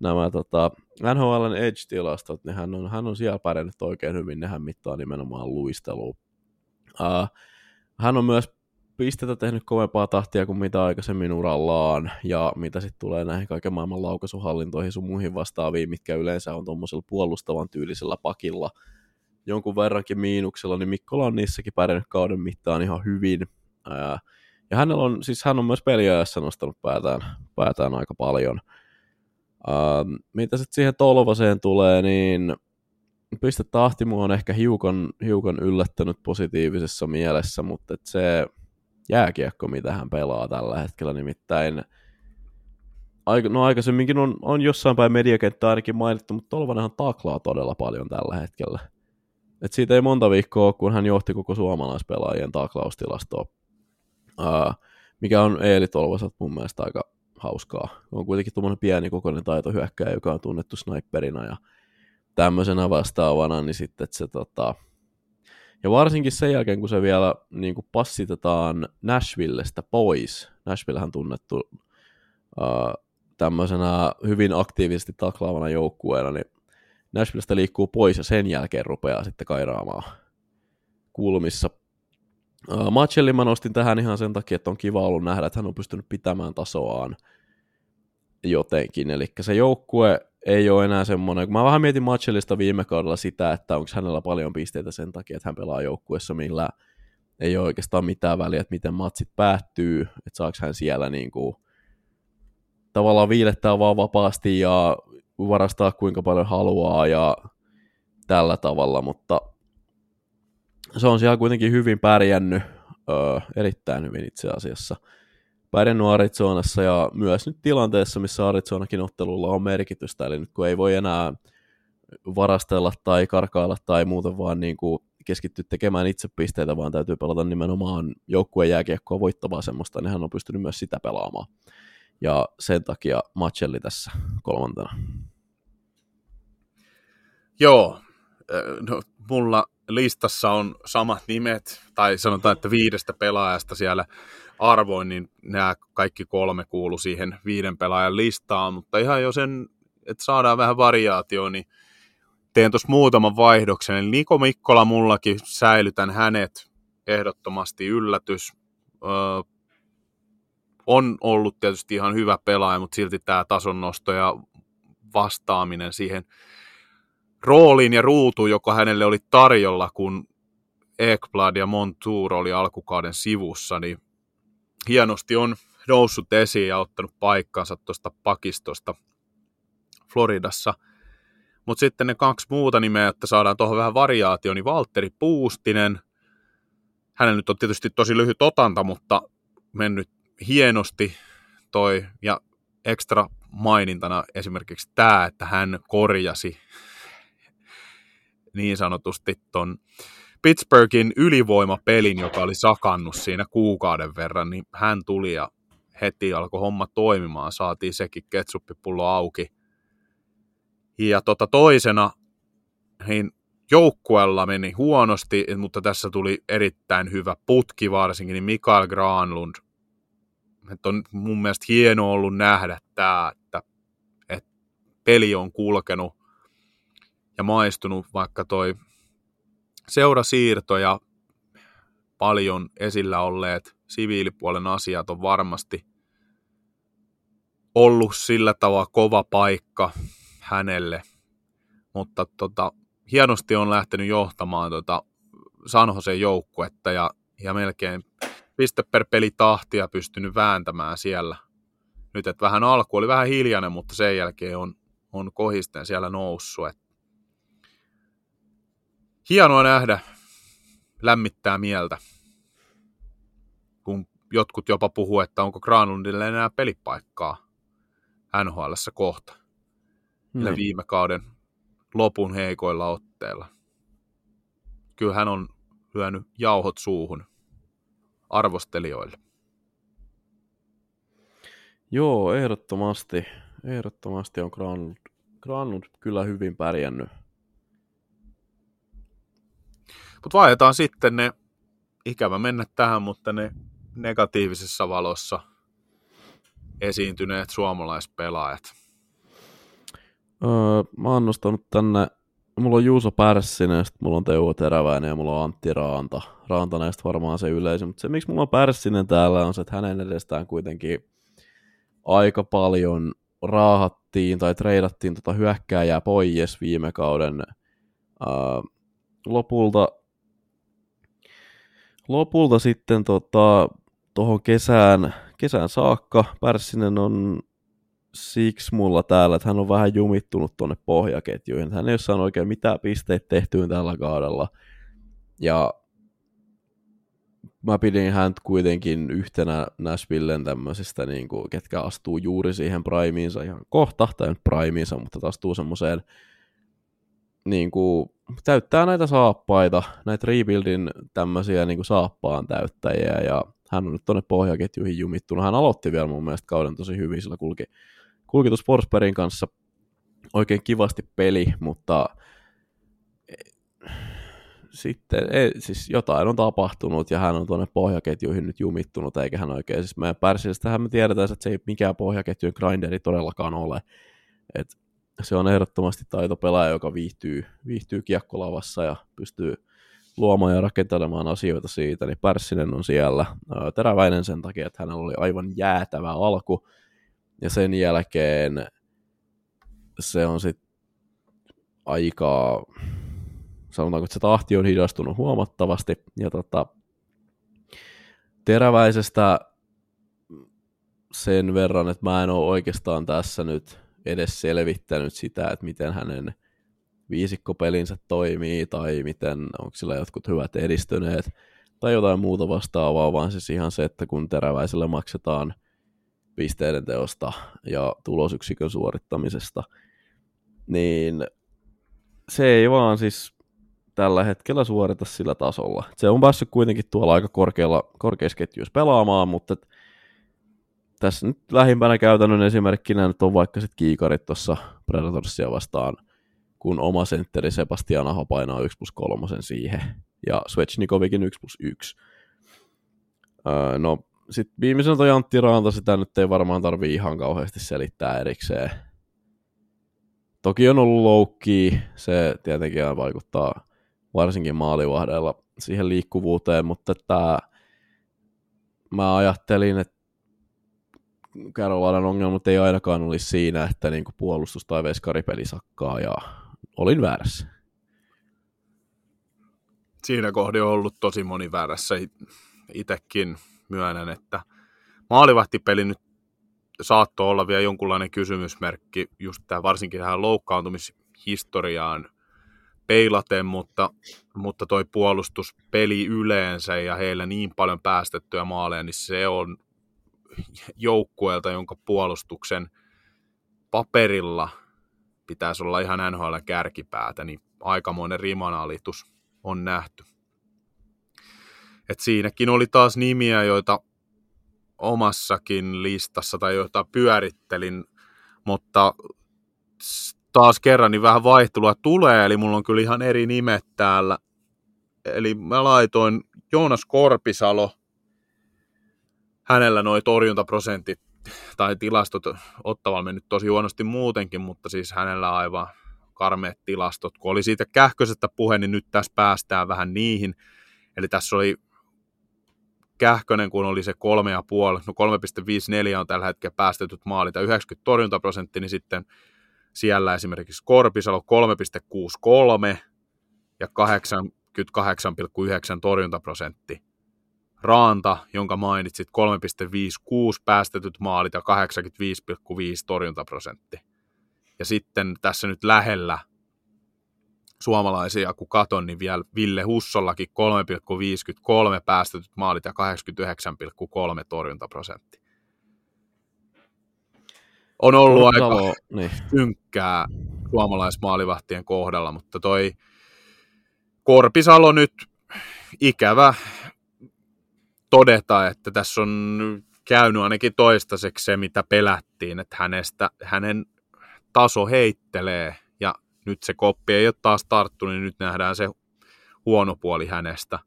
nämä tota, NHLn Edge-tilastot, niin hän on, hän on siellä pärjännyt oikein hyvin, nehän mittaa nimenomaan luistelua. Uh, hän on myös pistetä tehnyt kovempaa tahtia kuin mitä aikaisemmin urallaan, ja mitä sitten tulee näihin kaiken maailman laukaisuhallintoihin sun muihin vastaaviin, mitkä yleensä on tuommoisella puolustavan tyylisellä pakilla jonkun verrankin miinuksella, niin Mikkola on niissäkin pärjännyt kauden mittaan ihan hyvin. Uh, ja hänellä on, siis hän on myös peliajassa nostanut päätään, päätään aika paljon. Uh, mitä sitten siihen Tolvaseen tulee, niin tahti mua on ehkä hiukan, hiukan yllättänyt positiivisessa mielessä, mutta et se jääkiekko, mitä hän pelaa tällä hetkellä, nimittäin no aikaisemminkin on, on jossain päin mediakenttä ainakin mainittu, mutta Tolvanenhan taklaa todella paljon tällä hetkellä. Et siitä ei monta viikkoa, kun hän johti koko suomalaispelaajien taklaustilastoa, uh, mikä on Eeli Tolvaselta mun mielestä aika, hauskaa. On kuitenkin tuommoinen pieni kokoinen taitohyökkäjä, joka on tunnettu sniperina ja tämmöisenä vastaavana, niin sitten se tota... Ja varsinkin sen jälkeen, kun se vielä niin kuin passitetaan Nashvillestä pois, Nashvillehän tunnettu uh, tämmöisenä hyvin aktiivisesti taklaavana joukkueena, niin Nashvillestä liikkuu pois ja sen jälkeen rupeaa sitten kairaamaan kulmissa Uh, Machelli mä nostin tähän ihan sen takia, että on kiva ollut nähdä, että hän on pystynyt pitämään tasoaan jotenkin. Eli se joukkue ei ole enää semmoinen, mä vähän mietin Machellista viime kaudella sitä, että onko hänellä paljon pisteitä sen takia, että hän pelaa joukkuessa, millä ei ole oikeastaan mitään väliä, että miten matsit päättyy, että saako hän siellä niin kuin, tavallaan viilettää vaan vapaasti ja varastaa kuinka paljon haluaa ja tällä tavalla, mutta se on siellä kuitenkin hyvin pärjännyt, öö, erittäin hyvin itse asiassa. Pärjännyt Arizonassa ja myös nyt tilanteessa, missä Arizonakin ottelulla on merkitystä, eli nyt kun ei voi enää varastella tai karkailla tai muuten vaan niin kuin keskittyä tekemään itse pisteitä, vaan täytyy pelata nimenomaan joukkueen jääkiekkoa voittavaa semmoista, niin hän on pystynyt myös sitä pelaamaan. Ja sen takia Machelli tässä kolmantena. Joo, no, mulla listassa on samat nimet, tai sanotaan, että viidestä pelaajasta siellä arvoin, niin nämä kaikki kolme kuulu siihen viiden pelaajan listaan, mutta ihan jo sen, että saadaan vähän variaatioa, niin teen tuossa muutaman vaihdoksen. Eli Niko Mikkola mullakin säilytän hänet ehdottomasti yllätys. Öö, on ollut tietysti ihan hyvä pelaaja, mutta silti tämä tason nosto ja vastaaminen siihen rooliin ja ruutuun, joka hänelle oli tarjolla, kun Ekblad ja Montour oli alkukauden sivussa, niin hienosti on noussut esiin ja ottanut paikkansa tuosta pakistosta Floridassa. Mutta sitten ne kaksi muuta nimeä, että saadaan tuohon vähän variaatio, niin Valtteri Puustinen. Hänellä nyt on tietysti tosi lyhyt otanta, mutta mennyt hienosti toi, ja ekstra mainintana esimerkiksi tämä, että hän korjasi niin sanotusti ton Pittsburghin ylivoimapelin, joka oli sakannut siinä kuukauden verran, niin hän tuli ja heti alkoi homma toimimaan. Saatiin sekin ketsuppipullo auki. Ja tota toisena, niin joukkueella meni huonosti, mutta tässä tuli erittäin hyvä putki varsinkin, niin Mikael Granlund. Että on mun mielestä hieno ollut nähdä tämä, että, että peli on kulkenut ja maistunut, vaikka toi seurasiirto ja paljon esillä olleet siviilipuolen asiat on varmasti ollut sillä tavalla kova paikka hänelle, mutta tota, hienosti on lähtenyt johtamaan tota Sanhosen joukkuetta ja, ja melkein piste per peli tahtia pystynyt vääntämään siellä. Nyt, että vähän alku oli vähän hiljainen, mutta sen jälkeen on, on kohisten siellä noussut. Et hienoa nähdä, lämmittää mieltä, kun jotkut jopa puhuu, että onko Granlundille enää pelipaikkaa nhl kohta. Niin. viime kauden lopun heikoilla otteilla. Kyllä hän on lyönyt jauhot suuhun arvostelijoille. Joo, ehdottomasti. Ehdottomasti on Granlund, Granlund kyllä hyvin pärjännyt mutta vaihdetaan sitten ne, ikävä mennä tähän, mutta ne negatiivisessa valossa esiintyneet suomalaispelaajat. Öö, mä oon nostanut tänne, mulla on Juuso Pärssinen, sitten mulla on Teuvo Teräväinen ja mulla on Antti Raanta. Raanta näistä varmaan se yleisin, mutta se miksi mulla on Pärssinen täällä on se, että hänen edestään kuitenkin aika paljon raahattiin tai treidattiin tota hyökkääjää pois viime kauden öö, lopulta lopulta sitten tota, tuohon kesään, kesään saakka Pärssinen on siksi mulla täällä, että hän on vähän jumittunut tuonne pohjaketjuihin. Hän ei ole saanut oikein mitään pisteitä tehtyä tällä kaudella. Ja mä pidin hän kuitenkin yhtenä Nashvillen tämmöisistä, niin kuin, ketkä astuu juuri siihen primiinsa ihan kohta, tai nyt primiinsa, mutta astuu semmoiseen niin kuin, täyttää näitä saappaita, näitä rebuildin tämmöisiä niin kuin saappaan täyttäjiä, ja hän on nyt tuonne pohjaketjuihin jumittunut. Hän aloitti vielä mun mielestä kauden tosi hyvin, sillä kulki, kulki tuossa Forsbergin kanssa oikein kivasti peli, mutta eh, sitten ei, siis jotain on tapahtunut ja hän on tuonne pohjaketjuihin nyt jumittunut, eikä hän oikein, siis meidän Pärsilästähän me tiedetään, että se ei mikään pohjaketjujen grinderi todellakaan ole, että se on ehdottomasti taitopelaaja, joka viihtyy, viihtyy kiekkolavassa ja pystyy luomaan ja rakentelemaan asioita siitä, niin Pärssinen on siellä. Teräväinen sen takia, että hänellä oli aivan jäätävä alku, ja sen jälkeen se on sitten aika, sanotaanko, että se tahti on hidastunut huomattavasti, ja tota, Teräväisestä sen verran, että mä en ole oikeastaan tässä nyt edes selvittänyt sitä, että miten hänen viisikkopelinsä toimii tai miten onko sillä jotkut hyvät edistyneet tai jotain muuta vastaavaa, vaan siis ihan se, että kun teräväiselle maksetaan pisteiden teosta ja tulosyksikön suorittamisesta, niin se ei vaan siis tällä hetkellä suorita sillä tasolla. Se on päässyt kuitenkin tuolla aika korkealla, korkeissa ketjuissa pelaamaan, mutta et, tässä nyt lähimpänä käytännön esimerkkinä nyt on vaikka sitten kiikarit tuossa Predatorsia vastaan, kun oma sentteri Sebastian Aho painaa 1 plus 3 siihen, ja Svechnikovicin 1 plus 1. Öö, no, sitten viimeisenä toi Antti Raanta, sitä nyt ei varmaan tarvii ihan kauheasti selittää erikseen. Toki on ollut loukki, se tietenkin vaikuttaa varsinkin maalivahdella siihen liikkuvuuteen, mutta että mä ajattelin, että Carolinan ongelmat ei ainakaan olisi siinä, että niin kuin puolustus tai veskaripeli sakkaa ja olin väärässä. Siinä kohdin on ollut tosi moni väärässä. Itsekin myönnän, että maalivahtipeli nyt saattoi olla vielä jonkunlainen kysymysmerkki just tämä, varsinkin tähän loukkaantumishistoriaan peilaten, mutta, mutta toi puolustuspeli yleensä ja heillä niin paljon päästettyä maaleja, niin se on joukkueelta, jonka puolustuksen paperilla pitäisi olla ihan NHL kärkipäätä, niin aikamoinen rimanalitus on nähty. Et siinäkin oli taas nimiä, joita omassakin listassa tai joita pyörittelin, mutta taas kerran niin vähän vaihtelua tulee, eli mulla on kyllä ihan eri nimet täällä. Eli mä laitoin Joonas Korpisalo, hänellä noin torjuntaprosentit tai tilastot ottavalla mennyt tosi huonosti muutenkin, mutta siis hänellä aivan karmeet tilastot. Kun oli siitä kähköisestä puhe, niin nyt tässä päästään vähän niihin. Eli tässä oli Kähkönen, kun oli se 3,5, no 3,54 on tällä hetkellä päästetyt maalit ja 90 torjuntaprosentti, niin sitten siellä esimerkiksi Korpisalo 3,63 ja 88,9 torjuntaprosentti. Raanta, jonka mainitsit, 3,56 päästetyt maalit ja 85,5 torjuntaprosentti. Ja sitten tässä nyt lähellä suomalaisia, kun katon, niin vielä Ville Hussollakin 3,53 päästetyt maalit ja 89,3 torjuntaprosentti. On ollut Korpisalo, aika niin. synkkää suomalaismaalivahtien kohdalla, mutta toi Korpisalo nyt ikävä todeta, että tässä on käynyt ainakin toistaiseksi se, mitä pelättiin, että hänestä, hänen taso heittelee ja nyt se koppi ei ole taas tarttunut, niin nyt nähdään se huono puoli hänestä.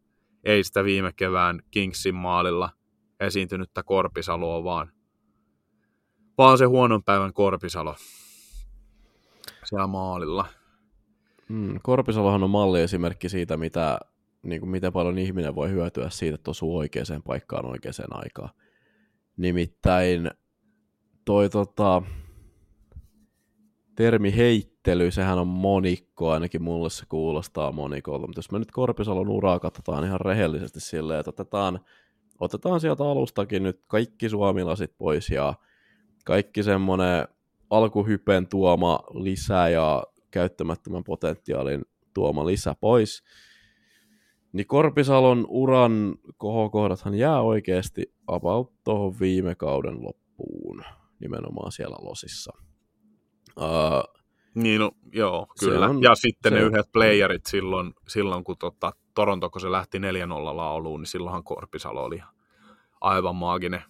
Ei sitä viime kevään Kingsin maalilla esiintynyttä Korpisaloa, vaan, vaan se huonon päivän Korpisalo siellä maalilla. Mm, Korpisalohan on malliesimerkki siitä, mitä, niin kuin miten paljon ihminen voi hyötyä siitä, että osuu oikeaan paikkaan oikeaan aikaan. Nimittäin toi tota, termi heittely, sehän on monikko, ainakin mulle se kuulostaa monikolta, mutta jos me nyt Korpisalon uraa katsotaan ihan rehellisesti silleen, että otetaan, otetaan sieltä alustakin nyt kaikki suomilasit pois ja kaikki semmoinen alkuhypen tuoma lisä ja käyttämättömän potentiaalin tuoma lisä pois, niin Korpisalon uran kohokohdathan jää oikeasti about tuohon viime kauden loppuun, nimenomaan siellä losissa. Uh, niin, no, joo, kyllä. On, ja sitten ne on, yhdet playerit silloin, silloin kun tota, Toronto, kun se lähti 4-0 lauluun, niin silloinhan Korpisalo oli aivan maaginen.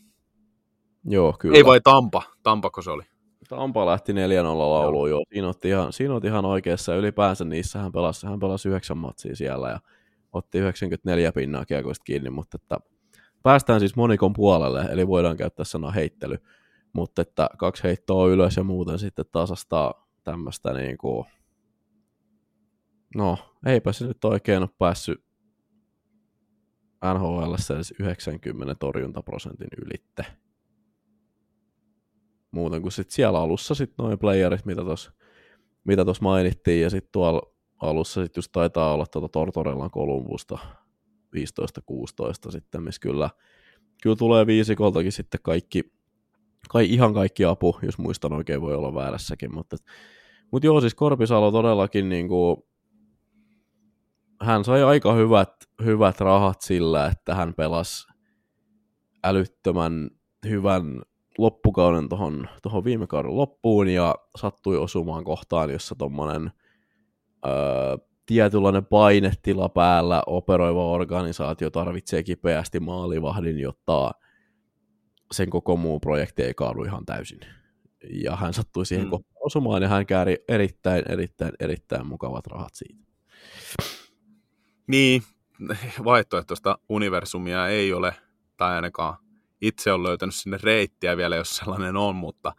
Joo, kyllä. Ei vai Tampa, Tampako se oli? Tampa lähti 4-0 lauluun, joo. joo. Siinä otti ihan, siinä otti ihan oikeassa. Ylipäänsä niissä hän pelasi, hän pelasi yhdeksän matsia siellä ja otti 94 pinnaa kiekoista kiinni, mutta että päästään siis monikon puolelle, eli voidaan käyttää sanaa heittely mutta että kaksi heittoa ylös ja muuten sitten tasastaa tämmöistä niin kuin, no eipä se nyt oikein ole päässyt NHL edes 90 torjuntaprosentin ylitte. Muuten kuin sitten siellä alussa sitten noin playerit, mitä tuossa mitä tos mainittiin, ja sitten tuolla alussa sitten just taitaa olla tuota Tortorellan Kolumbusta 15-16 sitten, missä kyllä, kyllä tulee viisikoltakin sitten kaikki, kai ihan kaikki apu, jos muistan oikein, voi olla väärässäkin, mutta, mutta joo, siis Korpisalo todellakin niin kuin, hän sai aika hyvät, hyvät rahat sillä, että hän pelasi älyttömän hyvän loppukauden tuohon tohon viime kauden loppuun ja sattui osumaan kohtaan, jossa tuommoinen öö, tietynlainen painetila päällä, operoiva organisaatio tarvitsee kipeästi maalivahdin, jotta sen koko muu projekti ei kaadu ihan täysin. Ja hän sattui siihen mm. osumaan ja hän kääri erittäin, erittäin, erittäin mukavat rahat siitä. Niin, vaihtoehtoista universumia ei ole, tai ainakaan itse on löytänyt sinne reittiä vielä, jos sellainen on, mutta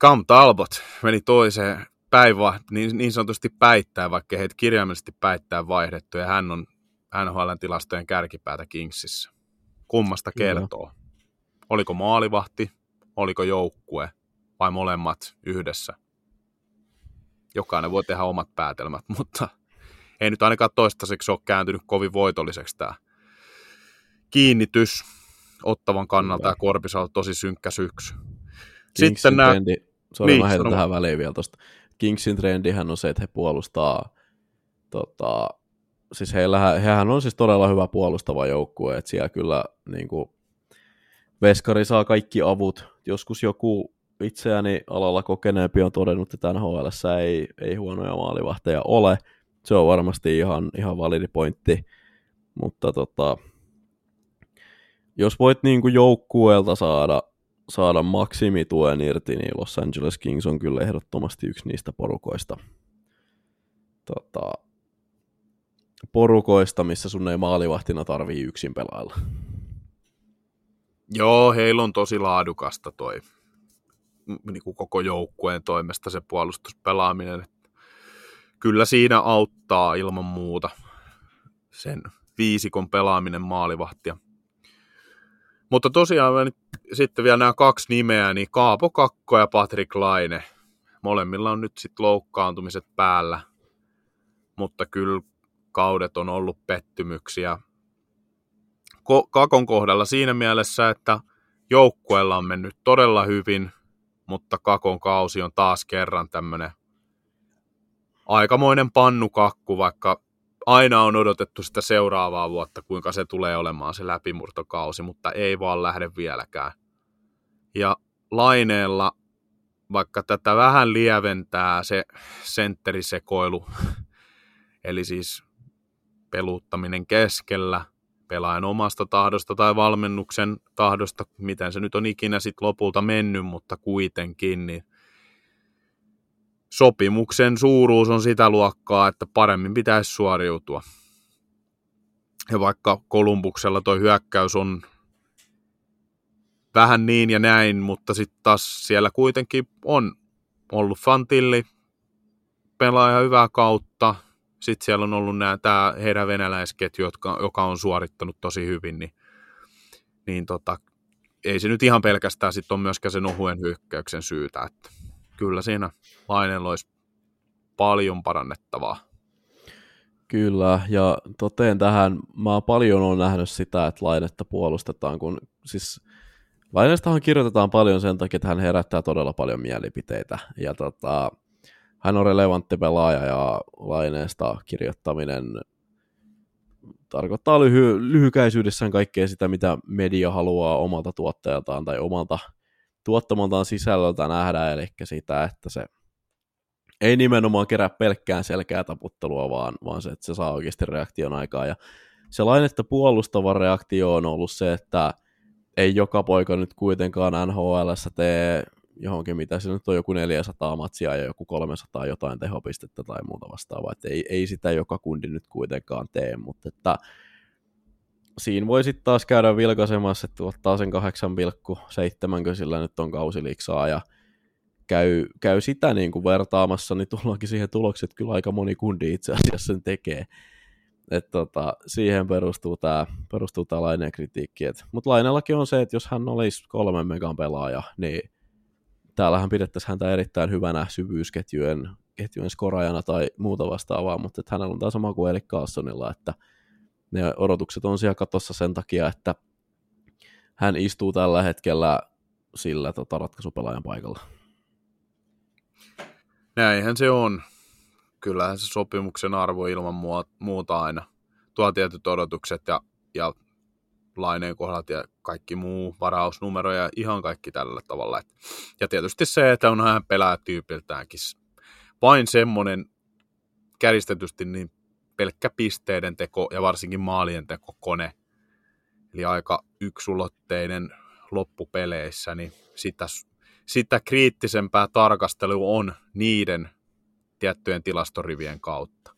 Cam Talbot meni toiseen päivä, niin, niin sanotusti päittää, vaikka heitä kirjaimellisesti päittää vaihdettu, ja hän on NHLn tilastojen kärkipäätä Kingsissä. Kummasta kertoo? Kyllä. Oliko maalivahti, oliko joukkue vai molemmat yhdessä? Jokainen voi tehdä omat päätelmät, mutta ei nyt ainakaan toistaiseksi ole kääntynyt kovin voitolliseksi tämä kiinnitys ottavan kannalta ja Korpisalla tosi synkkä syksy. Kingsin Sitten nämä... Trendi, Sori, niin, mä heitän tähän väliin vielä tuosta. Kingsin trendihän on se, että he puolustaa, tota, siis heillä, hehän on siis todella hyvä puolustava joukkue, että siellä kyllä niin kuin, Veskari saa kaikki avut. Joskus joku itseäni alalla kokeneempi on todennut, että NHL ei, ei huonoja maalivahteja ole. Se on varmasti ihan, ihan validi pointti, mutta tota, jos voit niin kuin joukkueelta saada, saada maksimituen irti, niin Los Angeles Kings on kyllä ehdottomasti yksi niistä porukoista, tota, porukoista, missä sun ei maalivahtina tarvii yksin pelailla. Joo, heillä on tosi laadukasta toi niin kuin koko joukkueen toimesta se puolustuspelaaminen. Kyllä siinä auttaa ilman muuta sen viisikon pelaaminen maalivahtia. Mutta tosiaan sitten vielä nämä kaksi nimeä, niin Kaapo Kakko ja Patrick Laine. Molemmilla on nyt sitten loukkaantumiset päällä, mutta kyllä kaudet on ollut pettymyksiä. Kakon kohdalla siinä mielessä, että joukkueella on mennyt todella hyvin, mutta Kakon kausi on taas kerran tämmöinen aikamoinen pannukakku, vaikka aina on odotettu sitä seuraavaa vuotta, kuinka se tulee olemaan se läpimurtokausi, mutta ei vaan lähde vieläkään. Ja laineella, vaikka tätä vähän lieventää se sentterisekoilu, eli siis peluuttaminen keskellä, pelaajan omasta tahdosta tai valmennuksen tahdosta, miten se nyt on ikinä sitten lopulta mennyt, mutta kuitenkin, niin sopimuksen suuruus on sitä luokkaa, että paremmin pitäisi suoriutua. Ja vaikka Kolumbuksella tuo hyökkäys on vähän niin ja näin, mutta sitten taas siellä kuitenkin on ollut Fantilli, pelaa ihan hyvää kautta. Sitten siellä on ollut nämä, tämä heidän venäläisketju, jotka, joka on suorittanut tosi hyvin, niin, niin tota, ei se nyt ihan pelkästään sitten on myöskään sen ohuen hyökkäyksen syytä, että kyllä siinä Lainella olisi paljon parannettavaa. Kyllä, ja toteen tähän, mä paljon on nähnyt sitä, että Lainetta puolustetaan, kun siis Lainestahan kirjoitetaan paljon sen takia, että hän herättää todella paljon mielipiteitä, ja tota, hän on relevantti pelaaja, ja Laineesta kirjoittaminen tarkoittaa lyhy- lyhykäisyydessään kaikkea sitä, mitä media haluaa omalta tuottajaltaan tai omalta tuottamaltaan sisällöltä nähdä, eli sitä, että se ei nimenomaan kerää pelkkään selkää taputtelua, vaan, vaan se, että se saa oikeasti reaktion aikaa. Ja se lainetta puolustava reaktio on ollut se, että ei joka poika nyt kuitenkaan NHL tee johonkin, mitä se nyt on joku 400 matsia ja joku 300 jotain tehopistettä tai muuta vastaavaa. Että ei, ei sitä joka kundi nyt kuitenkaan tee, mutta että siinä voi sitten taas käydä vilkaisemassa, että ottaa sen 8,7, kun sillä nyt on kausiliksaa ja käy, käy sitä niin kuin vertaamassa, niin tullaankin siihen tulokseen, että kyllä aika moni kundi itse asiassa sen tekee. Et tota, siihen perustuu tämä perustuu tää Laineen kritiikki. Mutta Lainellakin on se, että jos hän olisi kolmen megan pelaaja, niin täällähän pidettäisiin häntä erittäin hyvänä syvyysketjujen ketjujen skorajana tai muuta vastaavaa, mutta hänellä on tämä sama kuin Erik Carlsonilla, että ne odotukset on siellä katossa sen takia, että hän istuu tällä hetkellä sillä tota, ratkaisupelaajan paikalla. Näinhän se on. Kyllähän se sopimuksen arvo ilman muuta aina tuo tietyt odotukset ja, ja laineen kohdat ja kaikki muu, varausnumero ja ihan kaikki tällä tavalla. Ja tietysti se, että on hän pelaa tyypiltäänkin vain semmoinen käristetysti niin pelkkä pisteiden teko ja varsinkin maalien teko kone. Eli aika yksulotteinen loppupeleissä, niin sitä, sitä kriittisempää tarkastelu on niiden tiettyjen tilastorivien kautta.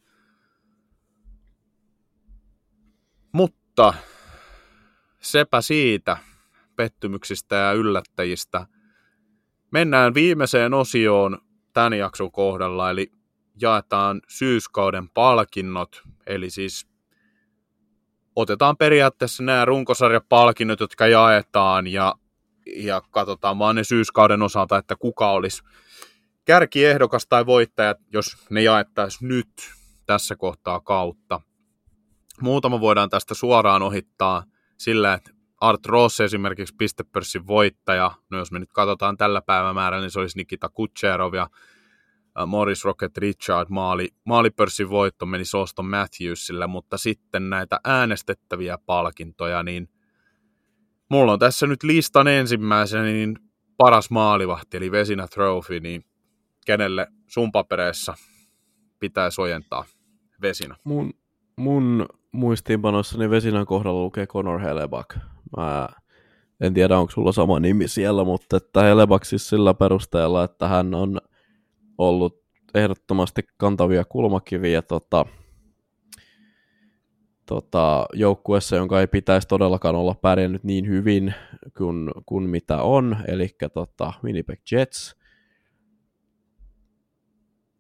Mutta sepä siitä pettymyksistä ja yllättäjistä. Mennään viimeiseen osioon tämän jakson kohdalla, eli jaetaan syyskauden palkinnot, eli siis otetaan periaatteessa nämä runkosarjapalkinnot, jotka jaetaan, ja, ja katsotaan vaan ne syyskauden osalta, että kuka olisi kärkiehdokas tai voittaja, jos ne jaettaisiin nyt tässä kohtaa kautta. Muutama voidaan tästä suoraan ohittaa sillä, että Art Ross esimerkiksi pistepörssin voittaja, no jos me nyt katsotaan tällä päivämäärällä, niin se olisi Nikita Kutcherov ja Morris Rocket Richard maali, maalipörssin voitto meni Soston Matthewsille, mutta sitten näitä äänestettäviä palkintoja, niin mulla on tässä nyt listan ensimmäisenä niin paras maalivahti, eli Vesina Trophy, niin kenelle sun papereissa pitäisi ojentaa Vesina? Mun, mun muistiinpanossani Vesinan kohdalla lukee Conor Helebak. Mä en tiedä, onko sulla sama nimi siellä, mutta että Helebak siis sillä perusteella, että hän on – ollut ehdottomasti kantavia kulmakiviä tota, tota, joukkuessa, jonka ei pitäisi todellakaan olla pärjännyt niin hyvin kuin, kuin mitä on, eli tota, Winnipeg Jets.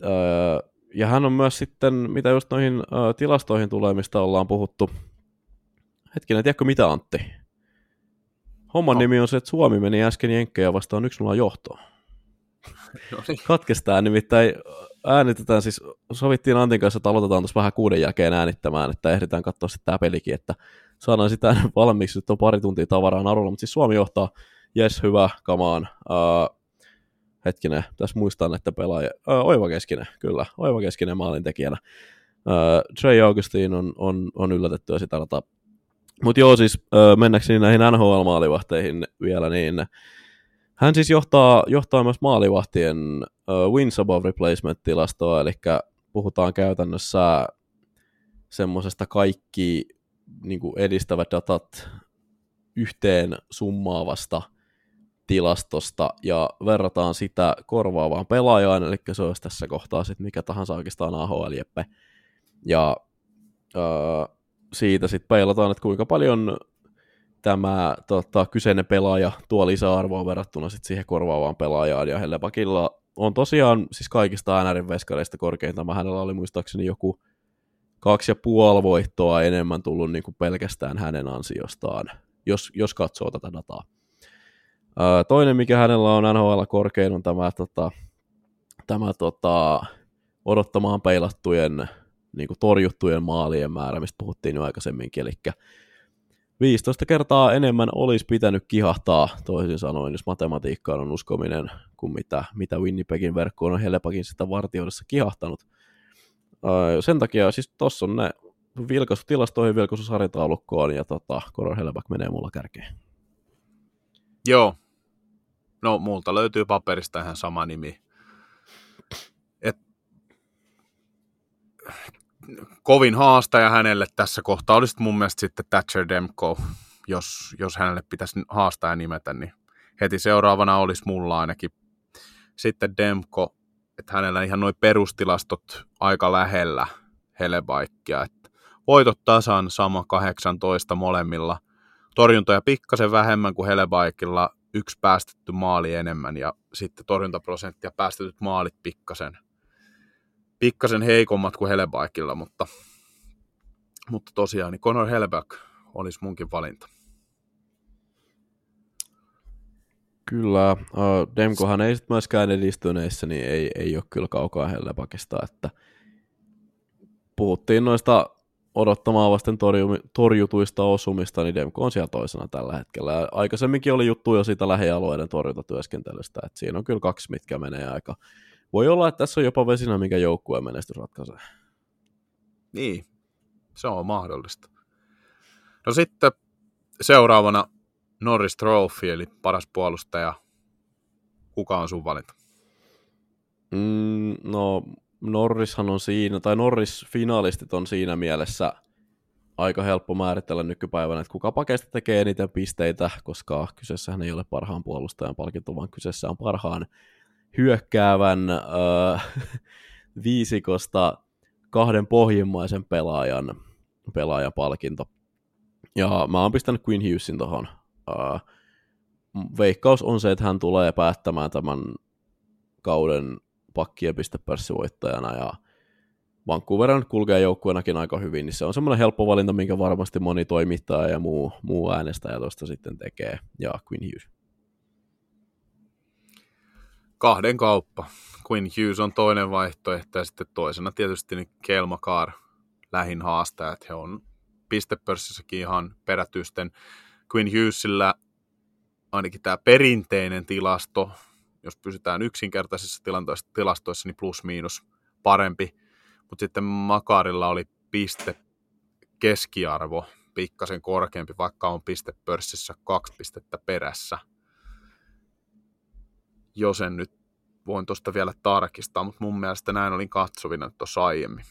Öö, ja hän on myös sitten, mitä just noihin ö, tilastoihin tulee, mistä ollaan puhuttu. Hetkinen, tiedätkö mitä Antti? Homman no. nimi on se, että Suomi meni äsken Jenkkejä vastaan 1-0 johtoon. Katkestaan nimittäin äänitetään siis, sovittiin Antin kanssa, että aloitetaan tuossa vähän kuuden jälkeen äänittämään, että ehditään katsoa sitten tämä pelikin, että saadaan sitä valmiiksi, nyt on pari tuntia tavaraa narulla, mutta siis Suomi johtaa, jes, hyvä, kamaan. Uh, hetkinen, tässä muistan, että pelaaja, uh, Oiva Keskinen, kyllä, Oiva Keskinen maalintekijänä. Uh, Trey Augustin on, on, on yllätetty ja sitä Mutta joo, siis uh, mennäkseni näihin NHL-maalivahteihin vielä, niin hän siis johtaa, johtaa myös maalivahtien uh, wins above replacement-tilastoa, eli puhutaan käytännössä semmoisesta kaikki niin kuin edistävät datat yhteen summaavasta tilastosta ja verrataan sitä korvaavaan pelaajaan, eli se olisi tässä kohtaa sitten mikä tahansa oikeastaan AHL-jeppe. Ja uh, siitä sitten peilataan, että kuinka paljon tämä tota, kyseinen pelaaja tuo lisäarvoa verrattuna sit siihen korvaavaan pelaajaan, ja Hellebakilla on tosiaan siis kaikista NRin veskareista korkeinta. Hänellä oli muistaakseni joku kaksi ja puoli voittoa enemmän tullut niin kuin pelkästään hänen ansiostaan, jos, jos katsoo tätä dataa. Ää, toinen, mikä hänellä on NHL korkein, on tämä, tota, tämä tota, odottamaan peilattujen niin kuin torjuttujen maalien määrä, mistä puhuttiin jo aikaisemminkin, eli 15 kertaa enemmän olisi pitänyt kihahtaa, toisin sanoen, jos matematiikkaan on uskominen, kuin mitä, mitä Winnipegin verkkoon on Helepakin sitä vartioidessa kihahtanut. Öö, sen takia siis tuossa on ne vilkaisu tilastoihin, vilkaisu sarjataulukkoon, ja tota, Conor Helepak menee mulla kärkeen. Joo. No, multa löytyy paperista ihan sama nimi. Et kovin haastaja hänelle tässä kohtaa. Olisi mun mielestä sitten Thatcher Demko, jos, jos hänelle pitäisi haastaja nimetä, niin heti seuraavana olisi mulla ainakin sitten Demko, että hänellä ihan noin perustilastot aika lähellä Helebaikkia, että voitot tasan sama 18 molemmilla, torjuntoja pikkasen vähemmän kuin Helebaikilla, yksi päästetty maali enemmän ja sitten torjuntaprosenttia päästetyt maalit pikkasen pikkasen heikommat kuin Helebaikilla, mutta, mutta tosiaan niin Conor Helleback olisi munkin valinta. Kyllä, uh, Demkohan ei sitten myöskään edistyneissä, niin ei, ei ole kyllä kaukaa Hellebackista, että puhuttiin noista odottamaan vasten torjutuista osumista, niin Demko on siellä toisena tällä hetkellä. Ja aikaisemminkin oli juttu jo siitä lähialueiden torjuntatyöskentelystä, että siinä on kyllä kaksi, mitkä menee aika voi olla, että tässä on jopa vesinä, mikä joukkueen menestys ratkaisee. Niin, se on mahdollista. No sitten seuraavana Norris Trophy, eli paras puolustaja. Kuka on sun valinta? Mm, no, Norrishan on siinä, tai Norris-finalistit on siinä mielessä aika helppo määritellä nykypäivänä, että kuka pakeista tekee eniten pisteitä, koska kyseessähän ei ole parhaan puolustajan palkinto, vaan kyseessä on parhaan hyökkäävän äh, viisikosta kahden pohjimmaisen pelaajan, pelaajan palkinto. Ja mä oon pistänyt Queen Hughesin tuohon. Uh, veikkaus on se, että hän tulee päättämään tämän kauden pakkien pistepörssivoittajana ja Vancouver nyt kulkee joukkueenakin aika hyvin, niin se on semmoinen helppo valinta, minkä varmasti moni toimittaja ja muu, muu äänestäjä tuosta sitten tekee, ja Queen Hughes. Kahden kauppa. Queen Hughes on toinen vaihtoehto, ja sitten toisena tietysti niin Kelmakar lähin haastajat. He on pistepörssissäkin ihan perätysten. Queen Hughesillä ainakin tämä perinteinen tilasto, jos pysytään yksinkertaisissa tilastoissa, niin plus-miinus parempi. Mutta sitten Makarilla oli piste keskiarvo pikkasen korkeampi, vaikka on pistepörssissä kaksi pistettä perässä. Jos en nyt voin tuosta vielä tarkistaa, mutta mun mielestä näin olin katsovina tuossa aiemmin.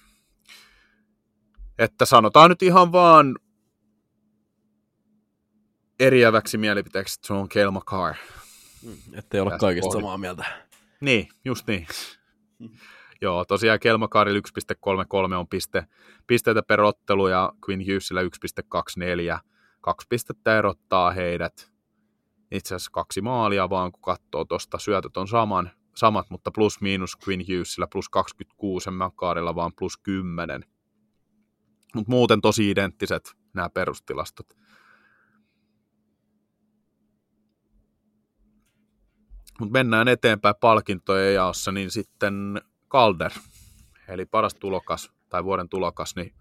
Että sanotaan nyt ihan vaan eriäväksi mielipiteeksi, että se on Kelma Carr. Mm, ettei ole kaikista pohdin. samaa mieltä. Niin, just niin. Mm. Joo, tosiaan Kelma Carrilla 1.33 on piste, pisteitä per ottelu ja Queen Hughesillä 1.24. Kaksi pistettä erottaa heidät. Itse asiassa kaksi maalia vaan, kun katsoo tuosta. Syötöt on saman, samat, mutta plus miinus Queen Hughesillä plus 26 ja Makarilla vaan plus 10. Mutta muuten tosi identtiset nämä perustilastot. Mutta mennään eteenpäin palkintojen jaossa, niin sitten Calder, eli paras tulokas tai vuoden tulokas, niin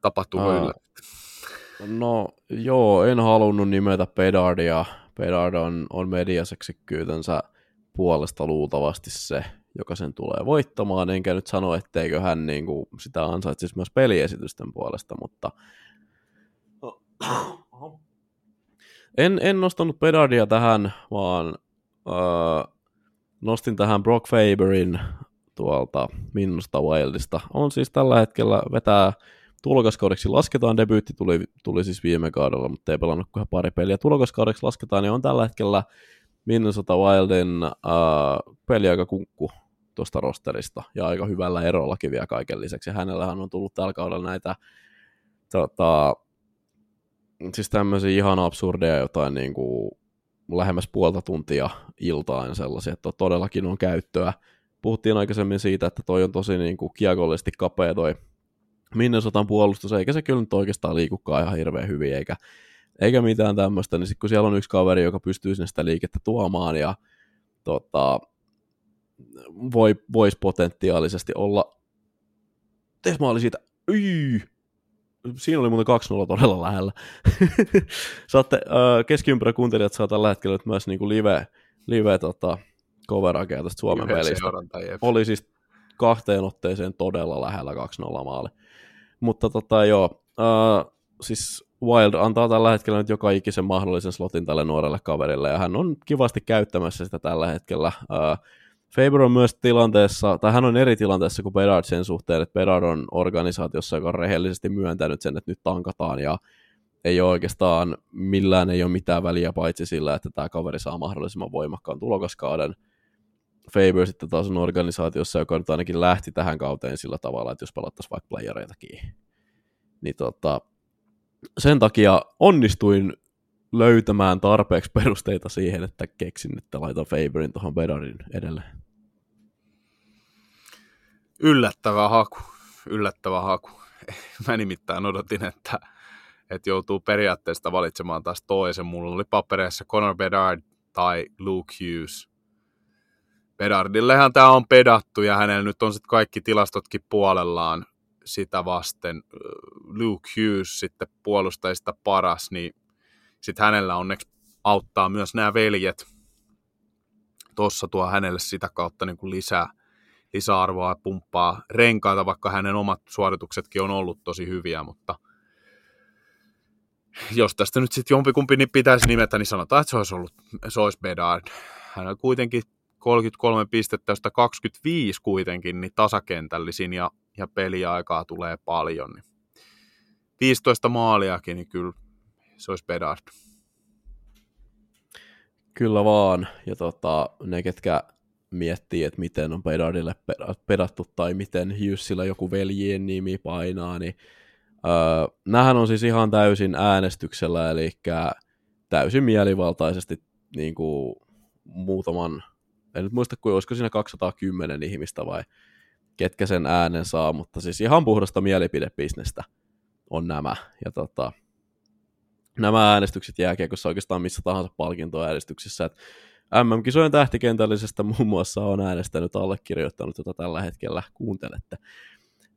tapahtuu uh, No joo, en halunnut nimetä Pedardia. Pedard on, on mediaseksikkyytensä puolesta luultavasti se, joka sen tulee voittamaan, enkä nyt sano, etteikö hän niin kuin, sitä ansaitsisi myös peliesitysten puolesta, mutta en, en nostanut Pedardia tähän, vaan öö, nostin tähän Brock Faberin tuolta Minusta Wildista. On siis tällä hetkellä vetää tulokaskaudeksi lasketaan, debyytti tuli, tuli siis viime kaudella, mutta ei pelannut kuin pari peliä. Tulokaskaudeksi lasketaan, niin on tällä hetkellä Minnesota Wildin äh, peliaikakunkku tuosta rosterista, ja aika hyvällä erollakin vielä kaiken lisäksi. Hänellähän on tullut tällä kaudella näitä tota, siis tämmöisiä ihan absurdeja jotain niin kuin lähemmäs puolta tuntia iltaan sellaisia, että todellakin on käyttöä. Puhuttiin aikaisemmin siitä, että toi on tosi niin kuin kiekollisesti kapea toi Minnesotan puolustus, eikä se kyllä nyt oikeastaan liikukaan ihan hirveän hyvin, eikä, eikä mitään tämmöistä, niin sitten kun siellä on yksi kaveri, joka pystyy sinne sitä liikettä tuomaan ja tota, voi, voisi potentiaalisesti olla, tees mä olin siitä, Yy! siinä oli muuten 2-0 todella lähellä. Saatte, äh, keskiympärä kuuntelijat saa tällä hetkellä nyt myös niinku live, live tota, tästä Suomen pelistä. Oli siis kahteen otteeseen todella lähellä 2-0 maali. Mutta tota joo, äh, siis Wild antaa tällä hetkellä nyt joka ikisen mahdollisen slotin tälle nuorelle kaverille, ja hän on kivasti käyttämässä sitä tällä hetkellä. Äh, Faber on myös tilanteessa, tai hän on eri tilanteessa kuin Bedard sen suhteen, että Bedard on organisaatiossa, joka on rehellisesti myöntänyt sen, että nyt tankataan, ja ei ole oikeastaan millään ei ole mitään väliä paitsi sillä, että tämä kaveri saa mahdollisimman voimakkaan tulokaskauden. Faber sitten taas on organisaatiossa, joka nyt ainakin lähti tähän kauteen sillä tavalla, että jos pelattaisiin vaikka playereitakin. Niin tota, sen takia onnistuin löytämään tarpeeksi perusteita siihen, että keksin, että laitan Faberin tuohon Bedardin edelleen. Yllättävä haku. Yllättävä haku. Mä nimittäin odotin, että, että joutuu periaatteesta valitsemaan taas toisen. Mulla oli papereissa Conor Bedard tai Luke Hughes. Bedardillehan tämä on pedattu ja hänellä nyt on sitten kaikki tilastotkin puolellaan sitä vasten. Luke Hughes sitten puolustajista paras, niin sitten hänellä onneksi auttaa myös nämä veljet. Tuossa tuo hänelle sitä kautta niin kuin lisää, lisäarvoa pumppaa renkaita, vaikka hänen omat suorituksetkin on ollut tosi hyviä, mutta jos tästä nyt sitten jompikumpi niin pitäisi nimetä, niin sanotaan, että se olisi ollut se olisi Bedard. Hän on kuitenkin 33 pistettä, josta 25 kuitenkin niin tasakentällisin ja, ja peliaikaa tulee paljon. Niin 15 maaliakin, niin kyllä se olisi Bedard. Kyllä vaan, ja tota, ne, ketkä miettii, että miten on Bedardille pedattu tai miten Hughesilla joku veljien nimi painaa, niin öö, nämähän on siis ihan täysin äänestyksellä, eli täysin mielivaltaisesti niin kuin muutaman, en nyt muista, kuin olisiko siinä 210 ihmistä vai ketkä sen äänen saa, mutta siis ihan puhdasta mielipidebisnestä on nämä. Ja tota, nämä äänestykset jääkiekossa oikeastaan missä tahansa palkintoäänestyksissä. MM-kisojen tähtikentällisestä muun muassa on äänestänyt allekirjoittanut, jota tällä hetkellä kuuntelette.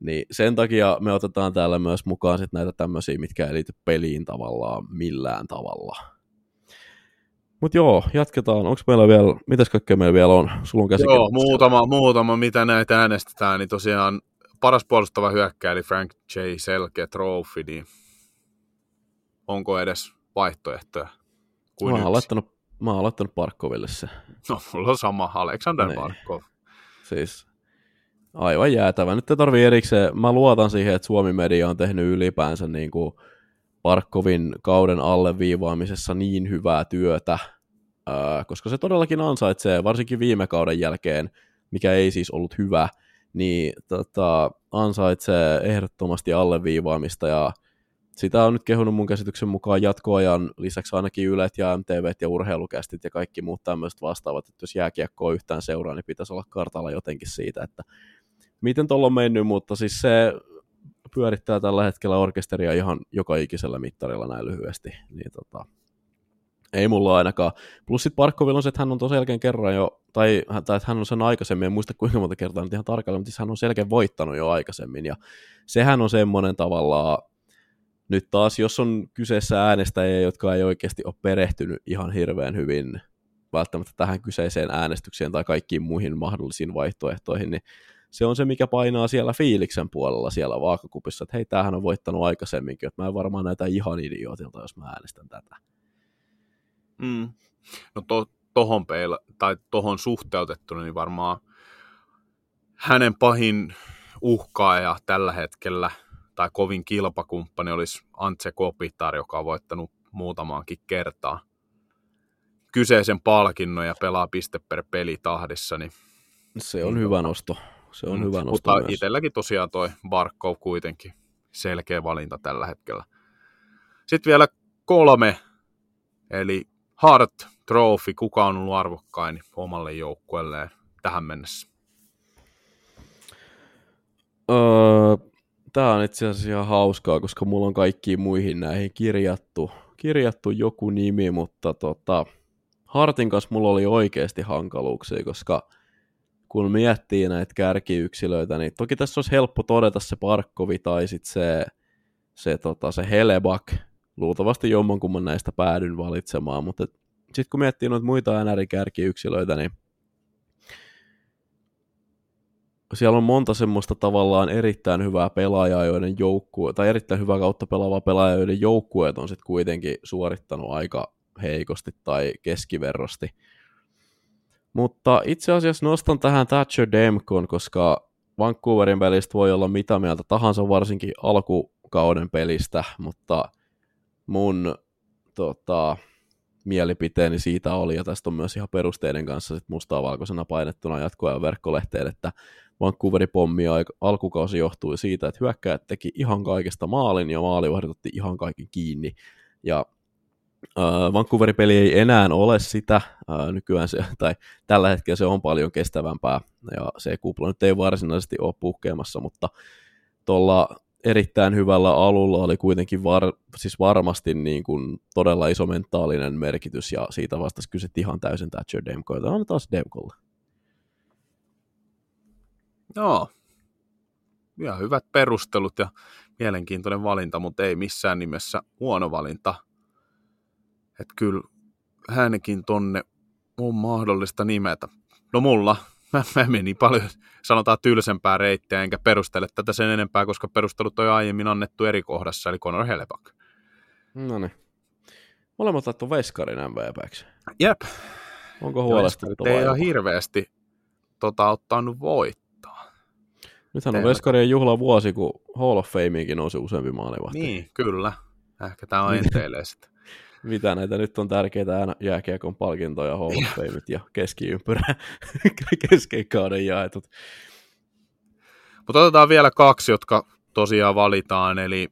Niin sen takia me otetaan täällä myös mukaan sit näitä tämmöisiä, mitkä ei liity peliin tavallaan millään tavalla. Mutta joo, jatketaan. Onko meillä vielä, mitäs kaikkea meillä vielä on? Sulla on Joo, muutama, muutama, mitä näitä äänestetään, niin tosiaan paras puolustava hyökkäjä, eli Frank J. Selke Trophy, niin onko edes vaihtoehtoja? Kuin mä, oon laittanut, mä oon laittanut Parkkoville se. No, mulla on sama, Alexander niin. Parkov. Siis aivan jäätävä. Nyt ei tarvii erikseen, mä luotan siihen, että Suomi Media on tehnyt ylipäänsä niin kuin Parkkovin kauden alleviivaamisessa niin hyvää työtä, koska se todellakin ansaitsee, varsinkin viime kauden jälkeen, mikä ei siis ollut hyvä, niin tota, ansaitsee ehdottomasti alleviivaamista ja sitä on nyt kehunut mun käsityksen mukaan jatkoajan lisäksi ainakin Ylet ja MTV ja urheilukästit ja kaikki muut tämmöiset vastaavat, että jos jääkiekkoa yhtään seuraa, niin pitäisi olla kartalla jotenkin siitä, että miten tuolla on mennyt, mutta siis se pyörittää tällä hetkellä orkesteria ihan joka ikisellä mittarilla näin lyhyesti, niin tota, ei mulla ainakaan. Plus sitten Parkkovilla on se, että hän on tosi selkeän kerran jo, tai, tai että hän on sen aikaisemmin, en muista kuinka monta kertaa nyt ihan tarkalleen, mutta siis hän on selkeän voittanut jo aikaisemmin, ja sehän on semmoinen tavallaan, nyt taas, jos on kyseessä äänestäjiä, jotka ei oikeasti ole perehtynyt ihan hirveän hyvin välttämättä tähän kyseiseen äänestykseen tai kaikkiin muihin mahdollisiin vaihtoehtoihin, niin se on se, mikä painaa siellä fiiliksen puolella siellä vaakakupissa, että hei, tämähän on voittanut aikaisemminkin, että mä en varmaan näitä ihan idiootilta, jos mä äänestän tätä. Mm. No to, tohon, peila, tai tohon suhteutettuna, niin varmaan hänen pahin uhkaaja tällä hetkellä, tai kovin kilpakumppani olisi Antse Kopitar, joka on voittanut muutamaankin kertaa kyseisen palkinnon ja pelaa piste per peli tahdissa. Niin, se on hyvä nosto. Se on mm, hyvä nosto Mutta myös. itselläkin tosiaan toi Barkov kuitenkin selkeä valinta tällä hetkellä. Sitten vielä kolme, eli Hart Trophy, kuka on ollut arvokkain omalle joukkueelleen tähän mennessä? Öö, Tämä on itse asiassa ihan hauskaa, koska mulla on kaikkiin muihin näihin kirjattu, kirjattu joku nimi, mutta tota, Hartin kanssa mulla oli oikeasti hankaluuksia, koska kun miettii näitä kärkiyksilöitä, niin toki tässä olisi helppo todeta se Parkkovi tai sitten se, se, tota, se Helebak, luultavasti jommankumman näistä päädyn valitsemaan, mutta sitten kun miettii noita muita NR-kärkiyksilöitä, niin siellä on monta semmoista tavallaan erittäin hyvää pelaajaa, joiden joukkue, tai erittäin hyvää kautta pelaavaa pelaajaa, joiden joukkueet on sitten kuitenkin suorittanut aika heikosti tai keskiverrosti. Mutta itse asiassa nostan tähän Thatcher Demkon, koska Vancouverin pelistä voi olla mitä mieltä tahansa, varsinkin alkukauden pelistä, mutta mun tota, mielipiteeni siitä oli, ja tästä on myös ihan perusteiden kanssa sit mustaa valkoisena painettuna jatkoajan verkkolehteen, että Vancouverin pommi alkukausi johtui siitä, että hyökkäjät teki ihan kaikesta maalin, ja maalivahdit otti ihan kaiken kiinni, ja Uh, Vancouverin peli ei enää ole sitä, uh, nykyään se, tai tällä hetkellä se on paljon kestävämpää, ja se kupla nyt ei varsinaisesti ole puhkeamassa, mutta tuolla erittäin hyvällä alulla oli kuitenkin var, siis varmasti niin kuin todella iso mentaalinen merkitys, ja siitä vastasi kyse ihan täysin Thatcher Demko, jota on taas Demkolle. Joo, ihan hyvät perustelut ja mielenkiintoinen valinta, mutta ei missään nimessä huono valinta. Että kyllä hänkin tonne on mahdollista nimetä. No mulla, mä, mä menin paljon, sanotaan tylsempää reittiä, enkä perustele tätä sen enempää, koska perustelut on aiemmin annettu eri kohdassa, eli Conor Onko huolestuttavaa? Ei ihan hirveästi tota, ottanut voittaa. Nythän on Veskarien juhla vuosi, kun Hall of Fameinkin nousi useampi maalivahti. Niin, kyllä. Ehkä tämä on enteilee sitten. Mitä näitä nyt on tärkeitä jääkiekon palkintoja, Hall of Fameit ja keskiympyrä, kauden jaetut. Mutta otetaan vielä kaksi, jotka tosiaan valitaan, eli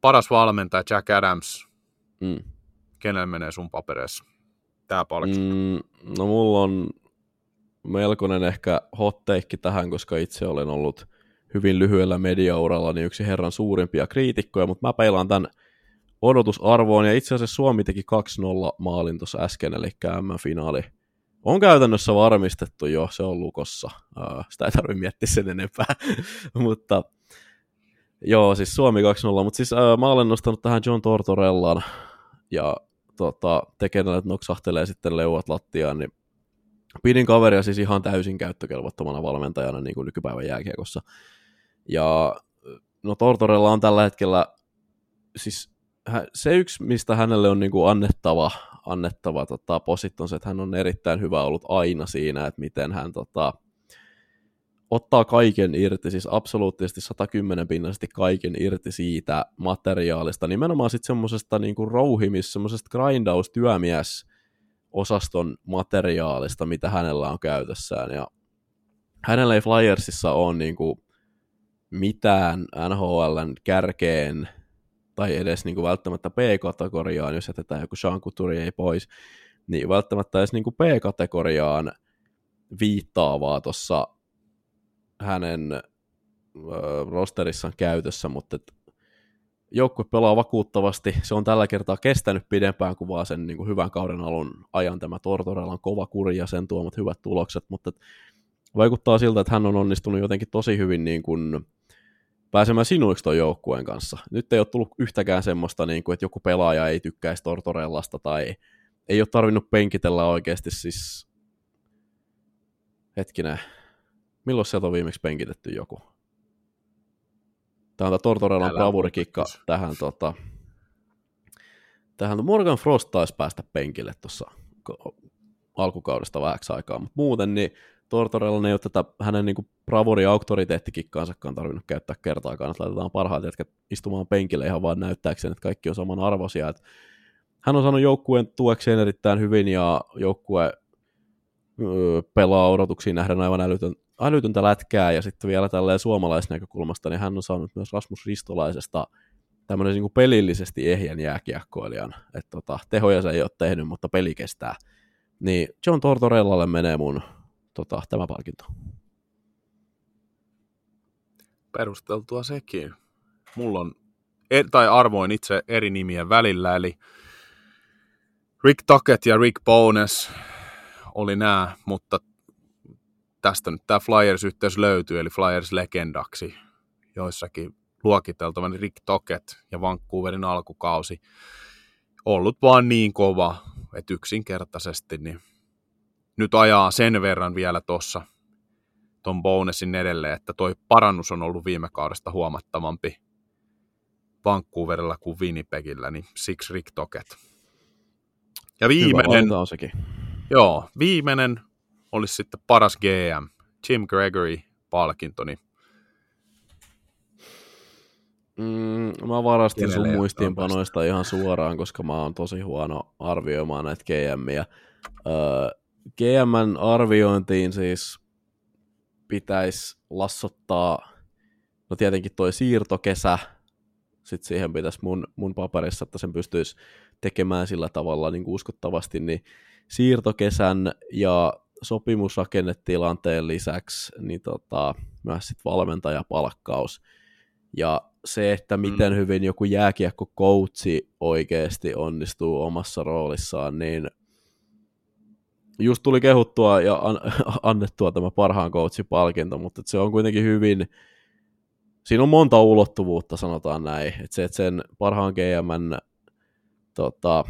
paras valmentaja Jack Adams. Mm. Kenelle menee sun papereissa tämä palkinto? Mm, no mulla on melkoinen ehkä hotteikki tähän, koska itse olen ollut hyvin lyhyellä mediauralla niin yksi herran suurimpia kriitikkoja, mutta mä peilaan tämän odotusarvoon, ja itse asiassa Suomi teki 2-0 maalin tuossa äsken, eli M-finaali on käytännössä varmistettu jo, se on lukossa. Sitä ei tarvitse miettiä sen enempää, mutta joo, siis Suomi 2-0, mutta siis mä olen nostanut tähän John Tortorellan, ja tota, tekenä, että noksahtelee sitten leuat lattiaan, niin pidin kaveria siis ihan täysin käyttökelvottomana valmentajana niin kuin nykypäivän jääkiekossa. Ja no Tortorella on tällä hetkellä, siis se yksi, mistä hänelle on niin kuin annettava, annettava tota, posit on se, että hän on erittäin hyvä ollut aina siinä, että miten hän tota, ottaa kaiken irti, siis absoluuttisesti 110 pinnallisesti kaiken irti siitä materiaalista, nimenomaan sitten semmoisesta niin rouhimis, semmoisesta grindaus-työmies osaston materiaalista, mitä hänellä on käytössään, ja hänellä ei Flyersissa ole kuin mitään NHLn kärkeen tai edes niin kuin välttämättä B-kategoriaan, jos jätetään joku Sean Couturier pois, niin välttämättä edes niin kuin B-kategoriaan viittaavaa tuossa hänen rosterissaan käytössä, mutta joukkue pelaa vakuuttavasti. Se on tällä kertaa kestänyt pidempään kuin vaan sen niin kuin hyvän kauden alun ajan tämä Tortorellan kova kuri ja sen tuomat hyvät tulokset, mutta vaikuttaa siltä, että hän on onnistunut jotenkin tosi hyvin niin kuin pääsemään sinuiksi tuon joukkueen kanssa. Nyt ei ole tullut yhtäkään semmoista, niin kuin, että joku pelaaja ei tykkäisi Tortorellasta tai ei ole tarvinnut penkitellä oikeasti siis... Hetkinen, milloin sieltä on viimeksi penkitetty joku? Tämä on Tortorellan bravurikikka tähän, tota, tähän Morgan Frost taisi päästä penkille tuossa alkukaudesta vähäksi aikaa, mutta muuten niin Tortorella ei ole tätä hänen niin bravuri auktoriteettikikkaansakaan tarvinnut käyttää kertaakaan, että laitetaan parhaat jätkät istumaan penkille ihan vaan näyttääkseen, että kaikki on samanarvoisia. Että hän on saanut joukkueen tuekseen erittäin hyvin ja joukkue pelaa odotuksiin nähden aivan älytön, älytöntä lätkää ja sitten vielä tälleen suomalaisnäkökulmasta, niin hän on saanut myös Rasmus Ristolaisesta tämmöinen niin pelillisesti ehjän jääkiekkoilijan, että tota, tehoja se ei ole tehnyt, mutta peli kestää. Niin John Tortorellalle menee mun tota, tämä palkinto. Perusteltua sekin. Mulla on, tai arvoin itse eri nimien välillä, eli Rick Tuckett ja Rick Bones oli nämä, mutta tästä nyt tämä Flyers-yhteys löytyy, eli Flyers-legendaksi joissakin luokiteltavan Rick Tocket ja Vancouverin alkukausi ollut vaan niin kova, että yksinkertaisesti niin nyt ajaa sen verran vielä tuossa ton bonusin edelleen, että toi parannus on ollut viime kaudesta huomattavampi Vancouverilla kuin Winnipegillä, niin siksi Rick Tocket. Ja viimeinen, on sekin. joo, viimeinen olisi sitten paras GM, Jim Gregory palkinto, niin Mm, mä varastin sun muistiinpanoista ihan suoraan, koska mä oon tosi huono arvioimaan näitä GMiä. Öö, GMn arviointiin siis pitäisi lassottaa, no tietenkin toi siirtokesä, sitten siihen pitäisi mun, mun paperissa, että sen pystyisi tekemään sillä tavalla niin uskottavasti, niin siirtokesän ja sopimusrakennetilanteen lisäksi niin tota, myös sit valmentajapalkkaus. Ja se, että miten mm. hyvin joku jääkiekko coachi oikeasti onnistuu omassa roolissaan, niin just tuli kehuttua ja an, annettua tämä parhaan coachin palkinto, mutta se on kuitenkin hyvin, siinä on monta ulottuvuutta, sanotaan näin. Että se, että sen parhaan GM tota,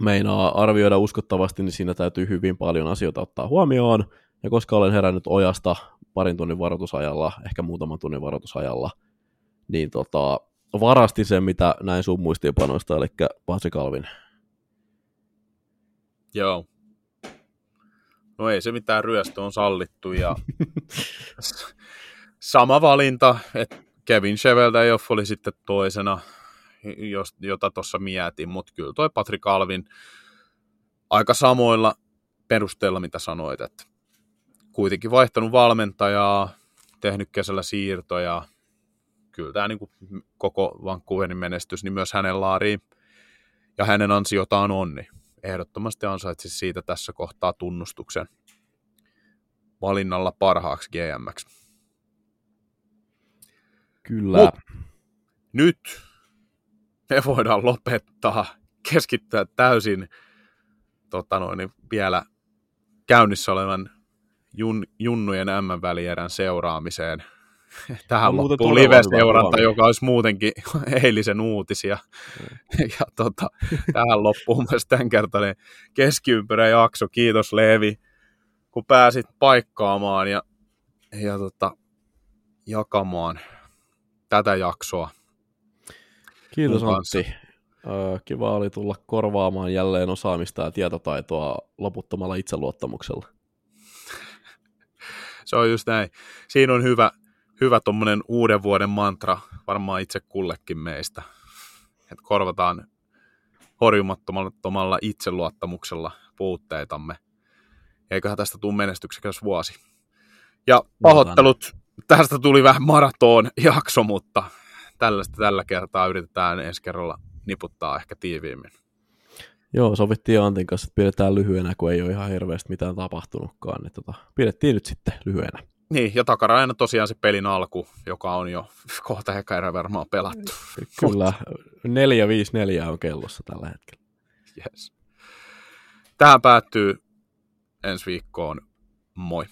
meinaa arvioida uskottavasti, niin siinä täytyy hyvin paljon asioita ottaa huomioon. Ja koska olen herännyt ojasta parin tunnin varoitusajalla, ehkä muutaman tunnin varoitusajalla, niin tota, varasti sen, mitä näin sun muistiinpanoista, eli Pasi Kalvin. Joo, No ei se mitään, ryöstö on sallittu ja sama valinta, että Kevin Cheveltä oli sitten toisena, jota tuossa mietin, mutta kyllä toi Patrick Alvin aika samoilla perusteella, mitä sanoit, että kuitenkin vaihtanut valmentajaa, tehnyt kesällä siirtoja, kyllä tämä niin koko Vancouverin menestys, niin myös hänen laariin ja hänen ansiotaan on, niin ehdottomasti ansaitsi siitä tässä kohtaa tunnustuksen valinnalla parhaaksi GMX. Kyllä. Mut, nyt me voidaan lopettaa, keskittyä täysin tota noin, vielä käynnissä olevan jun, junnujen M-välierän seuraamiseen. Tähän loppuu live-seuranta, joka olisi muutenkin eilisen uutisia. Mm. Ja tota, tähän loppuu myös tämänkertainen keskiympyräjakso. Kiitos Leevi, kun pääsit paikkaamaan ja, ja tota, jakamaan tätä jaksoa. Kiitos Antti. Kiva oli tulla korvaamaan jälleen osaamista ja tietotaitoa loputtomalla itseluottamuksella. Se on just näin. Siinä on hyvä, hyvä tuommoinen uuden vuoden mantra varmaan itse kullekin meistä. Että korvataan horjumattomalla itseluottamuksella puutteitamme. Eiköhän tästä tule menestyksekäs vuosi. Ja pahoittelut, tästä tuli vähän maraton jakso, mutta tällaista tällä kertaa yritetään ensi kerralla niputtaa ehkä tiiviimmin. Joo, sovittiin Antin kanssa, että pidetään lyhyenä, kun ei ole ihan hirveästi mitään tapahtunutkaan. Niin tota, pidettiin nyt sitten lyhyenä. Niin, ja takaraina tosiaan se pelin alku, joka on jo kohta ehkä erä varmaan pelattu. Kyllä, 4-5-4 on kellossa tällä hetkellä. Yes. Tähän päättyy ensi viikkoon. Moi.